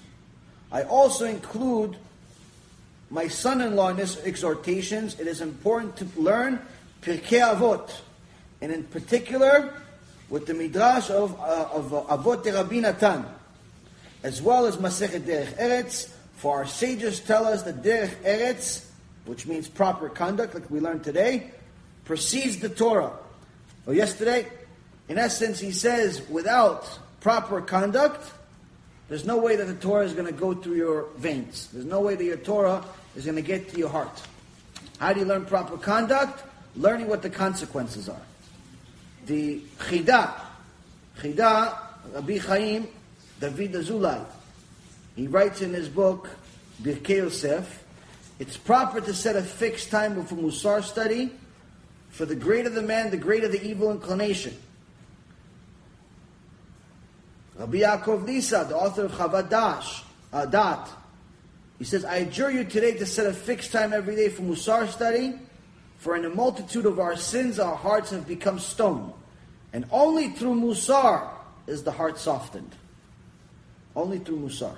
I also include my son-in-law in his exhortations. It is important to learn Pirkei Avot, and in particular with the Midrash of, uh, of uh, Avot Rabbi Natan, as well as Masechet Derech Eretz, for our sages tell us that Derech Eretz, which means proper conduct, like we learned today, precedes the Torah. Well, yesterday, in essence, he says, without proper conduct, there's no way that the Torah is going to go through your veins. There's no way that your Torah is going to get to your heart. How do you learn proper conduct? Learning what the consequences are the Chida, Chida, Rabbi Chaim, David Azulai. He writes in his book, Birkei Yosef, it's proper to set a fixed time a Musar study, for the greater the man, the greater the evil inclination. Rabbi Yaakov Lisa, the author of Chavat Daat, uh, he says, I adjure you today to set a fixed time every day for Musar study, for in a multitude of our sins, our hearts have become stone. And only through Musar is the heart softened. Only through Musar.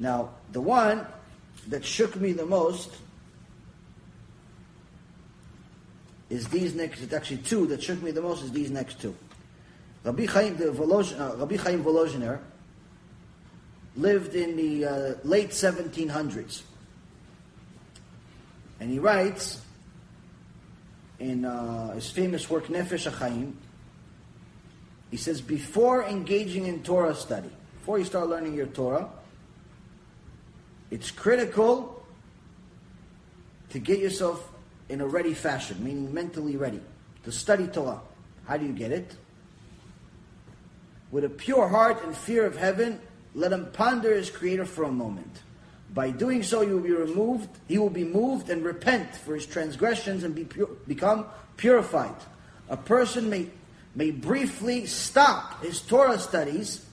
Now, the one that shook me the most is these next, it's actually two that shook me the most is these next two. Rabbi Chaim, the uh, Rabbi Chaim Volozhiner lived in the uh, late 1700s. And he writes in uh, his famous work Nefesh HaChaim, he says, before engaging in Torah study, before you start learning your Torah, it's critical to get yourself in a ready fashion, meaning mentally ready, to study Torah. How do you get it? With a pure heart and fear of heaven, let him ponder his Creator for a moment. By doing so, you will be removed. He will be moved and repent for his transgressions and be become purified. A person may may briefly stop his Torah studies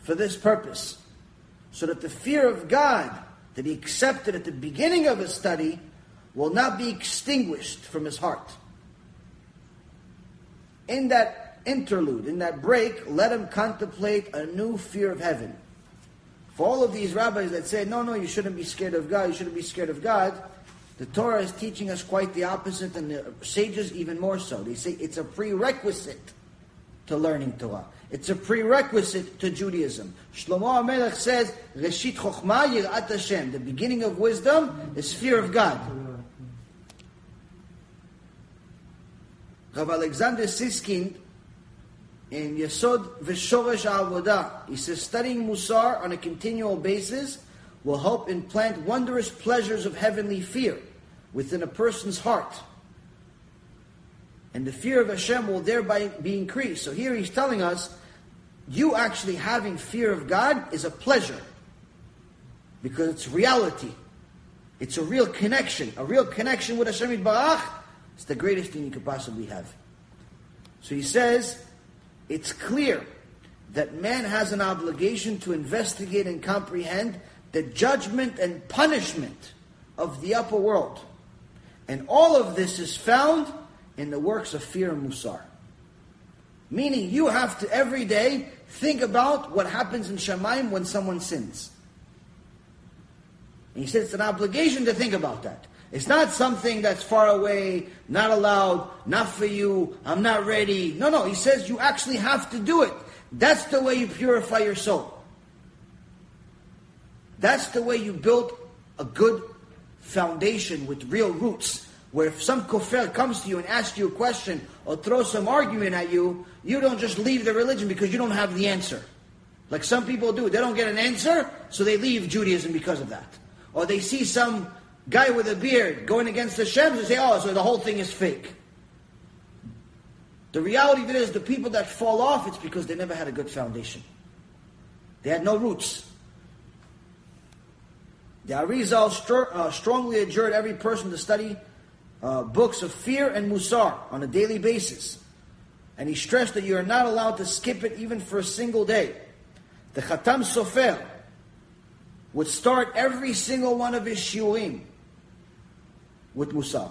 for this purpose, so that the fear of God that he accepted at the beginning of his study will not be extinguished from his heart. In that interlude, in that break, let him contemplate a new fear of heaven. For all of these rabbis that say, no, no, you shouldn't be scared of God, you shouldn't be scared of God, the Torah is teaching us quite the opposite, and the sages even more so. They say it's a prerequisite to learning Torah. It's a prerequisite to Judaism. Shlomo HaMelech says, Reshit Yirat Hashem. The beginning of wisdom is fear of God. Rav Alexander Siskin in Yesod Veshoresh Avodah, he says studying Musar on a continual basis will help implant wondrous pleasures of heavenly fear within a person's heart. And the fear of Hashem will thereby be increased. So here he's telling us, you actually having fear of God is a pleasure. Because it's reality. It's a real connection. A real connection with Hashem Barach It's the greatest thing you could possibly have. So he says, it's clear that man has an obligation to investigate and comprehend the judgment and punishment of the upper world. And all of this is found in the works of fear and musar. Meaning you have to every day think about what happens in Shamayim when someone sins. And he said it's an obligation to think about that. It's not something that's far away, not allowed, not for you, I'm not ready. No, no, he says you actually have to do it. That's the way you purify your soul. That's the way you build a good foundation with real roots. Where if some kofer comes to you and asks you a question or throws some argument at you, you don't just leave the religion because you don't have the answer. Like some people do. They don't get an answer, so they leave Judaism because of that. Or they see some guy with a beard going against Hashem and say, oh, so the whole thing is fake. The reality of it is the people that fall off, it's because they never had a good foundation. They had no roots. The Arizal str- uh, strongly adjured every person to study uh, books of fear and musar on a daily basis. And he stressed that you are not allowed to skip it even for a single day. The Khatam Sofer would start every single one of his shiurim with Musar.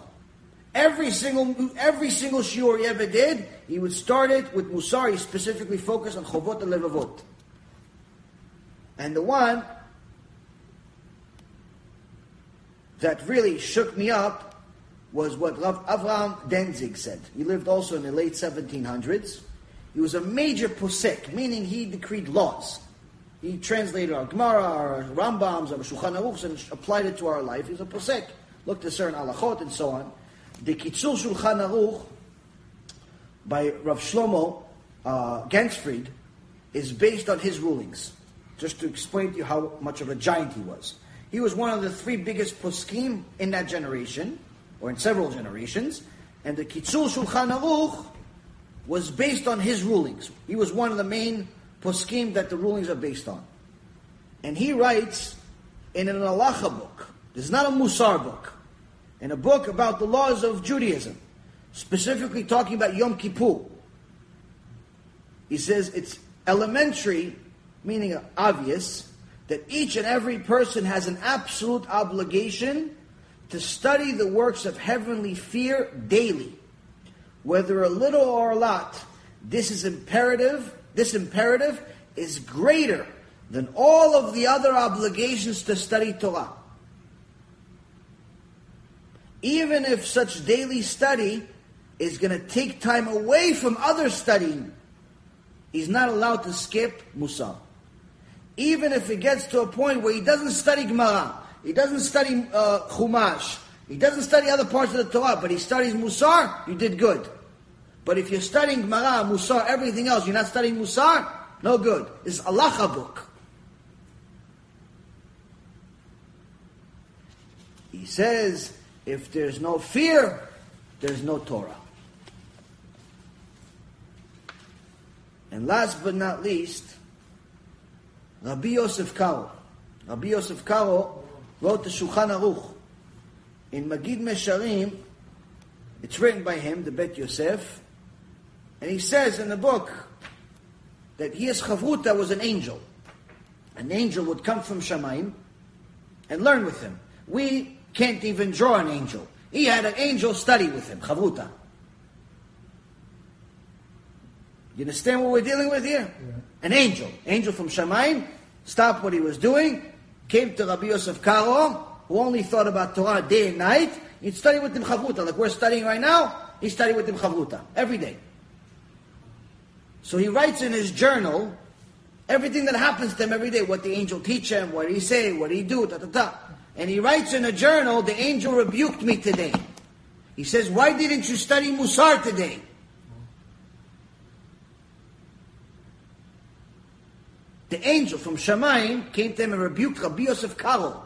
Every single every single shiur he ever did, he would start it with Musar. He specifically focused on Chovot HaLevavot. And the one that really shook me up was what Rav Avraham Danzig said. He lived also in the late 1700s. He was a major posek, meaning he decreed laws. He translated our Gemara, our Rambams, our Shulchan Aruchs, and applied it to our life. He's a posek. Looked at certain halachot and so on. The Kitzur Shulchan Aruch by Rav Shlomo uh, Ganzfried is based on his rulings. Just to explain to you how much of a giant he was. He was one of the three biggest poskim in that generation, or in several generations, and the Kitzur Shulchan Aruch was based on his rulings. He was one of the main poskim that the rulings are based on. And he writes in an halacha book. This is not a musar book. In a book about the laws of Judaism, specifically talking about Yom Kippur. He says it's elementary, meaning obvious, that each and every person has an absolute obligation to study the works of heavenly fear daily. Whether a little or a lot, this is imperative, this imperative is greater than all of the other obligations to study Torah. Even if such daily study is going to take time away from other studying, he's not allowed to skip Musar. Even if it gets to a point where he doesn't study Gemara, he doesn't study uh, Chumash, he doesn't study other parts of the Torah, but he studies Musar, you did good. But if you're studying Gemara, Musar, everything else, you're not studying Musar, no good. It's halacha book. He says, if there's no fear, there's no Torah. And last but not least, Rabbi Yosef Karo. Rabbi Yosef Karo wrote the Shulchan Aruch. In Magid Mesharim, it's written by him, the Bet Yosef, and he says in the book that he is Chavruta was an angel. An angel would come from Shamayim and learn with him. We can't even draw an angel. He had an angel study with him, Chavruta. You understand what we're dealing with here? Yeah. An angel. Angel from Shamayim stopped what he was doing, came to Rabbi Yosef Karo, who only thought about Torah day and night. He'd study with him Chavruta, like we're studying right now. He studied with him Chavruta, every day. So he writes in his journal everything that happens to him every day, what the angel teach him, what he say, what he do, ta ta ta. And he writes in a journal, the angel rebuked me today. He says, why didn't you study Musar today? The angel from Shamayim came to him and rebuked Rabbi Yosef Karo.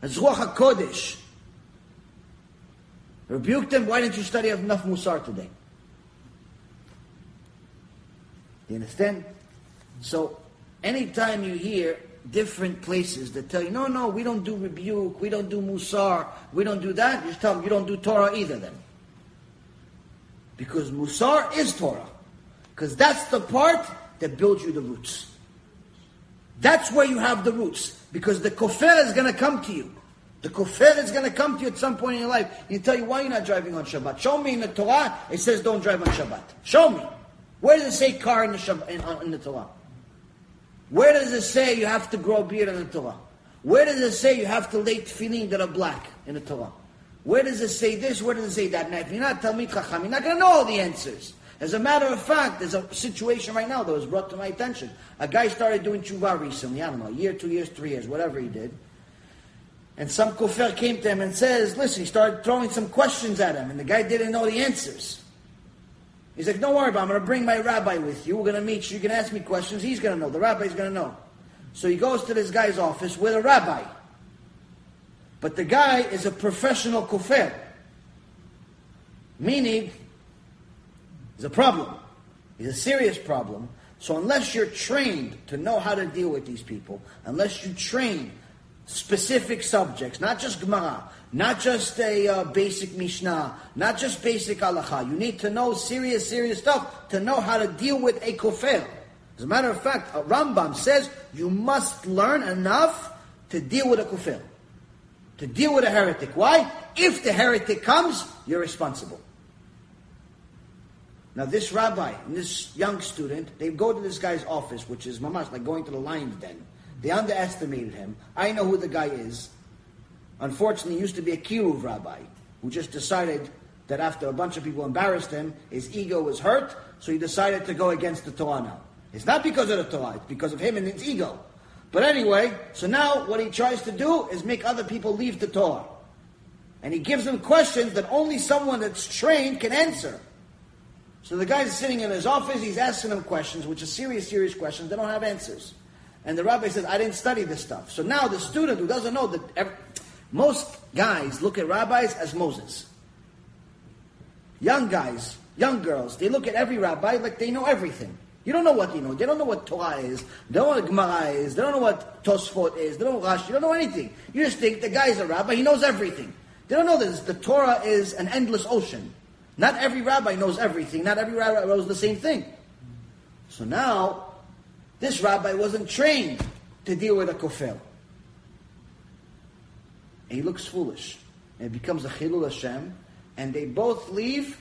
As Ruach HaKodesh. Rebuked him, why didn't you study enough Musar today? You understand? So, anytime you hear different places that tell you, no, no, we don't do rebuke, we don't do musar, we don't do that, you just tell them you don't do Torah either then. Because musar is Torah. Because that's the part that builds you the roots. That's where you have the roots. Because the kofer is going to come to you. The kofer is going to come to you at some point in your life. He tell you why you're not driving on Shabbat. Show me in the Torah, it says don't drive on Shabbat. Show me. Where does it say car in the, Shabbat, in, in the Torah? Where does it say you have to grow beard in the Torah? Where does it say you have to lay tefillin that are black in the Torah? Where does it say this? Where does it say that? Now, if you're not Talmid Chacham, you're not going to know all the answers. As a matter of fact, there's a situation right now that was brought to my attention. A guy started doing tshuva recently, I don't know, a year, two years, three years, whatever he did. And some kofer came to him and says, listen, he started throwing some questions at him, and the guy didn't know the answers. He's like, don't worry about it, I'm going to bring my rabbi with you. We're going to meet you. You can ask me questions. He's going to know. The rabbi's going to know. So he goes to this guy's office with a rabbi. But the guy is a professional kofer. Meaning, is a problem. It's a serious problem. So unless you're trained to know how to deal with these people, unless you train specific subjects, not just Gemara, not just a uh, basic Mishnah, not just basic Halacha, you need to know serious, serious stuff to know how to deal with a kofer. As a matter of fact, Rambam says you must learn enough to deal with a kofer, to deal with a heretic. Why? If the heretic comes, you're responsible. Now, this rabbi and this young student, they go to this guy's office, which is mamash, like going to the lion's den. They underestimated him. I know who the guy is. Unfortunately, he used to be a Kiruv rabbi who just decided that after a bunch of people embarrassed him, his ego was hurt, so he decided to go against the Torah now. It's not because of the Torah, it's because of him and his ego. But anyway, so now what he tries to do is make other people leave the Torah. And he gives them questions that only someone that's trained can answer. So the guy's sitting in his office, he's asking them questions, which are serious, serious questions. They don't have answers. And the rabbi says, I didn't study this stuff. So now the student who doesn't know that most guys look at rabbis as Moses. Young guys, young girls, they look at every rabbi like they know everything. You don't know what you know. They don't know what Torah is. They don't know what Gemara is. They don't know what Tosfot is. They don't know Rashi. You don't know anything. You just think the guy is a rabbi. He knows everything. They don't know this. The Torah is an endless ocean. Not every rabbi knows everything. Not every rabbi knows the same thing. So now, this rabbi wasn't trained to deal with a kofel. And he looks foolish. And it becomes a chilul Hashem. And they both leave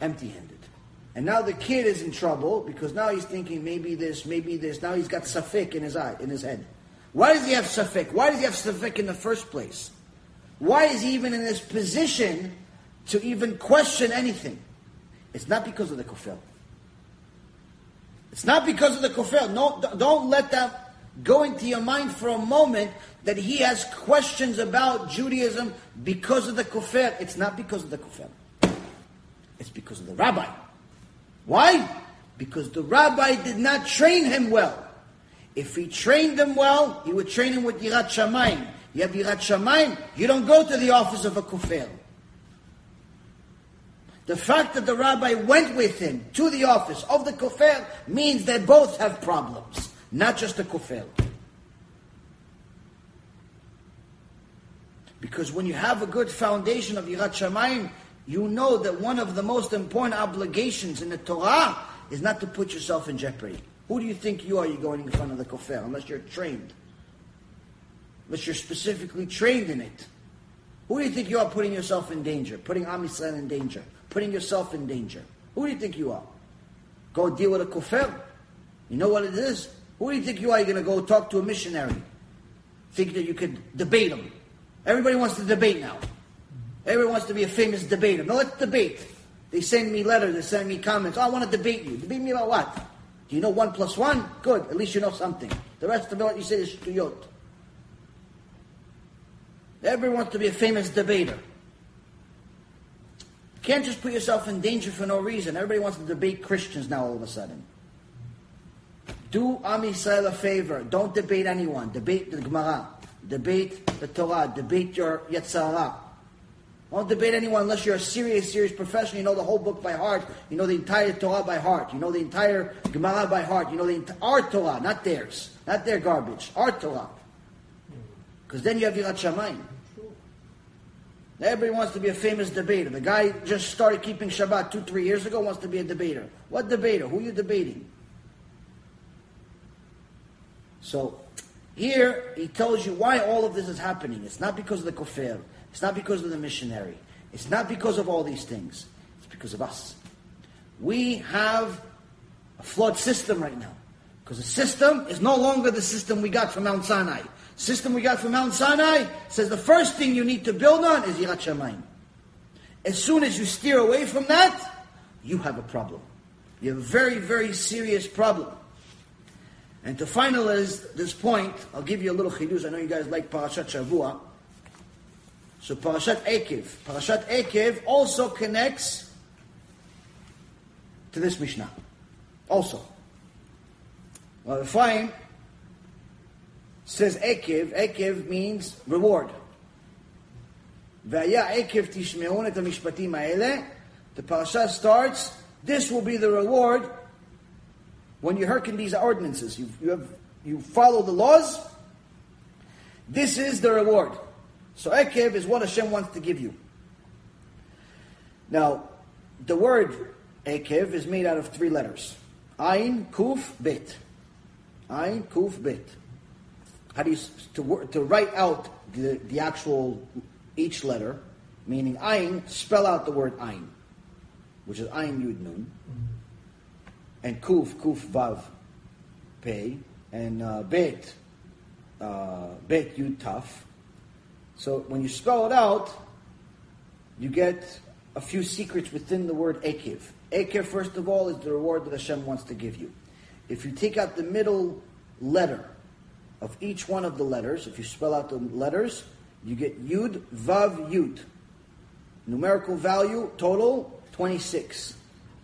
empty-handed. And now the kid is in trouble because now he's thinking maybe this, maybe this. Now he's got safik in his eye, in his head. Why does he have safik? Why does he have safik in the first place? Why is he even in this position to even question anything? It's not because of the kufel. It's not because of the kufel. No, don't let that go into your mind for a moment that he has questions about Judaism because of the kufel. It's not because of the kufel. It's because of the rabbi. Why? Because the rabbi did not train him well. If he trained him well, he would train him with Yirat Shamayim. You have Yirat Shamayim, you don't go to the office of a kufel. The fact that the rabbi went with him to the office of the kufel means they both have problems, not just a kufel. Because when you have a good foundation of Yirat Shamayim, you know that one of the most important obligations in the Torah is not to put yourself in jeopardy. Who do you think you are? You're going in front of the kofer, unless you're trained, unless you're specifically trained in it. Who do you think you are putting yourself in danger, putting Am Yisrael in danger, putting yourself in danger? Who do you think you are? Go deal with a kofer? You know what it is? Who do you think you are? You're going to go talk to a missionary. Think that you could debate him. Everybody wants to debate now. Everyone wants to be a famous debater. No, let's debate. They send me letters, they send me comments. Oh, I want to debate you. Debate me about what? Do you know one plus one? Good. At least you know something. The rest of what you say is shtuyot. Everyone wants to be a famous debater. You can't just put yourself in danger for no reason. Everybody wants to debate Christians now all of a sudden. Do Am Yisrael a favor. Don't debate anyone. Debate the Gemara. Debate the Torah. Debate your yetzer hara. Don't debate anyone unless you're a serious, serious professional. You know the whole book by heart. You know the entire Torah by heart. You know the entire Gemara by heart. You know the enti- our Torah, not theirs, not their garbage. Our Torah. Because then you have Yirat Shamayim. Everybody wants to be a famous debater. The guy just started keeping Shabbat two, three years ago wants to be a debater. What debater? Who are you debating? So here he tells you why all of this is happening. It's not because of the kofer. It's not because of the missionary. It's not because of all these things. It's because of us. We have a flawed system right now. Because the system is no longer the system we got from Mount Sinai. System we got from Mount Sinai says the first thing you need to build on is Yirat Shamayim. As soon as you steer away from that, you have a problem. You have a very, very serious problem. And to finalize this point, I'll give you a little chidush. I know you guys like Parashat Shavua. So Parashat Ekev. Parashat Ekev also connects to this Mishnah. Also. Well, fine. says Ekev. Ekev means reward. והיה עקב תשמעון The parasha starts, this will be the reward when you hearken these ordinances. You, you, have, you follow the laws, this is the reward. So Ekev is what Hashem wants to give you. Now, the word Ekev is made out of three letters. Ain, Kuf, Bet. Ain, Kuf, Bet. How do you, to, to write out the, the actual, each letter, meaning Ain, spell out the word Ain, which is Ain Yud Nun. And Kuf, Kuf, Vav, Pei. And uh, Bet, uh, Bet Yud Taf. So when you spell it out, you get a few secrets within the word Ekev. Ekev, first of all, is the reward that Hashem wants to give you. If you take out the middle letter of each one of the letters, if you spell out the letters, you get Yud, Vav, Yud. Numerical value, total, 26.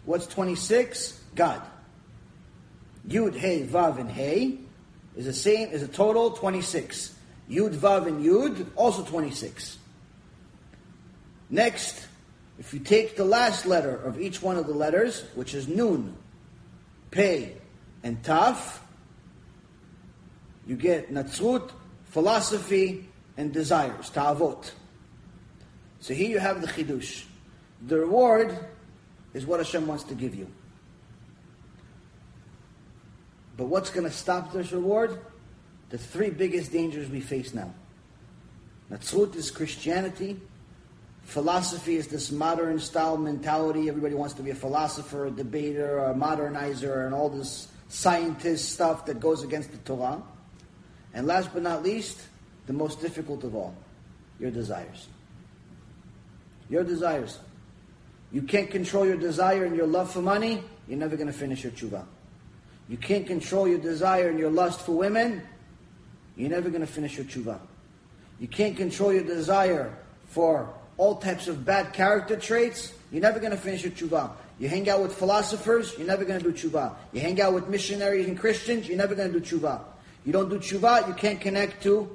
What's 26? God. Yud, Hey, Vav, and Hey is the same, is a total 26. Yud, Vav, and Yud, also 26. Next, if you take the last letter of each one of the letters, which is Nun, Pei, and Taf, you get Natsrut, philosophy, and desires, Ta'avot. So here you have the Chidush. The reward is what Hashem wants to give you. But what's going to stop this reward? The three biggest dangers we face now. Natsrut is Christianity. Philosophy is this modern style mentality. Everybody wants to be a philosopher, a debater, a modernizer, and all this scientist stuff that goes against the Torah. And last but not least, the most difficult of all, your desires. Your desires. You can't control your desire and your love for money, you're never going to finish your tshuva. You can't control your desire and your lust for women, you're never going to finish your tshuva. You can't control your desire for all types of bad character traits, you're never going to finish your tshuva. You hang out with philosophers, you're never going to do tshuva. You hang out with missionaries and Christians, you're never going to do tshuva. You don't do tshuva, you can't connect to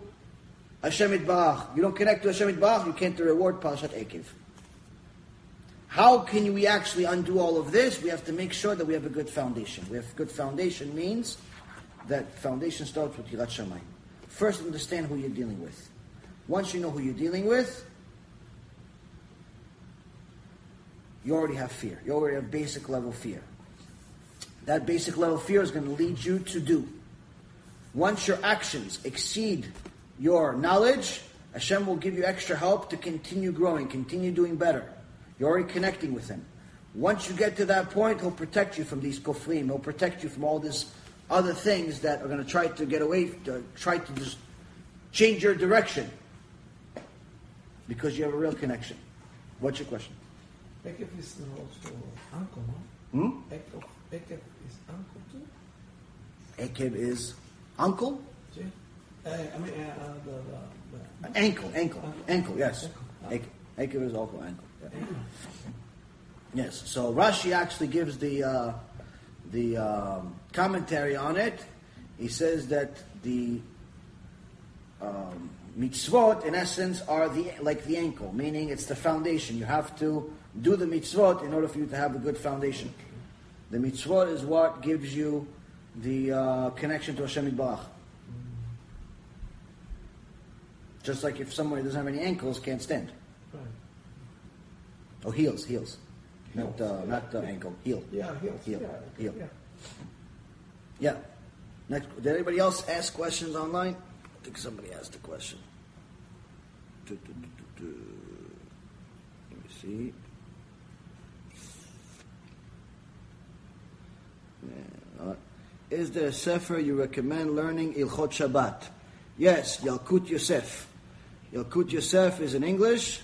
Hashem Yitbarach. You don't connect to Hashem Yitbarach, you can't reward Parashat Ekev. How can we actually undo all of this? We have to make sure that we have a good foundation. We have good foundation means that foundation starts with Yirat Shamayim. First, understand who you're dealing with. Once you know who you're dealing with, you already have fear. You already have basic level fear. That basic level fear is going to lead you to do. Once your actions exceed your knowledge, Hashem will give you extra help to continue growing, continue doing better. You're already connecting with Him. Once you get to that point, He'll protect you from these kofrim. He'll protect you from all these other things that are going to try to get away, to try to just change your direction. Because you have a real connection. What's your question? Ekef is also uncle, no? Hmm? Ekef, Ekef is uncle too? Ekeb is uncle? Yeah. Uh, I mean, uh, uh, the, the, the Ankle, ankle, ankle, yes. Ankle. Ankle is also ankle. Yes, so Rashi actually gives the, uh, the um, commentary on it. He says that the, um, Mitzvot, in essence, are the like the ankle, meaning it's the foundation. You have to do the mitzvot in order for you to have a good foundation. The mitzvot is what gives you the uh, connection to Hashem Yitbarach. Just like if someone doesn't have any ankles, can't stand. Oh, heels, heels. Not, uh, not uh, ankle, heel. Yeah, heels. Heel, Yeah, heel. yeah. Yeah. Next, did anybody else ask questions online? I think somebody asked a question. Let me see. Yeah, uh, Is there a sefer you recommend learning Hilchot Shabbat? Yes, Yalkut Yosef. Yalkut Yosef is in English.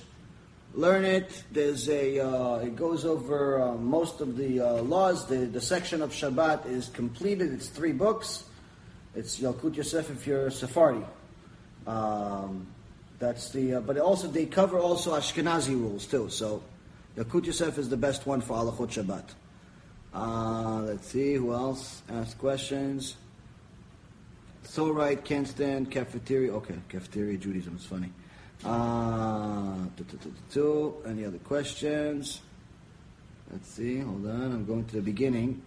Learn it. There's a. Uh, it goes over uh, most of the uh, laws. The the section of Shabbat is completed. It's three books. It's Yalkut Yosef if you're a Sephardi. Um, that's the. Uh, but also they cover also Ashkenazi rules too. So Yalkut Yosef is the best one for Halachot Shabbat. Uh, let's see who else asked questions. So right, can't stand cafeteria. Okay, cafeteria Judaism is funny. Uh. Any other questions? Let's see. Hold on. I'm going to the beginning.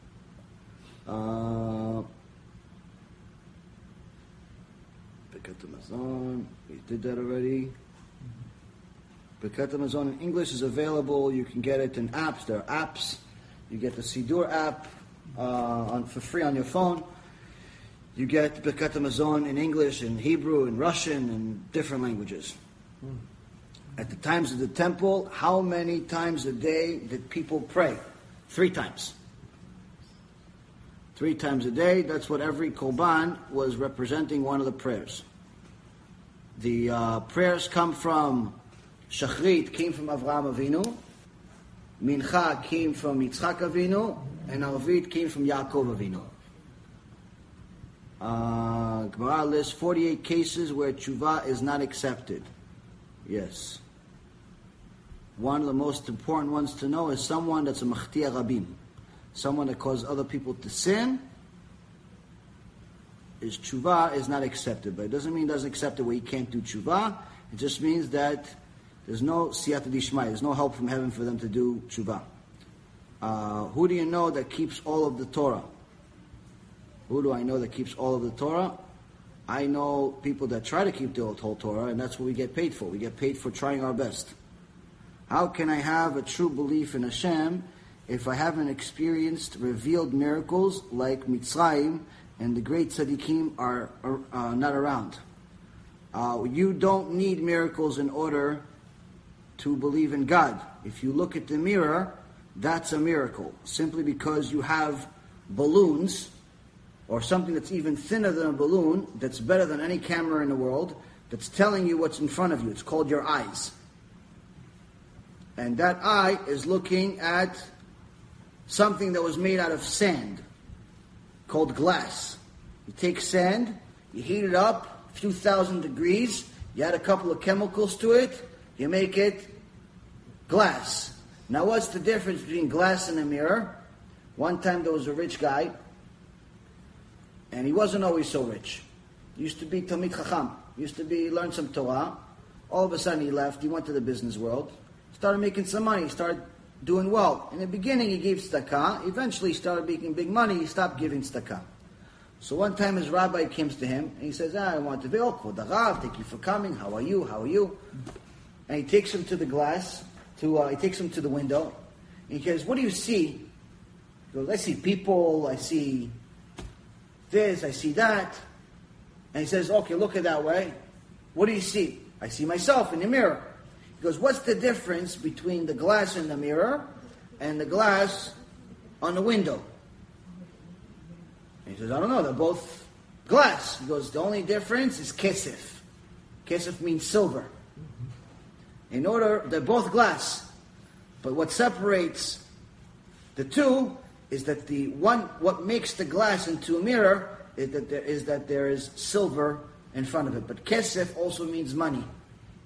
Uh, Birkat Hamazon. We did that already. Birkat Hamazon in English is available. You can get it in apps. There are apps. You get the Sidur app uh, on, for free on your phone. You get Birkat Hamazon in English, in Hebrew, in Russian, and different languages. At the times of the temple, how many times a day did people pray? Three times. Three times a day. That's what every Korban was representing one of the prayers. The uh, prayers come from Shachrit, came from Avraham Avinu. Mincha came from Yitzchak Avinu. And Arvit came from Yaakov Avinu. Uh, Gemara lists 48 cases where tshuva is not accepted. Yes. One of the most important ones to know is someone that's a machtia rabim, someone that causes other people to sin. His tshuva is not accepted, but it doesn't mean he doesn't accept it where he can't do tshuva. It just means that there's no siyata dishmai, there's no help from heaven for them to do tshuva. Uh, who do you know that keeps all of the Torah? Who do I know that keeps all of the Torah? I know people that try to keep the old whole Torah, and that's what we get paid for. We get paid for trying our best. How can I have a true belief in Hashem if I haven't experienced revealed miracles like Mitzrayim and the great tzaddikim are uh, not around? Uh, you don't need miracles in order to believe in God. If you look at the mirror, that's a miracle. Simply because you have balloons or something that's even thinner than a balloon, that's better than any camera in the world, that's telling you what's in front of you. It's called your eyes. And that eye is looking at something that was made out of sand, called glass. You take sand, you heat it up a few thousand degrees, you add a couple of chemicals to it, you make it glass. Now, what's the difference between glass and a mirror? One time there was a rich guy, and he wasn't always so rich. He used to be Talmid Chacham. He used to be learn some Torah. All of a sudden he left. He went to the business world. Started making some money. Started doing well. In the beginning he gave tzedakah. Eventually he started making big money. He stopped giving tzedakah. So one time his rabbi comes to him and he says, ah, I want to be oh, Kvod Rav, thank you for coming. How are you? How are you? And he takes him to the glass. To uh, he takes him to the window. And he says, What do you see? He goes, I see people. I see this, I see that. And he says, okay, look at that way. What do you see? I see myself in the mirror. He goes, what's the difference between the glass in the mirror and the glass on the window? And he says, I don't know, they're both glass. He goes, the only difference is kesef. Kesef means silver. In order, they're both glass. But what separates the two is that the one what makes the glass into a mirror is that there is that there is silver in front of it. But kesef also means money.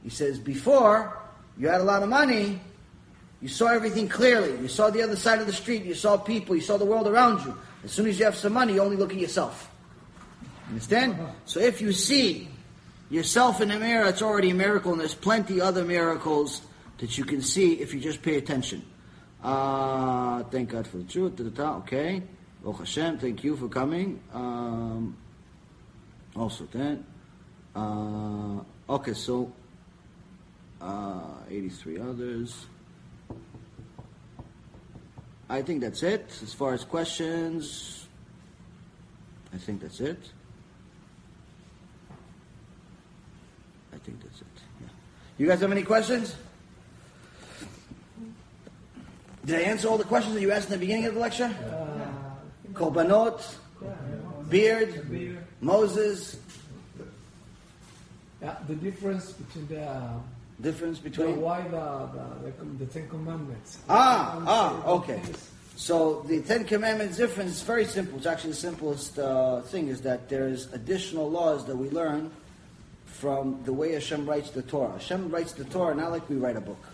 He says before you had a lot of money, you saw everything clearly. You saw the other side of the street. You saw people. You saw the world around you. As soon as you have some money, you only look at yourself. Understand? So if you see yourself in the mirror, it's already a miracle, and there's plenty other miracles that you can see if you just pay attention. Uh, thank God for the truth. Da-da-da, okay. Baruch Hashem, thank you for coming. Um, also that. Uh, okay, so uh, 83 others. I think that's it. As far as questions, I think that's it. I think that's it. Yeah. You guys have any questions? Did I answer all the questions that you asked in the beginning of the lecture? Korbanot, beard. Moses, Yeah, the difference between the, difference the between. why the, the, the, the Ten Commandments. Ah, ah, okay. So the Ten Commandments difference is very simple. It's actually the simplest uh, thing is that there's additional laws that we learn from the way Hashem writes the Torah. Hashem writes the Torah not like we write a book.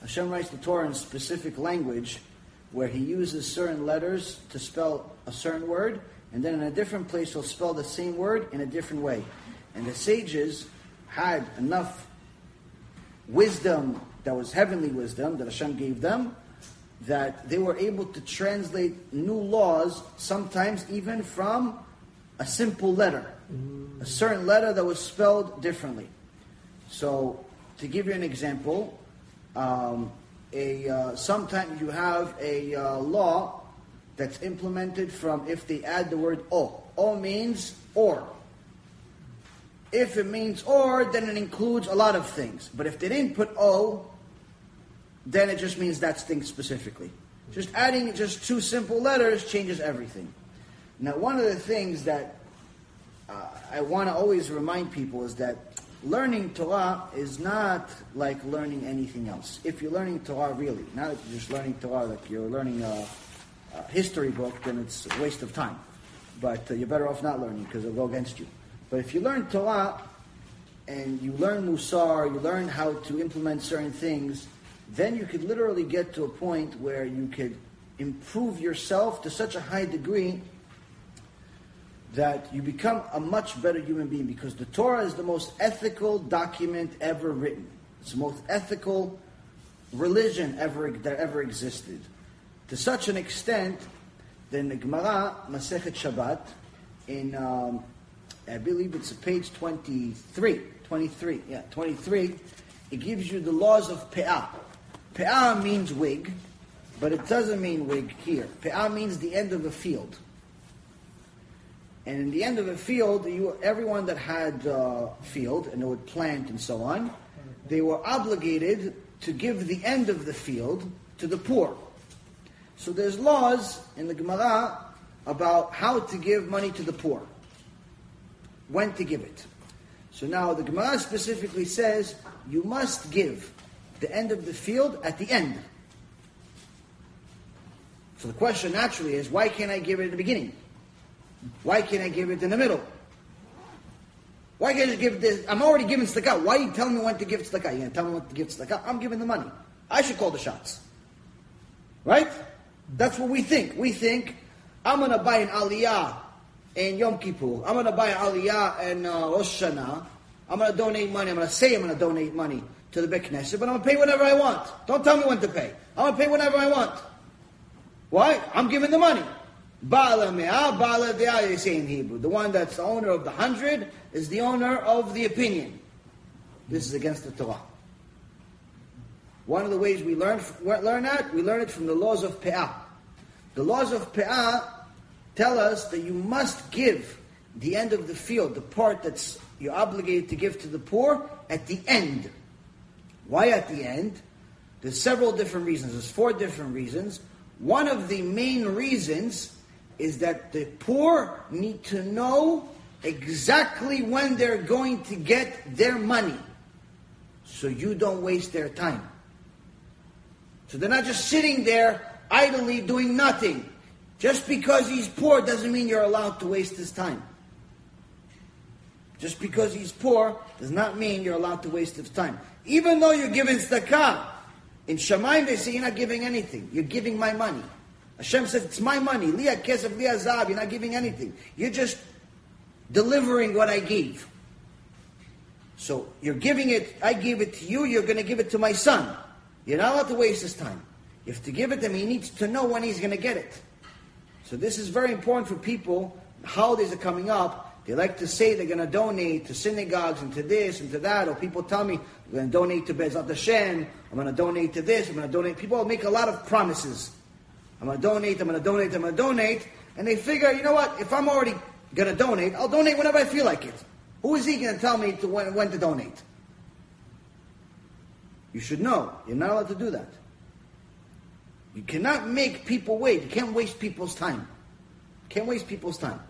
Hashem writes the Torah in specific language where he uses certain letters to spell a certain word, and then in a different place he'll spell the same word in a different way. And the sages had enough wisdom that was heavenly wisdom that Hashem gave them, that they were able to translate new laws, sometimes even from a simple letter, a certain letter that was spelled differently. So, to give you an example, um, a uh, sometimes you have a uh, law that's implemented from if they add the word o. O means or. If it means or, then it includes a lot of things. But if they didn't put o, then it just means that thing specifically. Just adding just two simple letters changes everything. Now, one of the things that uh, I want to always remind people is that learning Torah is not like learning anything else. If you're learning Torah really, not if you're just learning Torah like you're learning a, a history book, then it's a waste of time. But uh, you're better off not learning because it'll go against you. But if you learn Torah and you learn Musar, you learn how to implement certain things, then you could literally get to a point where you could improve yourself to such a high degree that you become a much better human being because the Torah is the most ethical document ever written. It's the most ethical religion ever that ever existed. To such an extent, that in the Gemara, Masechet Shabbat, in, um, I believe it's page 23, 23, yeah, 23, it gives you the laws of Pe'ah. Pe'ah means wig, but it doesn't mean wig here. Pe'ah means the end of a field. And in the end of a field, you, everyone that had a field and they would plant and so on, they were obligated to give the end of the field to the poor. So there's laws in the Gemara about how to give money to the poor, when to give it. So now the Gemara specifically says you must give the end of the field at the end. So the question naturally is why can't I give it at the beginning? Why can't I give it in the middle? Why can't I just give this? I'm already giving tzedakah. Why are you telling me when to give tzedakah? You're gonna tell me when to give tzedakah? I'm giving the money. I should call the shots. Right? That's what we think. We think, I'm gonna buy an aliyah in Yom Kippur. I'm gonna buy an aliyah in uh, Rosh Hashanah. I'm gonna donate money. I'm gonna say I'm gonna donate money to the Beit Knesset, but I'm gonna pay whenever I want. Don't tell me when to pay. I'm gonna pay whenever I want. Why? I'm giving the money. Bala me'ah, bala de'ah, they say in Hebrew. The one that's the owner of the hundred is the owner of the opinion. This is against the Torah. One of the ways we learn, learn that, we learn it from the laws of Pe'ah. The laws of Pe'ah tell us that you must give the end of the field, the part that's you're obligated to give to the poor, at the end. Why at the end? There's several different reasons. There's four different reasons. One of the main reasons is that the poor need to know exactly when they're going to get their money so you don't waste their time. So they're not just sitting there idly doing nothing. Just because he's poor doesn't mean you're allowed to waste his time. Just because he's poor does not mean you're allowed to waste his time. Even though you're giving tzedakah, in Shamayim they say you're not giving anything. You're giving my money. Hashem says it's my money. Liya kesef, liya zab. You're not giving anything. You're just delivering what I gave. So you're giving it, I give it to you, you're going to give it to my son. You're not allowed to waste his time. You have to give it to him, he needs to know when he's going to get it. So this is very important for people. Holidays are coming up. They like to say they're going to donate to synagogues and to this and to that. Or people tell me, I'm going to donate to Bezrat Hashem. I'm going to donate to this. I'm going to donate. People make a lot of promises. I'm going to donate, I'm going to donate, I'm going to donate. And they figure, you know what? If I'm already going to donate, I'll donate whenever I feel like it. Who is he going to tell me to when, when to donate? You should know. You're not allowed to do that. You cannot make people wait. You can't waste people's time. You can't waste people's time.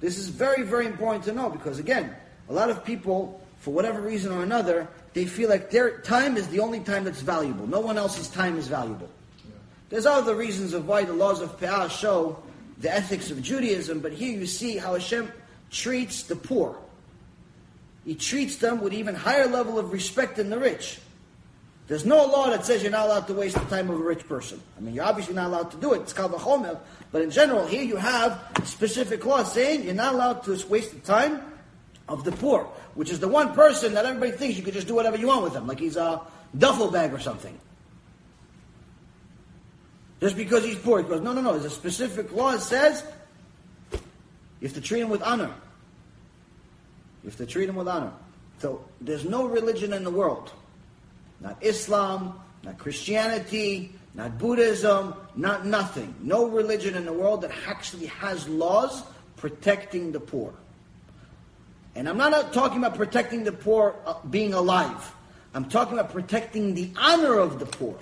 This is very, very important to know because, again, a lot of people, for whatever reason or another, they feel like their time is the only time that's valuable. No one else's time is valuable. There's other reasons of why the laws of Pe'ah show the ethics of Judaism, but here you see how Hashem treats the poor. He treats them with even higher level of respect than the rich. There's no law that says you're not allowed to waste the time of a rich person. I mean, you're obviously not allowed to do it. It's called a homel. But in general, here you have specific laws saying you're not allowed to waste the time of the poor, which is the one person that everybody thinks you could just do whatever you want with him, like he's a duffel bag or something. Just because he's poor. He goes, no, no, no. There's a specific law that says you have to treat him with honor. You have to treat him with honor. So there's no religion in the world not Islam, not Christianity, not Buddhism, not nothing. No religion in the world that actually has laws protecting the poor. And I'm not talking about protecting the poor uh, being alive. I'm talking about protecting the honor of the poor.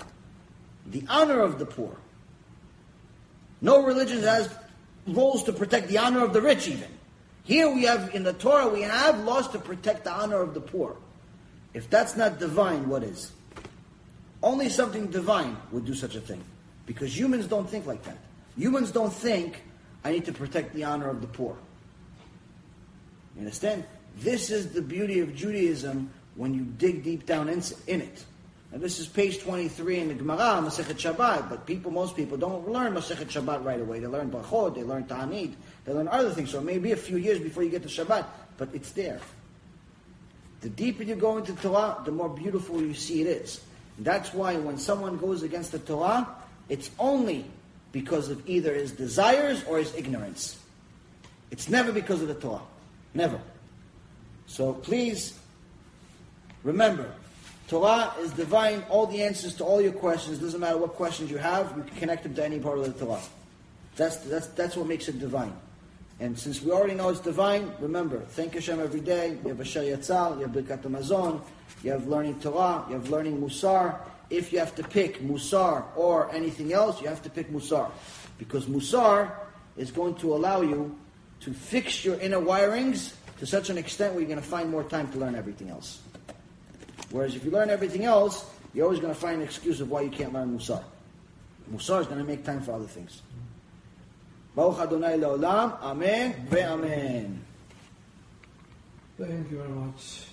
The honor of the poor. No religion has rules to protect the honor of the rich, even. Here we have, in the Torah, we have laws to protect the honor of the poor. If that's not divine, what is? Only something divine would do such a thing. Because humans don't think like that. Humans don't think, I need to protect the honor of the poor. You understand? This is the beauty of Judaism when you dig deep down in, in it. Now this is page 23 in the Gemara, Masechet Shabbat, but people, most people don't learn Masechet Shabbat right away. They learn Brachot, they learn Ta'anit, they learn other things. So it may be a few years before you get to Shabbat, but it's there. The deeper you go into Torah, the more beautiful you see it is. That's why when someone goes against the Torah, it's only because of either his desires or his ignorance. It's never because of the Torah. Never. So please remember, Torah is divine. All the answers to all your questions, doesn't matter what questions you have, you can connect them to any part of the Torah. That's, that's, that's what makes it divine. And since we already know it's divine, remember, thank Hashem every day. You have Asher Yatzar, you have Birkat Hamazon, you have learning Torah, you have learning Musar. If you have to pick Musar or anything else, you have to pick Musar. Because Musar is going to allow you to fix your inner wirings to such an extent where you're going to find more time to learn everything else. Whereas if you learn everything else, you're always going to find an excuse of why you can't learn Musar. Musar is going to make time for other things. Baruch Adonai Leolam. Amen. Thank you very much.